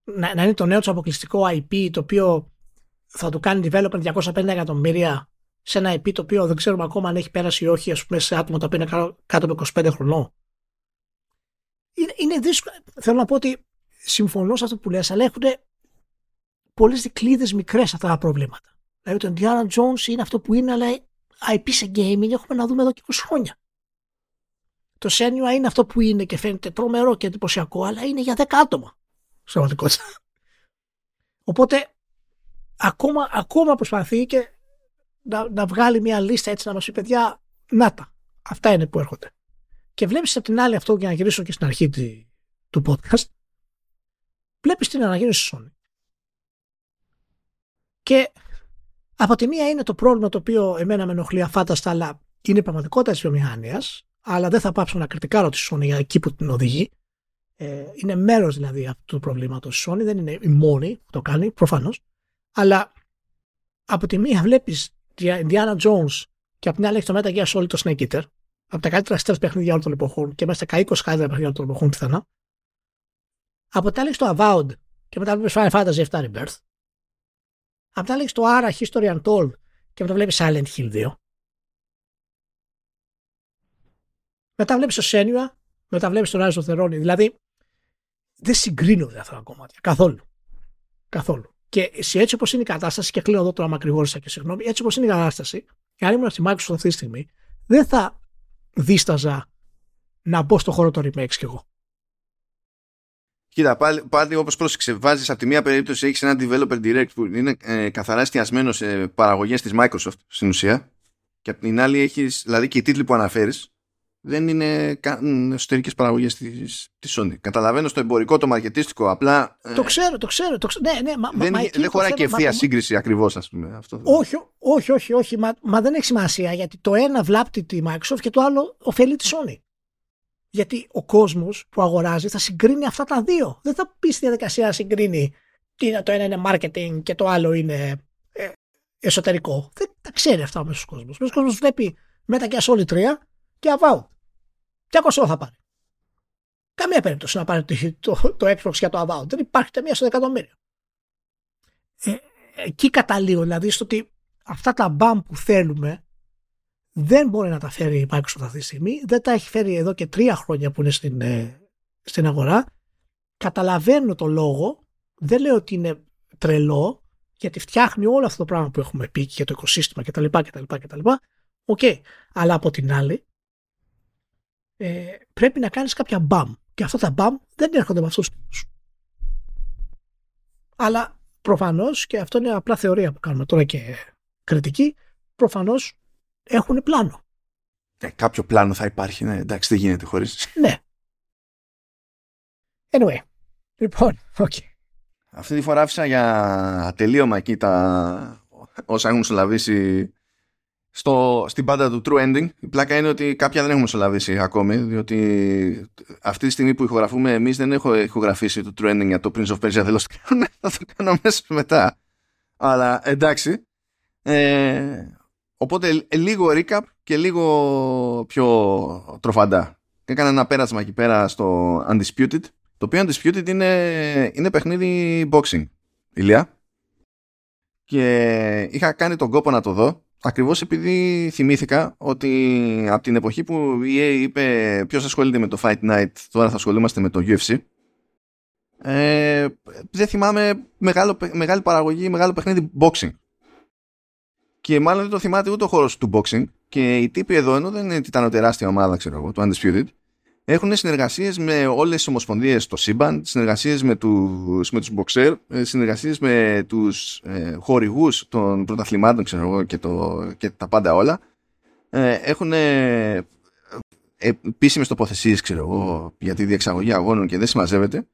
Να, να είναι το νέο του αποκλειστικό IP το οποίο θα του κάνει development 250 εκατομμύρια σε ένα IP το οποίο δεν ξέρουμε ακόμα αν έχει πέρασει ή όχι ας πούμε, σε άτομα τα οποία είναι κάτω από 25 χρονών. Είναι, είναι δύσκολο. Θέλω να πω ότι συμφωνώ σε αυτό που λες, αλλά έχουν πολλές δικλείδες μικρές αυτά τα προβλήματα. Δηλαδή το Indiana Jones είναι αυτό που είναι, αλλά IP σε gaming έχουμε να δούμε εδώ και 20 χρόνια. Το Senua είναι αυτό που είναι και φαίνεται τρομερό και εντυπωσιακό, αλλά είναι για 10 άτομα πραγματικότητα. Οπότε ακόμα, ακόμα προσπαθεί και να, να βγάλει μια λίστα έτσι να μας πει παιδιά να τα, αυτά είναι που έρχονται. Και βλέπεις από την άλλη αυτό για να γυρίσω και στην αρχή του podcast βλέπεις την αναγέννηση Sony. Και από τη μία είναι το πρόβλημα το οποίο εμένα με ενοχλεί αφάνταστα αλλά είναι πραγματικότητα της βιομηχανίας αλλά δεν θα πάψω να κριτικάρω τη Sony για εκεί που την οδηγεί ε, είναι μέρος δηλαδή αυτού του προβλήματος η Sony, δεν είναι η μόνη που το κάνει, προφανώς. Αλλά από τη μία βλέπεις Indiana Jones και από την άλλη έχει το Metal Gear Solid το Snake Eater, από τα καλύτερα στέλνες παιχνίδια όλων των εποχών και μέσα στα 20 καλύτερα παιχνίδια όλων των εποχών πιθανά. Από την άλλη έχει το Avowed και μετά βλέπεις Final Fantasy VII Rebirth. Από την άλλη έχει το Ara History Untold και μετά βλέπεις Silent Hill 2. Μετά βλέπεις το Senua, μετά βλέπεις το Rise of the Ronin. Δηλαδή δεν συγκρίνονται αυτά τα κομμάτια καθόλου. Καθόλου. Και σε έτσι όπως είναι η κατάσταση, και κλείνω εδώ τώρα μακρηγόρησα και συγγνώμη, έτσι όπως είναι η κατάσταση, αν ήμουν στη Microsoft αυτή τη στιγμή, δεν θα δίσταζα να μπω στο χώρο των remakes κι εγώ. Κοίτα, πάλι, πάλι όπως πρόσεξε, βάζεις από τη μία περίπτωση έχεις ένα developer direct που είναι ε, καθαρά εστιασμένος σε παραγωγές της Microsoft στην ουσία. Και από την άλλη έχεις, δηλαδή και οι τίτλοι που αναφέρεις, δεν είναι καν εσωτερικές παραγωγές της Sony. Καταλαβαίνω στο εμπορικό, το μαρκετίστικο, απλά. Ε, το ξέρω, το ξέρω. Το ξέρω. Ναι, ναι, μα, δεν, μα, δεν χωράει και ευθεία σύγκριση ακριβώς, ας πούμε. Αυτό. Όχι, όχι, όχι, όχι μα, μα δεν έχει σημασία γιατί το ένα βλάπτει τη Microsoft και το άλλο ωφελεί τη Sony. Γιατί ο κόσμος που αγοράζει θα συγκρίνει αυτά τα δύο. Δεν θα πει στη διαδικασία να συγκρίνει τι το ένα είναι marketing και το άλλο είναι ε, εσωτερικό. Δεν τα ξέρει αυτά ο μέσος κόσμος. Ο μέσος κόσμος βλέπει μετά και Sony 3 και About. Τι ευρώ θα πάρει. Καμία περίπτωση να πάρει το, το, το Xbox για το About. Δεν υπάρχει καμία στο εκατομμύριο. Ε, εκεί καταλήγω δηλαδή στο ότι αυτά τα μπαμ που θέλουμε δεν μπορεί να τα φέρει η Microsoft αυτή τη στιγμή. Δεν τα έχει φέρει εδώ και τρία χρόνια που είναι στην, ε, στην αγορά. Καταλαβαίνω το λόγο. Δεν λέω ότι είναι τρελό γιατί φτιάχνει όλο αυτό το πράγμα που έχουμε πει και για το οικοσύστημα κτλ. κτλ, κτλ. OK. Okay. Αλλά από την άλλη ε, πρέπει να κάνεις κάποια μπαμ. Και αυτά τα μπαμ δεν έρχονται με αυτούς τους Αλλά προφανώς, και αυτό είναι απλά θεωρία που κάνουμε τώρα και κριτική, προφανώς έχουν πλάνο. Ε, κάποιο πλάνο θα υπάρχει, ναι, εντάξει, δεν γίνεται χωρίς. Ναι. Anyway, λοιπόν, okay. Αυτή τη φορά άφησα για τελείωμα εκεί τα όσα έχουν συλλαβήσει στο, στην πάντα του True Ending. Η πλάκα είναι ότι κάποια δεν έχουμε συλλαβήσει ακόμη, διότι αυτή τη στιγμή που ηχογραφούμε εμείς δεν έχω ηχογραφήσει το True Ending για το Prince of Persia. Θέλω να το κάνω [laughs] μέσα μετά. Αλλά εντάξει. Ε, οπότε λίγο recap και λίγο πιο τροφαντά. Έκανα ένα πέρασμα εκεί πέρα στο Undisputed. Το οποίο Undisputed είναι, είναι παιχνίδι boxing. Ηλία. Και είχα κάνει τον κόπο να το δω ακριβώς επειδή θυμήθηκα ότι από την εποχή που η EA είπε ποιος ασχολείται με το Fight Night τώρα θα ασχολούμαστε με το UFC ε, δεν θυμάμαι μεγάλο, μεγάλη παραγωγή, μεγάλο παιχνίδι boxing. Και μάλλον δεν το θυμάται ούτε ο χώρος του boxing. Και οι τύποι εδώ ενώ δεν ήταν τεράστια ομάδα ξέρω εγώ, του Undisputed έχουν συνεργασίες με όλες τις ομοσπονδίες στο σύμπαν, συνεργασίες με τους, με τους boxer, ε, συνεργασίες με τους ε, χορηγούς των πρωταθλημάτων ξέρω εγώ, και, το, και τα πάντα όλα. Ε, έχουν ε, επίσημες τοποθεσίες ξέρω εγώ, για τη διεξαγωγή αγώνων και δεν συμμαζεύεται.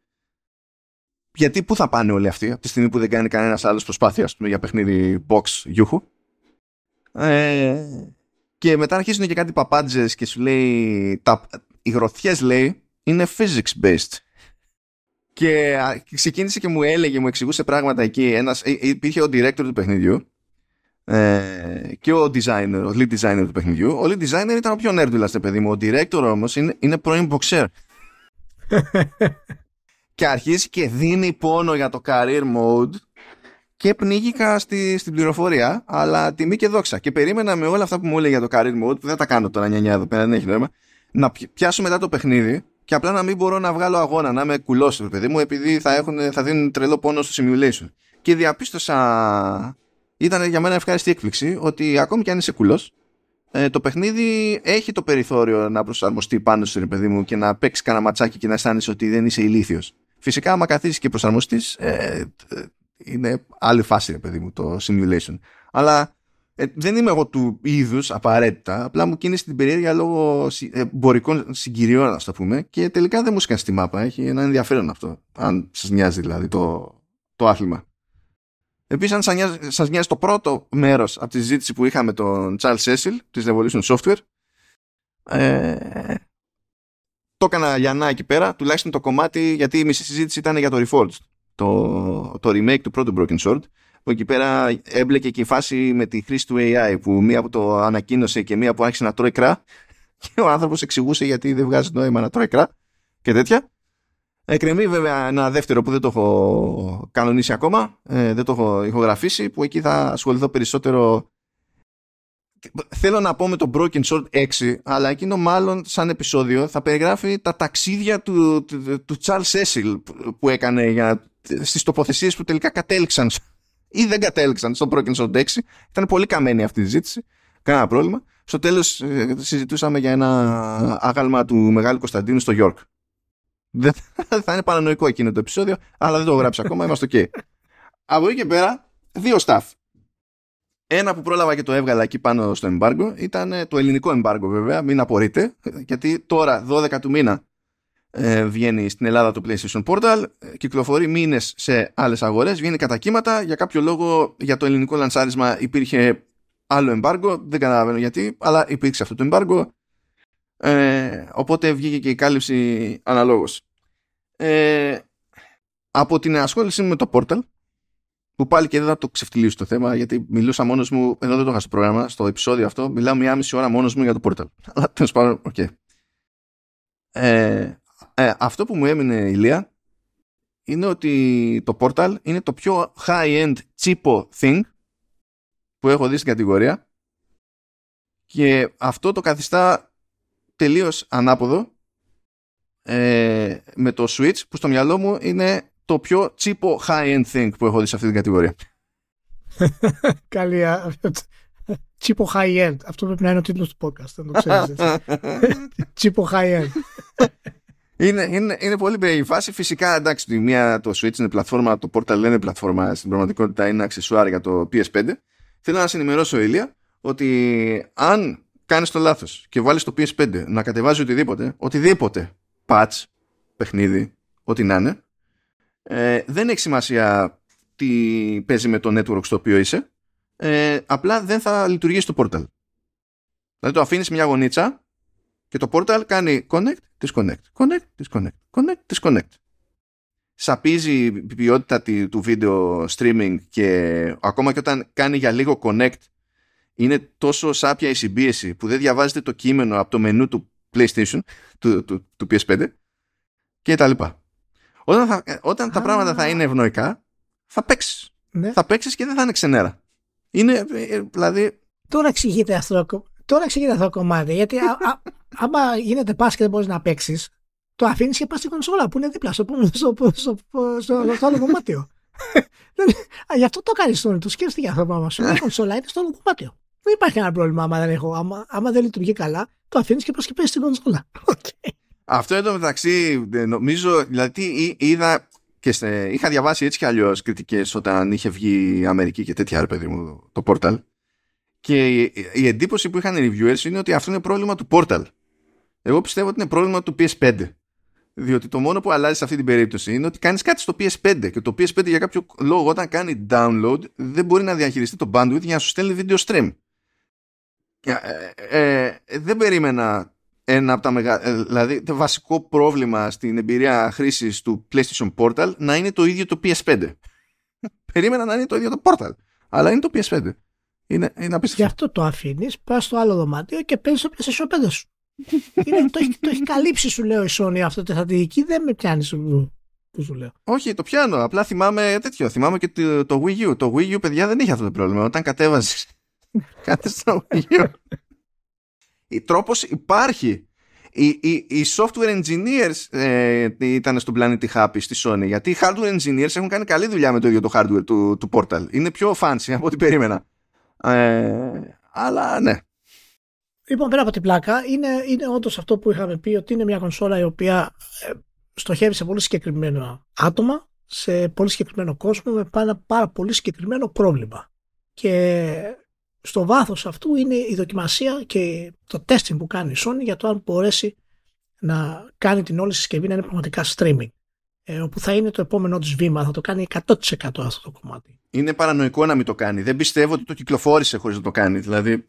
Γιατί πού θα πάνε όλοι αυτοί από τη στιγμή που δεν κάνει κανένας άλλος προσπάθεια πούμε, για παιχνίδι box γιούχου. Ε, και μετά αρχίζουν και κάτι παπάντζες και σου λέει τα, οι γροθιές λέει είναι physics based και ξεκίνησε και μου έλεγε, μου εξηγούσε πράγματα εκεί ένας, ε, υπήρχε ο director του παιχνιδιού ε, και ο designer, ο lead designer του παιχνιδιού. Ο lead designer ήταν ο πιο nerd παιδί μου. Ο director όμως είναι, είναι πρώην boxer. [laughs] Και αρχίζει και δίνει πόνο για το career mode και πνίγηκα στη, στην πληροφορία, αλλά τιμή και δόξα. Και περίμενα με όλα αυτά που μου έλεγε για το career mode, που δεν τα κάνω τώρα 9 εδώ πέρα, δεν έχει νόημα, να πιάσω μετά το παιχνίδι και απλά να μην μπορώ να βγάλω αγώνα, να είμαι κουλός, παιδί μου, επειδή θα, έχουν, θα δίνουν τρελό πόνο στο simulation. Και διαπίστωσα, ήταν για μένα ευχάριστη έκπληξη, ότι ακόμη και αν είσαι κουλός, ε, το παιχνίδι έχει το περιθώριο να προσαρμοστεί πάνω στο παιδί μου και να παίξεις κανένα ματσάκι και να αισθάνεσαι ότι δεν είσαι ηλίθιος. Φυσικά, άμα καθίσεις και προσαρμοστείς, ε, είναι άλλη φάση, παιδί μου, το simulation. Αλλά ε, δεν είμαι εγώ του είδους απαραίτητα. Απλά μου κίνησε την περιέργεια λόγω εμπορικών συγκυριών, ας το πούμε. Και τελικά δεν μου σκάσει στη μάπα. Έχει ένα ενδιαφέρον αυτό. Αν σας νοιάζει δηλαδή το, το άθλημα. Επίσης, αν σας νοιάζει, νοιάζει το πρώτο μέρος από τη συζήτηση που είχαμε τον Charles Cecil της Revolution Software. Ε, το έκανα λιανά εκεί πέρα, τουλάχιστον το κομμάτι, γιατί η μισή συζήτηση ήταν για το Reforged, το, το remake του πρώτου Broken Sword που εκεί πέρα έμπλεκε και η φάση με τη χρήση του AI που μία που το ανακοίνωσε και μία που άρχισε να τρώει κρά [laughs] και ο άνθρωπος εξηγούσε γιατί δεν βγάζει νόημα να τρώει κρά και τέτοια. Εκκρεμεί βέβαια ένα δεύτερο που δεν το έχω κανονίσει ακόμα, ε, δεν το έχω ηχογραφήσει, που εκεί θα ασχοληθώ περισσότερο θέλω να πω με το Broken Sword 6, αλλά εκείνο μάλλον σαν επεισόδιο θα περιγράφει τα ταξίδια του, του, του Charles Cecil που έκανε για, στις τοποθεσίες που τελικά κατέληξαν ή δεν κατέληξαν στο Broken Sword 6. Ήταν πολύ καμένη αυτή η ζήτηση. Κανένα πρόβλημα. Στο τέλος ε, συζητούσαμε για ένα άγαλμα του Μεγάλου Κωνσταντίνου στο York. Δεν θα είναι παρανοϊκό εκείνο το επεισόδιο, αλλά δεν το γράψει ακόμα, είμαστε ok. Από εκεί και πέρα, δύο staff. Ένα που πρόλαβα και το έβγαλα εκεί πάνω στο embargo ήταν ε, το ελληνικό embargo βέβαια, μην απορείτε, γιατί τώρα 12 του μήνα ε, βγαίνει στην Ελλάδα το PlayStation Portal, ε, κυκλοφορεί μήνες σε άλλες αγορές, βγαίνει κατά κύματα, για κάποιο λόγο για το ελληνικό λανσάρισμα υπήρχε άλλο embargo, δεν καταλαβαίνω γιατί, αλλά υπήρξε αυτό το embargo, ε, οπότε βγήκε και η κάλυψη αναλόγως. Ε, από την ασχόλησή με το Portal, που πάλι και δεν θα το ξεφτιλίσω το θέμα, γιατί μιλούσα μόνος μου, ενώ δεν το είχα στο πρόγραμμα, στο επεισόδιο αυτό, μιλάω μία μισή ώρα μόνος μου για το Portal. [laughs] Αλλά τέλος πάντων, οκ. Ε, ε, αυτό που μου έμεινε Ηλία είναι ότι το Portal είναι το πιο high-end cheapo thing που έχω δει στην κατηγορία και αυτό το καθιστά τελείως ανάποδο ε, με το Switch που στο μυαλό μου είναι το πιο cheapo high-end thing που έχω δει σε αυτή την κατηγορία. [laughs] Καλή. Τσίπο high-end. Αυτό πρέπει να είναι ο τίτλος του podcast. Δεν το ξέρεις. Τσίπο [laughs] high-end. [laughs] Είναι, είναι, είναι πολύ περίεργη φάση. Φυσικά, εντάξει, μία το Switch είναι πλατφόρμα, το Portal δεν είναι πλατφόρμα, στην πραγματικότητα είναι αξεσουάρ για το PS5. Θέλω να σε ενημερώσω, Ηλία, ότι αν κάνεις το λάθος και βάλεις το PS5 να κατεβάζει οτιδήποτε, οτιδήποτε, patch, παιχνίδι, ό,τι να είναι, ε, δεν έχει σημασία τι παίζει με το network στο οποίο είσαι, ε, απλά δεν θα λειτουργήσει το portal. Δηλαδή το αφήνεις μια γωνίτσα και το portal κάνει connect, disconnect, connect, disconnect, connect, disconnect. Σαπίζει η ποιότητα του βίντεο streaming και ακόμα και όταν κάνει για λίγο connect είναι τόσο σάπια η συμπίεση που δεν διαβάζετε το κείμενο από το μενού του PlayStation, του, του, του PS5 και τα λοιπά. Όταν, θα, όταν τα πράγματα θα είναι ευνοϊκά, θα παίξεις. Ναι. Θα παίξεις και δεν θα είναι ξενέρα. Είναι, ε, δηλαδή. Τώρα εξηγείται αυτό, τώρα εξηγείται αυτό το κομμάτι. Γιατί α, α, άμα γίνεται πα και δεν μπορείς να παίξεις, το αφήνεις και πας στην κονσόλα που είναι δίπλα στο, στο, στο, στο, στο, στο άλλο δωμάτιο. [laughs] Γι' αυτό το κάνεις στον το σκέφτηκε αυτό το πράγμα. Σου η κονσόλα είναι στο άλλο δωμάτιο. Δεν υπάρχει κανένα πρόβλημα άμα δεν, έχω, άμα, άμα δεν λειτουργεί καλά, το αφήνεις και πας και παίζεις στην κονσόλα. [laughs] Okay. Αυτό εδώ μεταξύ, νομίζω, δηλαδή είδα και στε, είχα διαβάσει έτσι κι αλλιώς κριτικές όταν είχε βγει η Αμερική και τέτοια, ρε παιδί μου, το Portal. Και η, η εντύπωση που είχαν οι reviewers είναι ότι αυτό είναι πρόβλημα του Portal. Εγώ πιστεύω ότι είναι πρόβλημα του PS5. Διότι το μόνο που αλλάζει σε αυτή την περίπτωση είναι ότι κάνεις κάτι στο PS5 και το PS5 για κάποιο λόγο όταν κάνει download δεν μπορεί να διαχειριστεί το bandwidth για να σου στέλνει video stream. Ε, ε, ε, δεν περίμενα ένα από τα μεγα... Ε, δηλαδή το βασικό πρόβλημα στην εμπειρία χρήσης του PlayStation Portal να είναι το ίδιο το PS5. [laughs] Περίμενα να είναι το ίδιο το Portal, αλλά είναι το PS5. Είναι, είναι απίστευτο. Γι' αυτό το αφήνεις, πας στο άλλο δωμάτιο και παίζει το PlayStation 5 σου. είναι, το, έχει, το έχει καλύψει, σου λέω η Sony αυτό το στρατηγική, δεν με πιάνει σου, σου λέω. Όχι, το πιάνω. Απλά θυμάμαι τέτοιο. Θυμάμαι και το, το Wii U. Το Wii U, παιδιά, δεν είχε αυτό το πρόβλημα. Όταν κατέβαζες [laughs] κάτι στο Wii U τρόπος υπάρχει. Οι, οι, οι software engineers ε, ήταν στον πλανήτη Happy στη Sony γιατί οι hardware engineers έχουν κάνει καλή δουλειά με το ίδιο το hardware του, του Portal. Είναι πιο fancy από ό,τι περίμενα. Ε, αλλά ναι. Λοιπόν, πέρα από την πλάκα, είναι, είναι όντως αυτό που είχαμε πει ότι είναι μια κονσόλα η οποία ε, στοχεύει σε πολύ συγκεκριμένα άτομα, σε πολύ συγκεκριμένο κόσμο με πάρα, πάρα πολύ συγκεκριμένο πρόβλημα. Και στο βάθος αυτού είναι η δοκιμασία και το testing που κάνει η Sony για το αν μπορέσει να κάνει την όλη συσκευή να είναι πραγματικά streaming. Ε, όπου θα είναι το επόμενό της βήμα, θα το κάνει 100% αυτό το κομμάτι. Είναι παρανοϊκό να μην το κάνει. Δεν πιστεύω ότι το κυκλοφόρησε χωρίς να το κάνει. Δηλαδή,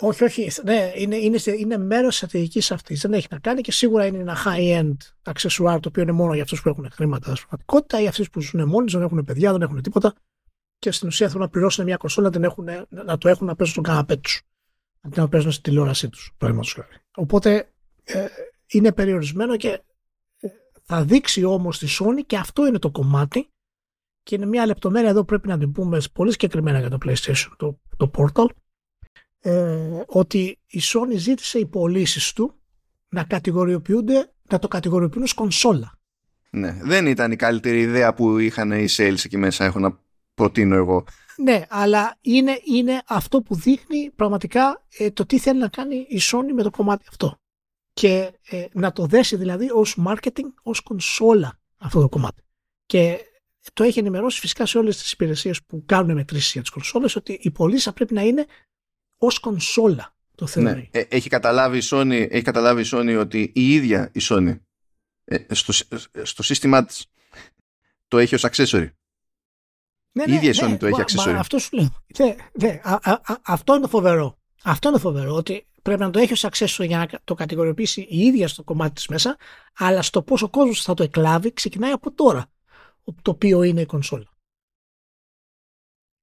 όχι, όχι. Ναι, είναι, είναι, είναι μέρος τη στρατηγικής αυτής. Δεν έχει να κάνει και σίγουρα είναι ένα high-end accessoire το οποίο είναι μόνο για αυτούς που έχουν χρήματα στην πραγματικότητα ή αυτού που ζουν μόνοι, δεν έχουν παιδιά, δεν έχουν τίποτα και στην ουσία θέλουν να πληρώσουν μια κονσόλα να, έχουν, να το έχουν να παίζουν στον καναπέ τους. Αντί να παίζουν στην τηλεόρασή τους, Οπότε ε, είναι περιορισμένο και ε, θα δείξει όμως τη Sony και αυτό είναι το κομμάτι και είναι μια λεπτομέρεια εδώ πρέπει να την πούμε πολύ συγκεκριμένα για το PlayStation, το, το Portal. ε, ότι η Sony ζήτησε οι πωλήσεις του να κατηγοριοποιούνται, να το κατηγοριοποιούν ως κονσόλα. Ναι, δεν ήταν η καλύτερη ιδέα που είχαν οι sales εκεί μέσα, έχω να προτείνω εγώ. Ναι, αλλά είναι, είναι αυτό που δείχνει πραγματικά ε, το τι θέλει να κάνει η Sony με το κομμάτι αυτό. Και ε, να το δέσει δηλαδή ως marketing, ως κονσόλα αυτό το κομμάτι. Και το έχει ενημερώσει φυσικά σε όλες τις υπηρεσίες που κάνουν μετρήσεις για τις κονσόλες ότι οι πωλήσει πρέπει να είναι ως κονσόλα το θεωρεί. Ναι. Ε, έχει, καταλάβει η Sony, έχει καταλάβει η Sony ότι η ίδια η Sony ε, στο, στο σύστημά της το έχει ως accessory. Ναι, η ίδια η ναι, Sony το έχει accessory. αυτό σου λέω. Ναι, ναι, αυτό είναι φοβερό. Αυτό είναι φοβερό. Ότι πρέπει να το έχει ως accessory για να το κατηγοριοποιήσει η ίδια στο κομμάτι της μέσα, αλλά στο πόσο κόσμος θα το εκλάβει ξεκινάει από τώρα. Το οποίο είναι η κονσόλα.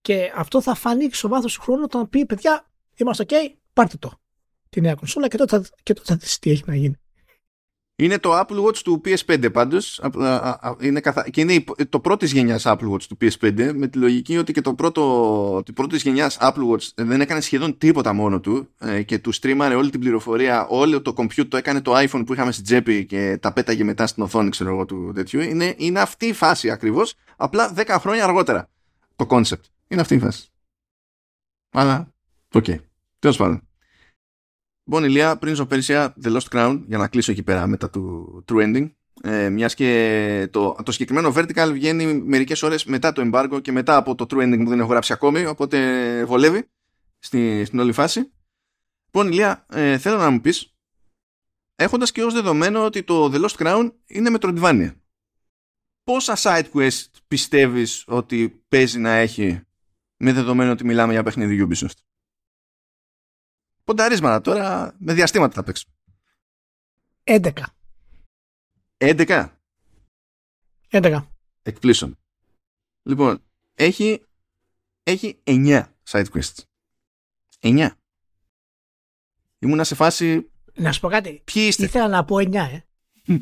Και αυτό θα φανεί στο βάθος του χρόνου όταν πει: Παιδιά, είμαστε OK, πάρτε το. Τη νέα κονσόλα και τότε, και τότε θα δεις τι έχει να γίνει. Είναι το Apple Watch του PS5 πάντως. Είναι καθα... και είναι το πρώτης γενιάς Apple Watch του PS5 με τη λογική ότι και το πρώτο τη πρώτης γενιάς Apple Watch δεν έκανε σχεδόν τίποτα μόνο του ε, και του στρίμαρε όλη την πληροφορία όλο το compute το έκανε το iPhone που είχαμε στην τσέπη και τα πέταγε μετά στην οθόνη ξέρω εγώ του τέτοιου. Είναι, είναι αυτή η φάση ακριβώς απλά 10 χρόνια αργότερα το concept. Είναι αυτή η φάση. Αλλά OK. Okay. τέλος πάντων Λοιπόν, Ηλία, Prince of Persia, The Lost Crown, για να κλείσω εκεί πέρα μετά του True Ending. Ε, μιας και το, το συγκεκριμένο Vertical βγαίνει μερικές ώρες μετά το embargo και μετά από το True Ending που δεν έχω γράψει ακόμη, οπότε βολεύει στη, στην όλη φάση. Λοιπόν, Ηλία, ε, θέλω να μου πεις, έχοντας και ως δεδομένο ότι το The Lost Crown είναι Metroidvania. Πόσα side quest πιστεύεις ότι παίζει να έχει με δεδομένο ότι μιλάμε για παιχνίδι Ubisoft; Πονταρίσματα τώρα με διαστήματα θα παίξουμε. 11. 11. 11. Εκπλήσωμαι. Λοιπόν, έχει, έχει 9 side quests. 9. Ήμουνα σε φάση... Να σου πω κάτι. Ποιοι είστε; Ήθελα να πω 9, ε. [laughs]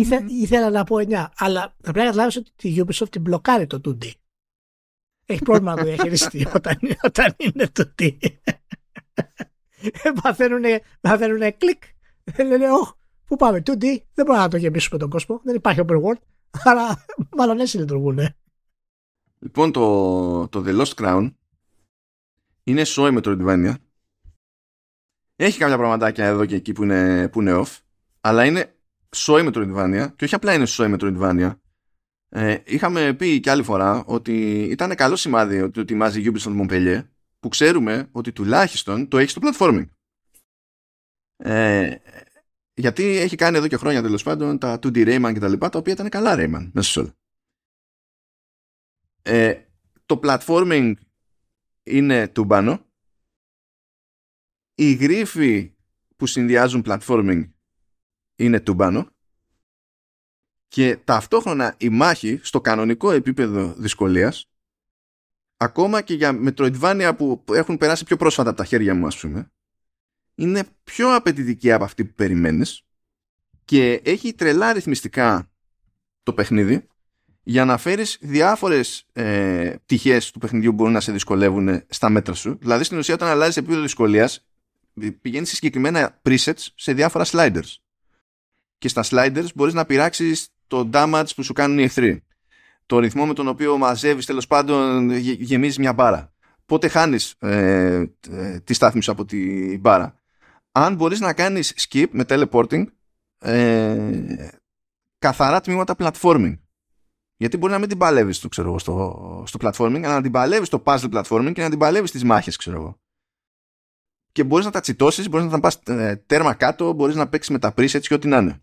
Ήθε, ήθελα να πω 9, αλλά θα πρέπει να καταλάβεις ότι τη Ubisoft την μπλοκάρει το 2D. Έχει πρόβλημα να το διαχειριστεί [laughs] όταν, όταν είναι 2D. Μαθαίνουνε, κλικ. Λένε, όχι, πού πάμε, 2D, δεν μπορούμε να το γεμίσουμε τον κόσμο, δεν υπάρχει open world, άρα μάλλον έτσι λειτουργούν. Λοιπόν, το, το The Lost Crown είναι σόι με το Metroidvania. Έχει κάποια πραγματάκια εδώ και εκεί που είναι, που είναι off, αλλά είναι σόι με το Metroidvania και όχι απλά είναι σόι με το Metroidvania. Ε, είχαμε πει και άλλη φορά ότι ήταν καλό σημάδι ότι ετοιμάζει η Ubisoft Montpellier που ξέρουμε ότι τουλάχιστον το έχει στο platforming. Ε, γιατί έχει κάνει εδώ και χρόνια τέλος πάντων τα 2D Rayman και τα λοιπά, τα οποία ήταν καλά Rayman μέσα σε όλα. Ε, το platforming είναι τουμπάνο. Οι γρίφοι που συνδυάζουν platforming είναι τουμπάνο. Και ταυτόχρονα η μάχη στο κανονικό επίπεδο δυσκολίας ακόμα και για Metroidvania που έχουν περάσει πιο πρόσφατα από τα χέρια μου ας πούμε είναι πιο απαιτητική από αυτή που περιμένεις και έχει τρελά ρυθμιστικά το παιχνίδι για να φέρεις διάφορες ε, πτυχές του παιχνιδιού που μπορούν να σε δυσκολεύουν στα μέτρα σου. Δηλαδή στην ουσία όταν αλλάζεις επίπεδο δυσκολίας πηγαίνεις σε συγκεκριμένα presets σε διάφορα sliders. Και στα sliders μπορείς να πειράξεις το damage που σου κάνουν οι εχθροί το ρυθμό με τον οποίο μαζεύεις τέλος πάντων γεμίζεις μια μπάρα. Πότε χάνεις ε, ε, τη στάθμη σου από την μπάρα. Αν μπορείς να κάνεις skip με teleporting ε, καθαρά τμήματα platforming. Γιατί μπορεί να μην την παλεύεις το, ξέρω, στο, στο platforming, αλλά να την παλεύεις στο puzzle platforming και να την παλεύεις στις μάχες, ξέρω εγώ. Και μπορείς να τα τσιτώσεις, μπορείς να τα πας ε, τέρμα κάτω, μπορείς να παίξεις με τα presets και ό,τι να είναι.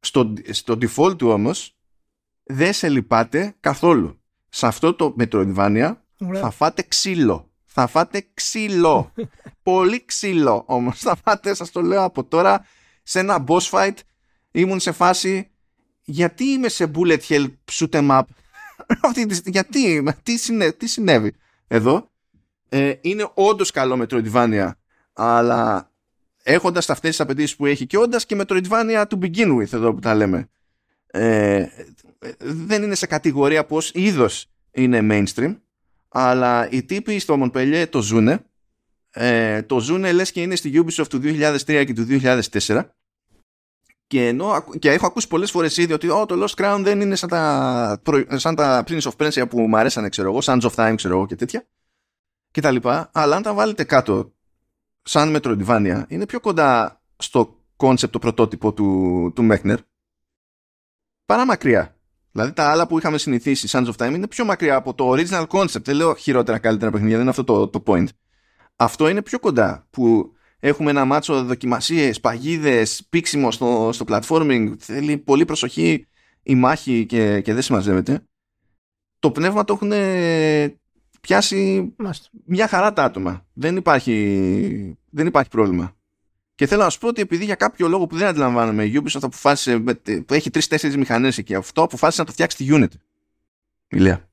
Στο, στο default του όμως, δεν σε λυπάτε καθόλου. Σε αυτό το Metroidvania θα φάτε ξύλο. Θα φάτε ξύλο. [laughs] Πολύ ξύλο όμως θα φάτε, σας το λέω από τώρα, σε ένα boss fight ήμουν σε φάση γιατί είμαι σε bullet hell shoot em up; [laughs] γιατί, τι, συνέ, τι συνέβη εδώ; Ε, είναι όντως καλό Metroidvania, αλλά έχοντας αυτές τις απαιτήσεις που έχει και όντας και Metroidvania to begin with εδώ που τα λέμε. Ε, δεν είναι σε κατηγορία πως είδος είναι mainstream αλλά οι τύποι στο Montpellier το ζούνε. Ε, το ζούνε λες και είναι στη Ubisoft του 2003 και του 2004 και, ενώ, και έχω ακούσει πολλές φορές ήδη ότι oh, το Lost Crown δεν είναι σαν τα, σαν τα Prince of Persia που μου αρέσανε ξέρω εγώ, Sands of Time ξέρω εγώ και τέτοια και τα λοιπά, αλλά αν τα βάλετε κάτω σαν Metroidvania είναι πιο κοντά στο concept το πρωτότυπο του, του Mechner παρά μακριά. Δηλαδή τα άλλα που είχαμε συνηθίσει, Sands of Time, είναι πιο μακριά από το original concept. Δεν λέω χειρότερα καλύτερα παιχνίδια, δεν είναι αυτό το, το point. Αυτό είναι πιο κοντά που έχουμε ένα μάτσο δοκιμασίες, παγίδες, πίξιμο στο, στο platforming, θέλει πολύ προσοχή η μάχη και, και δεν συμμαζεύεται. Το πνεύμα το έχουν πιάσει μια χαρά τα άτομα. Δεν υπάρχει, δεν υπάρχει πρόβλημα. Και θέλω να σου πω ότι επειδή για κάποιο λόγο που δεν αντιλαμβάνομαι η Ubisoft αποφάσισε, που έχει τρει-τέσσερι μηχανές εκεί, αυτό αποφάσισε να το φτιάξει τη Unity. Ηλία.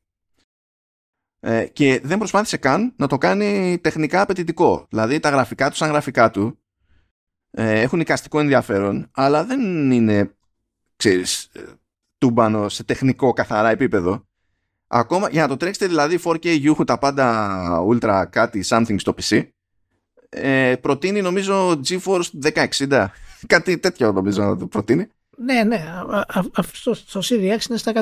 Ε, και δεν προσπάθησε καν να το κάνει τεχνικά απαιτητικό. Δηλαδή τα γραφικά του, σαν γραφικά του, ε, έχουν οικαστικό ενδιαφέρον, αλλά δεν είναι, ξέρεις, ε, τούμπανο σε τεχνικό καθαρά επίπεδο. Ακόμα για να το τρέξετε δηλαδή 4K γιούχου τα πάντα ultra κάτι something στο PC, ε, προτείνει νομίζω GeForce 1060. [laughs] Κάτι τέτοιο νομίζω να το προτείνει. Ναι, ναι. Αυτό στο Series X είναι στα 120.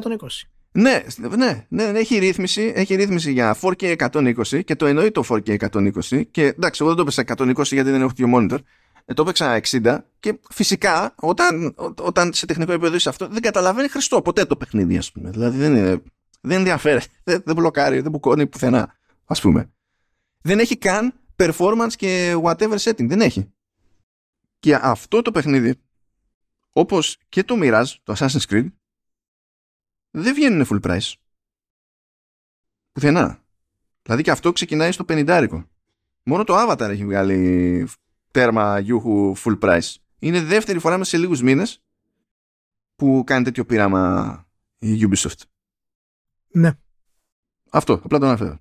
Ναι, ναι, ναι, έχει ρύθμιση, έχει ρύθμιση για 4K 120 και το εννοεί το 4K 120 και εντάξει, εγώ δεν το έπαιξα 120 γιατί δεν έχω δύο monitor. Ε, το έπαιξα 60 και φυσικά όταν, όταν σε τεχνικό επίπεδο είσαι αυτό δεν καταλαβαίνει χριστό ποτέ το παιχνίδι ας πούμε. Δηλαδή δεν, είναι, δεν ενδιαφέρει, δεν, δεν μπλοκάρει, δεν μπουκώνει πουθενά ας πούμε. Δεν έχει καν performance και whatever setting. Δεν έχει. Και αυτό το παιχνίδι, όπως και το Mirage, το Assassin's Creed, δεν βγαίνουν full price. Πουθενά. Δηλαδή και αυτό ξεκινάει στο 50. Μόνο το Avatar έχει βγάλει τέρμα γιούχου full price. Είναι δεύτερη φορά μέσα σε λίγους μήνες που κάνει τέτοιο πείραμα η Ubisoft. Ναι. Αυτό, απλά το αναφέρω.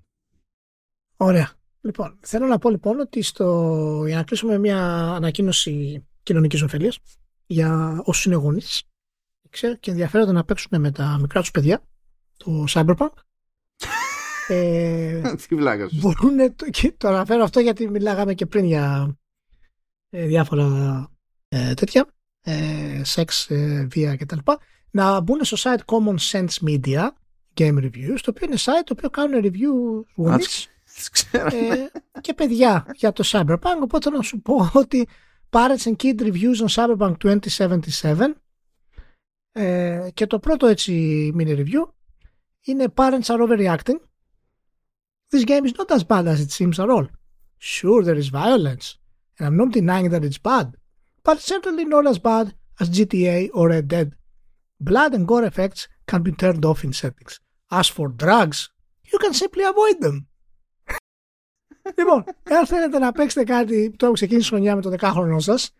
Ωραία. Λοιπόν, θέλω να πω λοιπόν ότι στο... για να κλείσουμε μια ανακοίνωση κοινωνικής ωφελία για όσους είναι γονείς και ενδιαφέρονται να παίξουν με τα μικρά τους παιδιά το Cyberpunk. [laughs] ε, Τι βλάκας Μπορούν, και το αναφέρω αυτό γιατί μιλάγαμε και πριν για ε, διάφορα ε, τέτοια, ε, σεξ, ε, βία κτλ. Να μπουν στο site Common Sense Media Game Reviews, το οποίο είναι site το οποίο κάνουν review γονείς ε, και παιδιά για το Cyberpunk. Οπότε να σου πω ότι Parents and Kid Reviews on Cyberpunk 2077 ε, και το πρώτο έτσι mini review είναι Parents are overreacting. This game is not as bad as it seems at all. Sure, there is violence, and I'm not denying that it's bad, but certainly not as bad as GTA or Red Dead. Blood and gore effects can be turned off in settings. As for drugs, you can simply avoid them λοιπόν, εάν θέλετε να παίξετε κάτι που το ξεκίνησε χρονιά με το 10χρονο σας,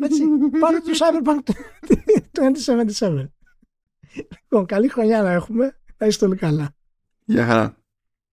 έτσι, πάρτε το Cyberpunk 2077. Λοιπόν, καλή χρονιά να έχουμε. Να είστε όλοι καλά. Γεια χαρά.